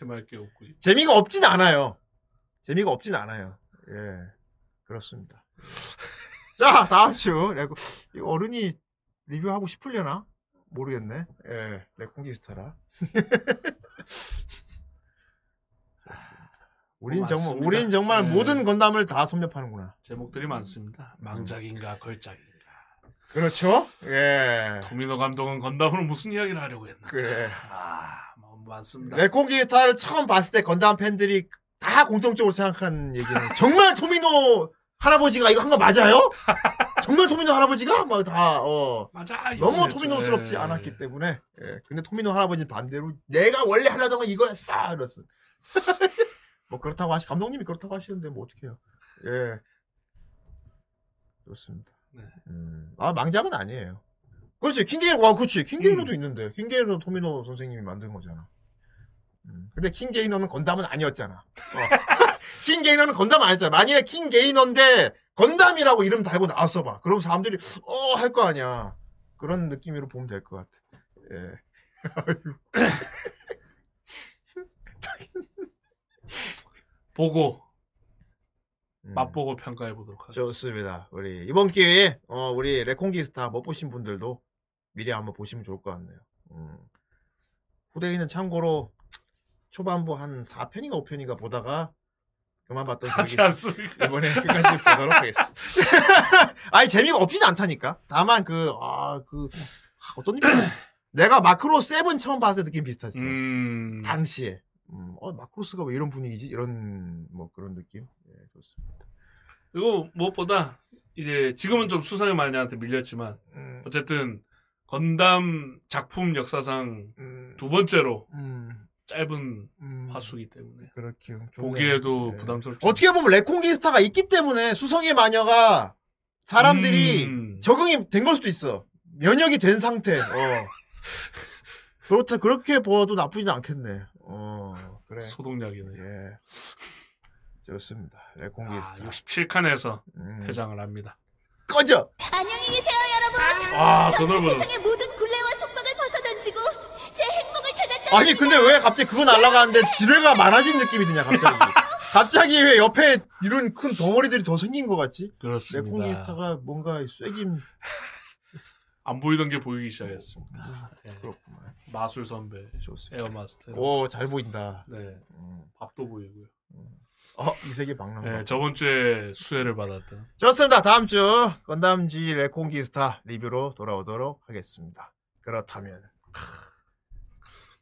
해맑게 웃고. 있- 재미가 없진 않아요. 재미가 없진 않아요. 예. 그렇습니다. <laughs> 자, 다음 주. 어른이 리뷰하고 싶으려나? 모르겠네. 예. 레콩기스타라. 좋습니다. <laughs> 우린 어, 정말, 맞습니다. 우린 정말 예. 모든 건담을 다 섭렵하는구나. 제목들이 많습니다. 망작인가 걸작인가. 그렇죠? 예. 도미노 감독은 건담으로 무슨 이야기를 하려고 했나? 그래. 아, 뭐 많습니다. 레콩기스타를 처음 봤을 때 건담 팬들이 다 공통적으로 생각한 얘기는 정말 토미노 할아버지가 이거 한 거 맞아요? 정말 토미노 할아버지가 막 다 어. 맞아. 너무. 토미노스럽지 예. 않았기 때문에 예. 근데 토미노 할아버지 반대로 내가 원래 하려던 건 이거였어 이랬어 <laughs> 뭐 그렇다고 하시 감독님이 그렇다고 하시는데 뭐 어떡해요 예 좋습니다 네. 음. 아 망작은 아니에요 그렇지 킹게이너 와 그렇지 킹게이너도 음. 있는데 킹게이너 토미노 선생님이 만든 거잖아 음. 근데 킹 게이너는 건담은 아니었잖아 어. <laughs> 킹 게이너는 건담 아니었잖아 만일에 킹 게이너인데 건담이라고 이름 달고 나왔어 봐 그럼 사람들이 어 할 거 아니야 그런 느낌으로 보면 될 것 같아 예 <laughs> 보고 음. 맛보고 평가해 보도록 하죠. 좋습니다. 우리 이번 기회에 어, 우리 레콩기스타 못 보신 분들도 미리 한번 보시면 좋을 것 같네요. 음. 후대인은 참고로 초반부 한 4편인가 5편인가 보다가 그만 봤던 하지 기억이 않습니까? 이번에 끝까지 보도록 하겠습니다. <laughs> <laughs> 아니 재미가 없진 않다니까. 다만 그 아그 어떤 느낌? <coughs> 내가 마크로 세븐 처음 봤을 때 느낌 비슷했어. 음. 당시에. 음, 어 마크로스가 왜 이런 분위기지? 이런 뭐 그런 느낌. 예, 좋습니다. 그리고 무엇보다 이제 지금은 좀 수상의 마녀한테 밀렸지만 음. 어쨌든 건담 작품 역사상 음. 두 번째로 음. 짧은 음. 화수기 때문에 그렇게 보기에도 네. 부담스럽죠. 어떻게 보면 레콩기스타가 있기 때문에 수성의 마녀가 사람들이 음. 적응이 된 걸 수도 있어. 면역이 된 상태. <laughs> 어. 그렇다 그렇게 보아도 나쁘진 않겠네. 어 그래. 소독약이네. 예. 좋습니다. 아, 레콩기스타. 67칸에서 음. 퇴장을 합니다. 꺼져. 안녕히 계세요, 여러분. 아, 더 저는 넓어졌어. 세상의 모든 굴레와 속박을 벗어던지고 제 행복을 찾았다. 아니 근데 왜 갑자기 그거 날아가는데 지뢰가 많아진 느낌이 드냐 갑자기. 갑자기 왜 옆에 이런 큰 덩어리들이 더 생긴 것 같지? 그렇습니다. 레콩기스타가 뭔가 쐐김 안 보이던 게 보이기 시작했습니다. 예. 그렇구만. 마술 선배, 좋습니다. 에어마스터. 오 잘 보인다. 네, 음. 밥도 보이고요. 어 이 세계 박람. 네, 저번 주에 수혜를 받았던 좋습니다. 다음 주 건담지 레콩기스타 리뷰로 돌아오도록 하겠습니다. 그렇다면 크,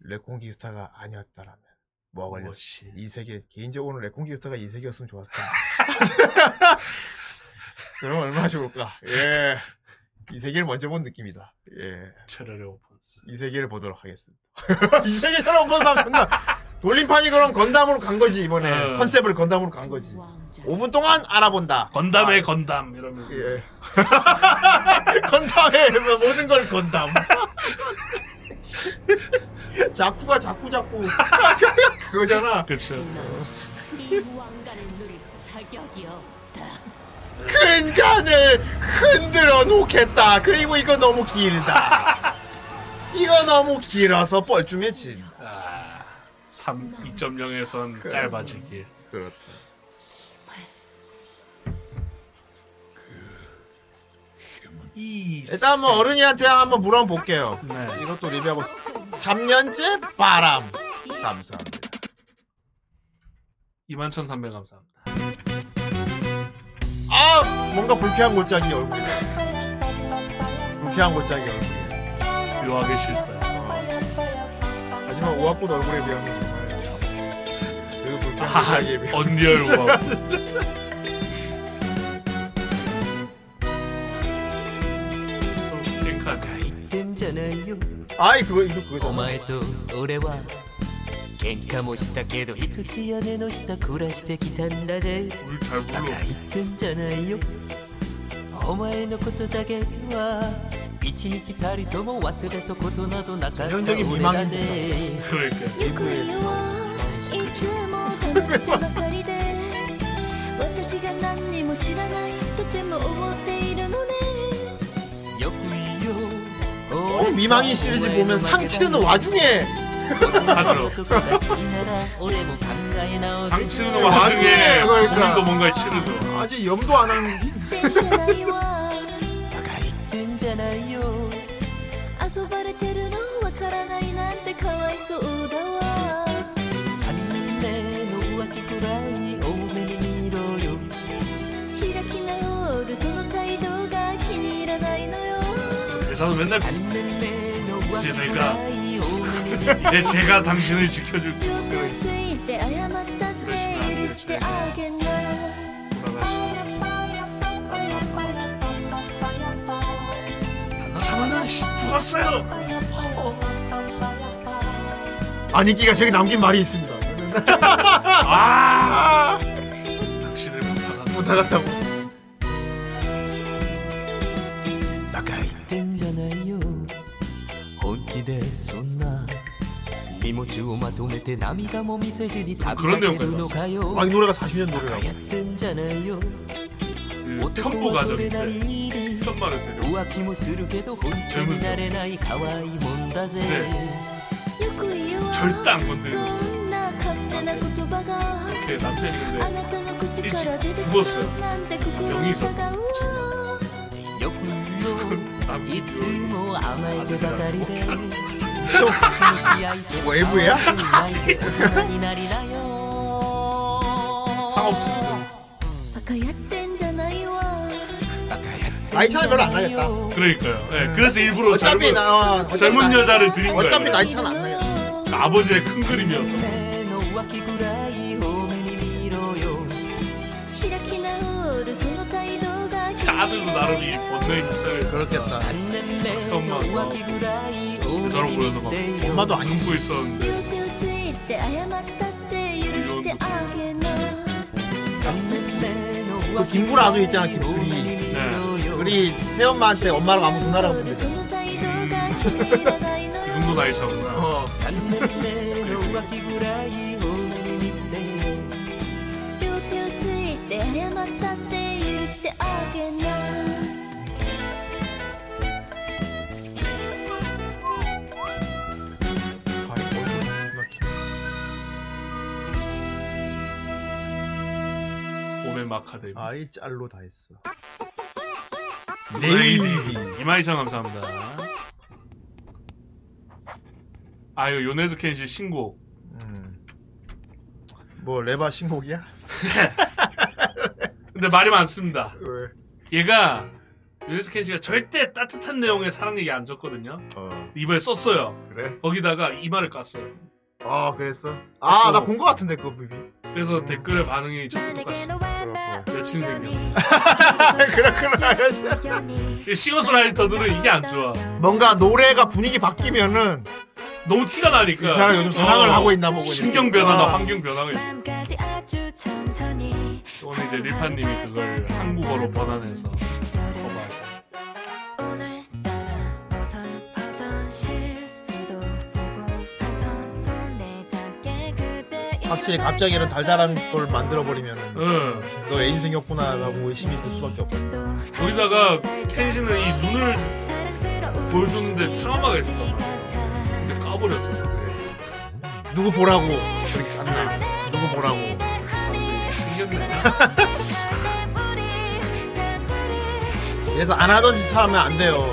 레콩기스타가 아니었다라면 뭐가 걸렸지? 이 세계 개인적으로는 레콩기스타가 이 세계였으면 좋았을 텐데. <laughs> 그럼 얼마나 좋을까? 예. 이 세계를 먼저 본 느낌이다. 예. 최렬의 오픈스. 이 세계를 보도록 하겠습니다. <laughs> 이 세계 처럼 본 사람 존나 돌림판이 그럼 건담으로 간 거지 이번에 어. 컨셉을 건담으로 간 거지. 5분 동안 알아본다. 건담의 건담 이러면서 예. <laughs> 건담에 뭐 모든 걸 건담. 자쿠가 자꾸 자꾸 <laughs> 그거잖아. 그렇죠. 이 왕관을 누릴 자격이 없다. 큰 간을 흔들어 놓겠다. 그리고 이거 너무 길다. 이거 너무 길어서 뻘쭘해진다. 3 2.0에선 짧아지길. 그렇다. 일단 뭐 어른이한테 한번 물어 볼게요. 네. 이것도 리뷰하고 3년째 바람. 감사합니다. 21,300 감사합니다. 아 뭔가 불쾌한 골짜기 얼굴이다. 불쾌한 골짜기 얼굴. 묘하게 실사. 하지만 우아꽃 얼굴에 비하면 정말 그 불쾌한 아, 골짜기에 비하면 언리얼 진짜 우아꽃. <laughs> だよはいすごお前と俺は喧嘩もしたけど一つ屋根の下暮らしてきたんだぜ。バカ言ってんじゃないよ。お前のことだけは一日たりとも忘れたことなどなかった俺だぜ。行方はいつも騙してばかりで私が何にも知らないとても思っている。 어, 미망인 시리즈 보면 상 치르는 와중에 하죠. 상 치르는 와중에 본인도 뭔가 치르죠. 아직 염도 안 하는 ってんじゃないわってんじゃないよ遊ばれてるのわからないなんてかわいそうだわ3人目の浮気くらい 저는 맨날 비슷해. 이제 내가 <laughs> 이제 제가 당신을 지켜줄 거예요. 안익기가 아, 저기 남긴 말이 있습니다. <laughs> 아, <laughs> 당신을 부탁한다. 부탁한다고. 荷物をまとめて涙も見せずに旅 그런 立て 내용까지 るのかよ 아, 이 노래가 40년 노래라고. やってんじゃないよ 그 편부 가족인데 편마를 데려. 浮気もするけど本当になれない可愛いもんだぜ、 よく言うわ 절대 안 건드리는 そんな勝手な言葉が 이렇게 남편이 あ 근데 なたの口から出てくる 죽었어요. なんて心 병이 있었. 疑うわよく言うよいつも甘えてばかりで 뭐 외부야? 상업지. 나이 차는 별로 안 나겠다. 그러니까요. 예, 그래서 일부러 어차피 젊은, 나 어, 어차피 젊은 나- 여자를 드린 거예요. 어차피 나이 차는 안 나겠다. 아버지의 큰 그림이었던 아들도 나름 이 본능의 육성을 그렇겠다. 엄마. 저를 보여서 막 엄마도 안 웃고 있었는데. 그 김구라 아들 있잖아 김구리. 네. 우리 새엄마한테 엄마랑 아무 누나라고 부르 그 정도 나이 차구나. 어. 마카데미. 아이 짤로 다 했어. 레이디. 이마이상 감사합니다. 아 이거 요네즈 켄시 신곡. 뭐 레바 신곡이야? <laughs> 근데 말이 많습니다. 왜? 얘가 요네즈 켄시가 절대 따뜻한 내용의 사랑 얘기 안 줬거든요. 어. 이번에 썼어요. 그래? 거기다가 이마를 깠어요. 아 그랬어? 아 나 본 거 같은데 그거 뮤비. 그래서 댓글의 반응이 좀 똑같습니다. 며칠 생겼 <laughs> 그렇구나. 싱어송라이터들은 이게 안 좋아. 뭔가 노래가 분위기 바뀌면은 너무 티가 나니까. 이 사람 요즘 사랑을 하고 있나 보고 신경 변화나 아. 환경 변화가 있어. 맘까지 아주 천천히 오늘 이제 리파님이 그걸 한국어로 번안해서 확실히 갑자기 이런 달달한 걸 만들어 버리면은 응. 너 애인 생겼구나라고 의심이 들 수밖에 없어. 거기다가 켄시는 이 눈을 보여주는데 트라우마가 있었단 말이야. 근데 까버렸죠. 누구 보라고 그렇게 안나 누구 보라고 그래서 안 하던 짓 하면 안 돼요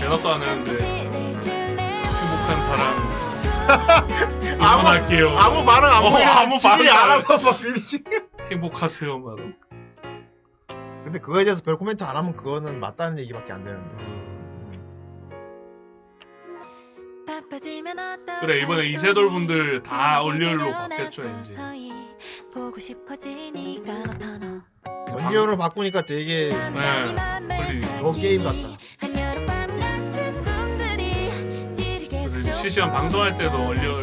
대답도 안 했는데 사랑 <laughs> 응원할게요. 아무 말은 안 어, 보이는 아무 지들이 말은 안 알아서 막 비리지 행복하세요, 말. 근데 그거에 대해서 별 코멘트 안 하면 그거는 맞다는 얘기밖에 안 되는데 그래 이번에 이세돌 분들 다 얼리얼로 바뀌었죠 이제. 연기어를 바꾸니까 되게 네. 더 게임 같다 실시간 방송할 때도 언리얼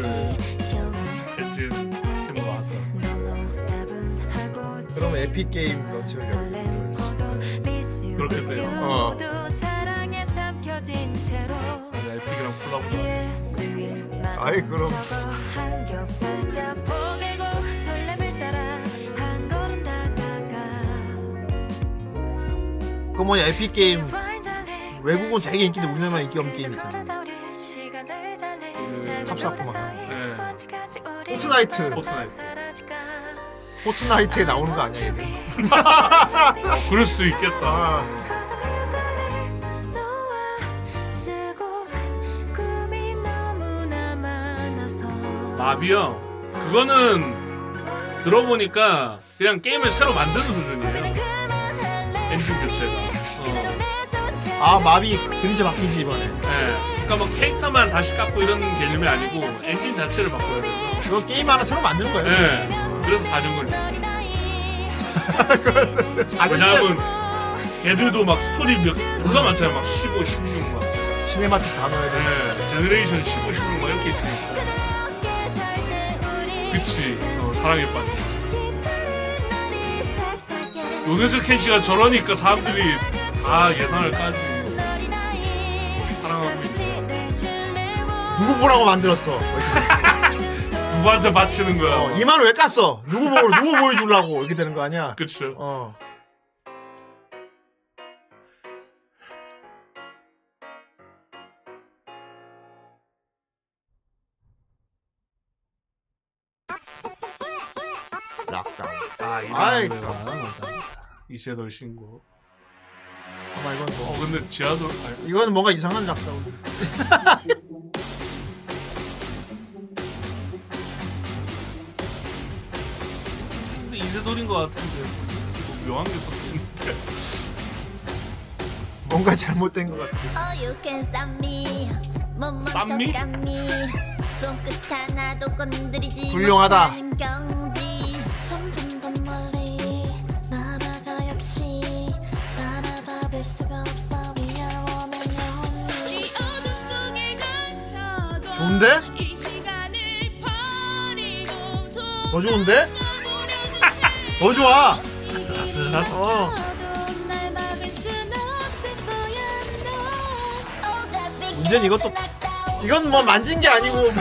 엔진 캠으로 하죠. 그럼 에픽 게임 런처를 그렇겠네요. 어. 채로 맞아 에픽이랑 콜라보도 하고. 아이 그럼 그 뭐냐 에픽 게임 외국은 되게 인기인데 우리나라만 인기 없는 게임 있잖아 탑사코만 네. 포트나이트 포트나이트. 포트나이트에 나오는 거 얘들 <laughs> 어, 그럴 수도 있겠다. 많아서 마비요. 그거는 들어보니까 그냥 게임을 새로 만드는 수준이에요. 엔진 교체가. 어. 아 마비 근처 바뀌지 이번에 네. 그러니까 뭐 캐릭터만 다시 깎고 이런 개념이 아니고 엔진 자체를 바꿔야 돼서. 그거 게임 하나 새로 만드는 거예요 네. 그래서 4년 걸려. 왜냐하면 걔들도 막 스토리 몇 졸라 많잖아요. 막 15, 16 막. cinematic 다 넣어야 돼 네. generation 15, 16막 이렇게 있으니까. 그치. 어, 사랑에 빠져. 요네즈 켄시가 저러니까 사람들이 다 예산을 까지. 누구 보라고 만들었어 <laughs> 누구한테 바치는 거야. 어, 이만 왜 깠어 누구 보고 누구 보여주려고 이렇게 되는 거 아니야 그쵸. 어 락다운 아, 이런 아이. 이세돌 신곡. 아마 이건 뭐 어, 근데 지하돌, 아니, 이거는 뭔가 이상한 락다운 <laughs> 이세돌인 것 같은데. 뭐 묘한 게 섞이는데. <laughs> 뭔가 잘못된 것 같아 Oh you can 쌈미 뭐뭐 쌈미? 깜미 손끝 하나도 건드리지 훌륭하다. 못하는 경지 점점 더 멀리 역시 바라봐볼 수가 없어 We are one and only 좋은데? 더 좋은데? 더 좋아. 어 거야 문제는 이것도 이건 뭐 만진 게 아니고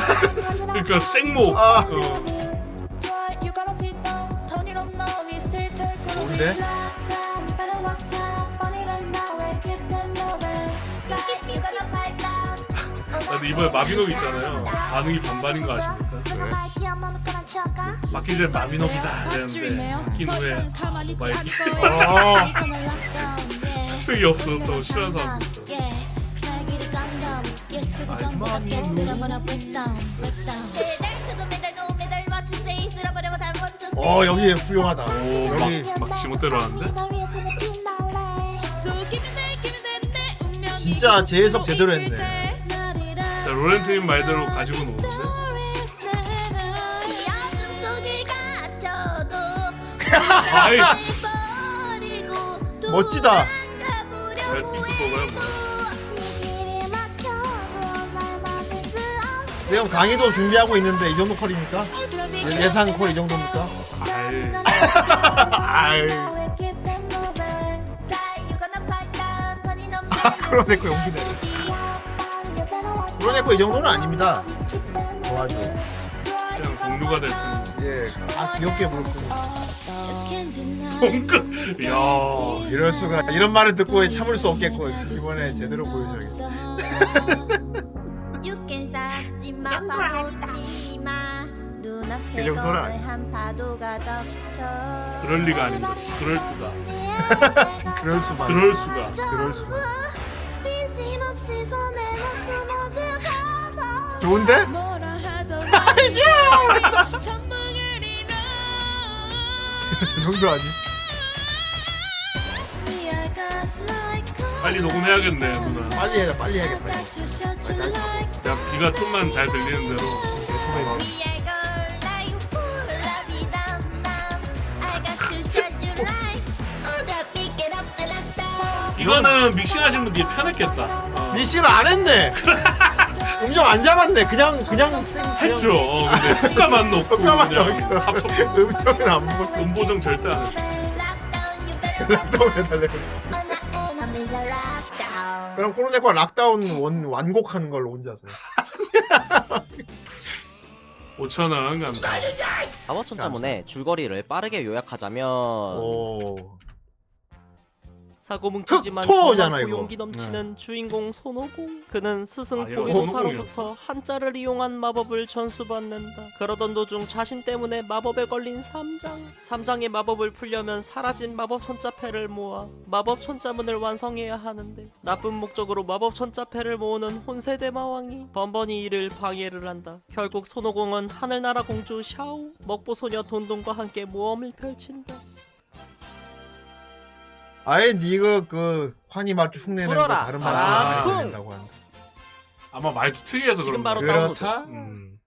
그러니까 생목. 아. 어. 아, 근데 이번에 마비노기 있잖아요. 반응이 반반인 거 아십니 전에 마비노기다 이랬는데 맞긴 후에 마이키 어. 특색이 없어졌다고 싫어하는 사람도 있죠. 어 여기 훌륭하다. 오, 여기 막, 막 지멋대로 하는데? 진짜 재해석 제대로 했네. 자, 로렌트님 말대로 가지고 노 아이, 멋지다? 지금 강의도 준비하고 있는데 이 정도 컬입니까? 예- 예상 컬 이 정도입니까? 아이, 아이 크로네코 용기네. 크로네코 이 정도는 아닙니다. 도와줘 그냥 동료가 됐든 예, 아 귀엽게 부를 뿐 동급. 야. 이럴 수가 이런 말을 듣고 참을 수 없겠고 이번에 제대로 보여줘야겠어. 그 <laughs> 정도는 덮쳐 그럴 리가 아닌가. <laughs> 그럴 수가. 그럴 수만. 그럴 수가. 그럴 수가. 좋은데? 그 <laughs> 정도 아니? 빨리 녹음해야겠네 누나. 빨리 해라 빨리 해야겠다. 야 귀가 좀만 잘 들리는 대로. 이거는 믹싱하신 분들이 편했겠다. 어. 미씨를 안 했네. <laughs> 음정 안 잡았네. 그냥 그냥 했죠. 어, 근데 효과만 넣고 효과만 그냥 넣고. 합성. 음정은 안 먹었어. 음보정 절대 안 했어. lockdown 해달래. 그럼 코로네코가 lockdown 원 완곡하는 걸로 혼자서. 5천 원 감사. 마법천자문의 줄거리를 빠르게 요약하자면 사고 뭉치지만 흑토잖아, 이거. 용기 넘치는 주인공 손오공. 그는 스승 아, 이거 보리도사로부터 한자를 이용한 마법을 전수받는다. 그러던 도중 자신 때문에 마법에 걸린 삼장. 삼장의 마법을 풀려면 사라진 마법 천자패를 모아 마법 천자문을 완성해야 하는데 나쁜 목적으로 마법 천자패를 모으는 혼세대 마왕이 번번이 이를 방해를 한다. 결국 손오공은 하늘나라 공주 샤오 먹보소녀 돈돈과 함께 모험을 펼친다 아예 니가 그 환희 말투 흉내내는 거 불어라. 다른 말투 아, 많이 쿵. 된다고 한다. 아마 말투 특이해서 지금 그런 바로 거야. 다운로드. 그렇다? 음.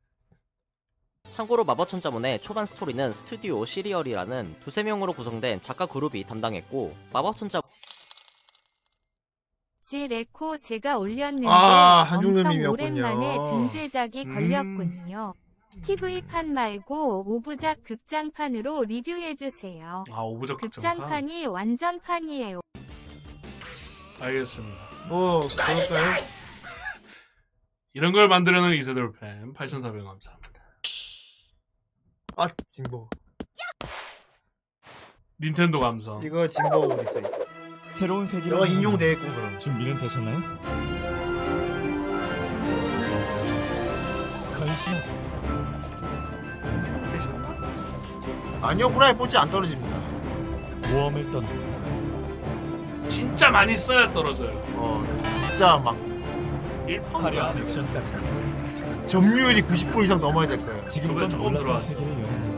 참고로 마법천자문의 초반 스토리는 스튜디오 시리얼이라는 두세 명으로 구성된 작가 그룹이 담당했고 마법천자 지 레코 제가 올렸는데 아, 엄청. 오랜만에 등제작이 음. 걸렸군요. TV판 말고 오브작 극장판으로 리뷰해주세요. 아 오브작 극장판. 극장판이 완전판이에요. 알겠습니다. 뭐 그럴까요? <laughs> 이런 걸 만들어낸 이세돌 팬 8,400원 감사합니다. 아 진보. 닌텐도 감사. 이거 진보 있어? 새로운 세계로 인용되겠군 그럼. 준비는 되셨나요? 변신하고 아니요 후라이 포지 안 떨어집니다. 모험을 떠나 진짜 많이 써야 떨어져요. 어 진짜 막 화려한 액션까지 점유율이 90% 이상 넘어야 될 거예요. 지금껏 조금 몰랐던 들어왔네. 세계를 여행하는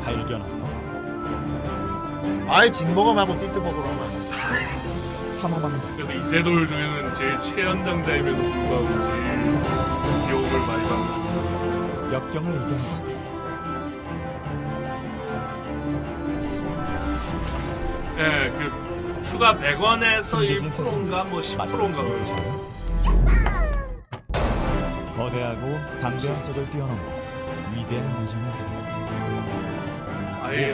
발견하며 아예 진버거 말고 띠뜨버거로 하면. 탐험합니다. 그래도 이세돌 중에는 제일 최연장자임에도 불구하고 제일 기억을 많이 받는. 역경을 이겨내 예, 그 추가 100원에서 1%인가 뭐 10%인가 그래요. 거대하고 강대한 적을 뛰어넘어 위대한 여정을 하고 아예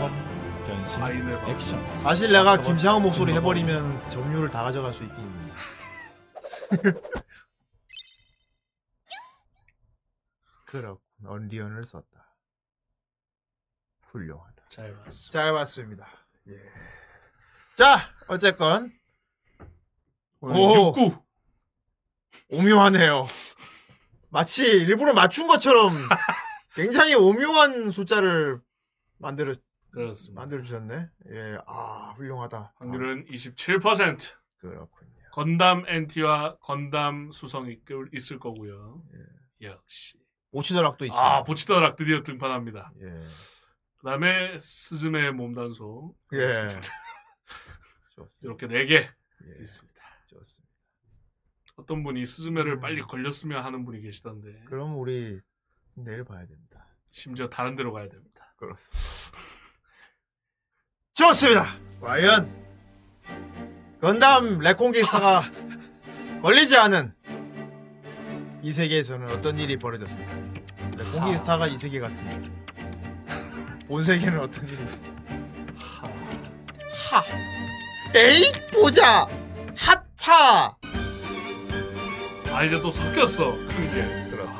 아이네. 액션 사실 내가 김상우 목소리 해버리면 점유율을 다 가져갈 수 있긴. 있는데. <laughs> 그렇군. 언리언을 썼다. 훌륭하다. 잘 봤어. 잘 봤습니다. 예. 자, 어쨌건 오. 69. 오묘하네요. 마치 일부러 맞춘 것처럼 <laughs> 굉장히 오묘한 숫자를 만들어 그렇습니다. 만들어 주셨네. 예, 아 훌륭하다. 확률은 27%. 그렇군요. 건담 NT와 건담 수성이 껴- 있을 거고요. 역시. 오치더락도 있어. 아, 보치더락 드디어 등판합니다. 예. 그 다음에 스즈메 몸단소. 예. 이렇게 네개 예. 있습니다. 좋습니다. 어떤 분이 스즈메를 빨리 걸렸으면 하는 분이 계시던데. 그럼 우리 내일 봐야 됩니다. 심지어 다른 데로 가야 됩니다. 그렇습니다. 좋습니다. 과연 건담 레콘기스타가 걸리지 않은 이 세계에서는 어떤 일이 벌어졌을까? 레콘기스타가 이 세계 같은데 본 세계는 어떤 일이? 하. 에잇 보자. 하차. 아 이제 또 섞였어 큰 게.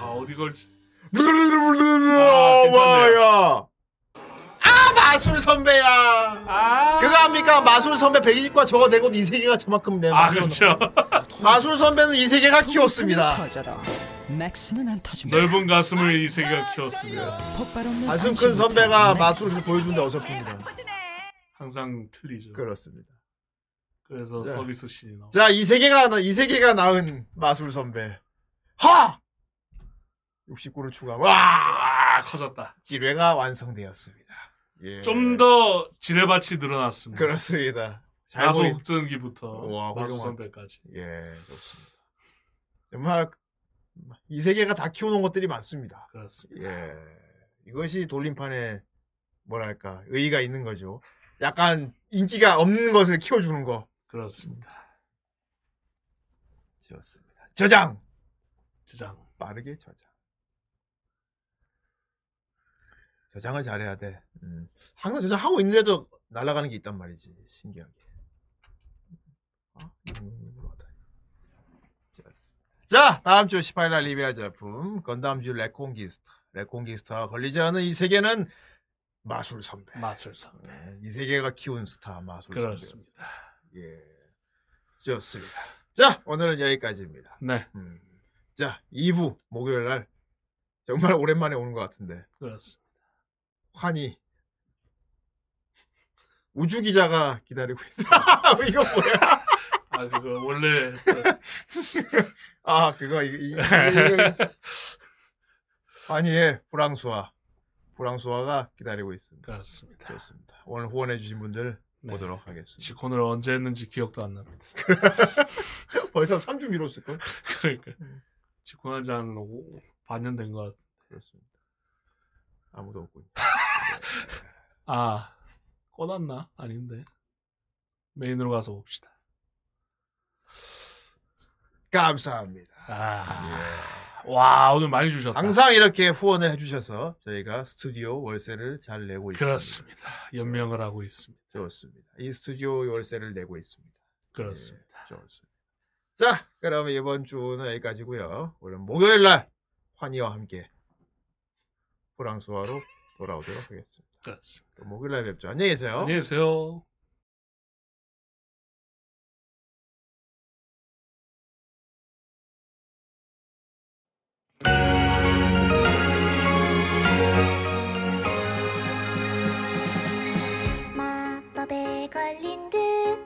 아 어디 걸지? 아, 괜찮네요. 뭐야? 아 마술 선배야. 그거 합니까? 마술 선배 120과 저거 내고 이 세계가 저만큼 내. 아 그렇죠. 마술 선배는 이 세계가 키웠습니다. 맥스는 안 터집니다. 넓은 가슴을 이 세계가 키웠습니다. 가슴 큰 선배가 마술을 보여주는데 어설픕니다. 항상 틀리죠. 그렇습니다. 그래서 자. 서비스 신이 나와. 자, 이 세계가 나- 이 세계가 낳은 마술 선배. 하! 69를 추가. 와! 아 커졌다. 기뢰가 완성되었습니다. 예. 좀더 지뢰밭이 늘어났습니다. 그렇습니다. 잘 야소 보이- 흑전기부터 훌륭한. 선배까지. 예, 좋습니다. 정말 이 세계가 다 키워놓은 것들이 많습니다. 그렇습니다. 예, 이것이 돌림판에 뭐랄까 의의가 있는 거죠. 약간 인기가 없는 것을 키워주는 거. 그렇습니다. 좋습니다. 저장. 저장. 빠르게 저장. 저장을 잘해야 돼. 음. 항상 저장하고 있는데도 날아가는 게 있단 말이지. 신기하게. 좋습니다. 자, 다음 주 18일 리뷰할 작품 건담주 레콘기스타. 레콘기스타 걸리지 않은 이 세계는 마술 선배. 마술 선배. 네, 이 세계가 키운 스타 마술 그렇습니다. 선배. 예, 좋습니다. 자, 오늘은 여기까지입니다. 네. 음. 자, 2부 목요일 날 정말 오랜만에 오는 것 같은데 그렇습니다. 환희 우주 기자가 기다리고 있다. <laughs> 이거 뭐야? 아 그거 원래 아 그거 이, 이, 이, 환희의 프랑스화 프랑스화가 기다리고 있습니다. 그렇습니다. 좋습니다. 오늘 후원해주신 분들 네. 보도록 하겠습니다. 직혼을 언제 했는지 기억도 안 납니다. <laughs> 벌써 3주 미뤘을 걸? 그러니까 직혼한 지한 반년 된 것 같아. 그렇습니다. 아무도 없군요. <laughs> 아 꺼놨나? 아닌데 메인으로 가서 봅시다. 감사합니다. 아, 와 오늘 많이 주셨다. 항상 이렇게 후원을 해주셔서 저희가 스튜디오 월세를 잘 내고 있습니다. 그렇습니다. 연명을 하고 있습니다. 좋습니다. 이 스튜디오 월세를 내고 있습니다. 그렇습니다. 예, 좋습니다. 자, 그러면 이번 주는 여기까지고요. 오늘 목요일 날 환희와 함께 프랑스어로 돌아오도록 하겠습니다. 그렇습니다. 또 목요일 날 뵙죠. 안녕히 계세요. 안녕히 계세요.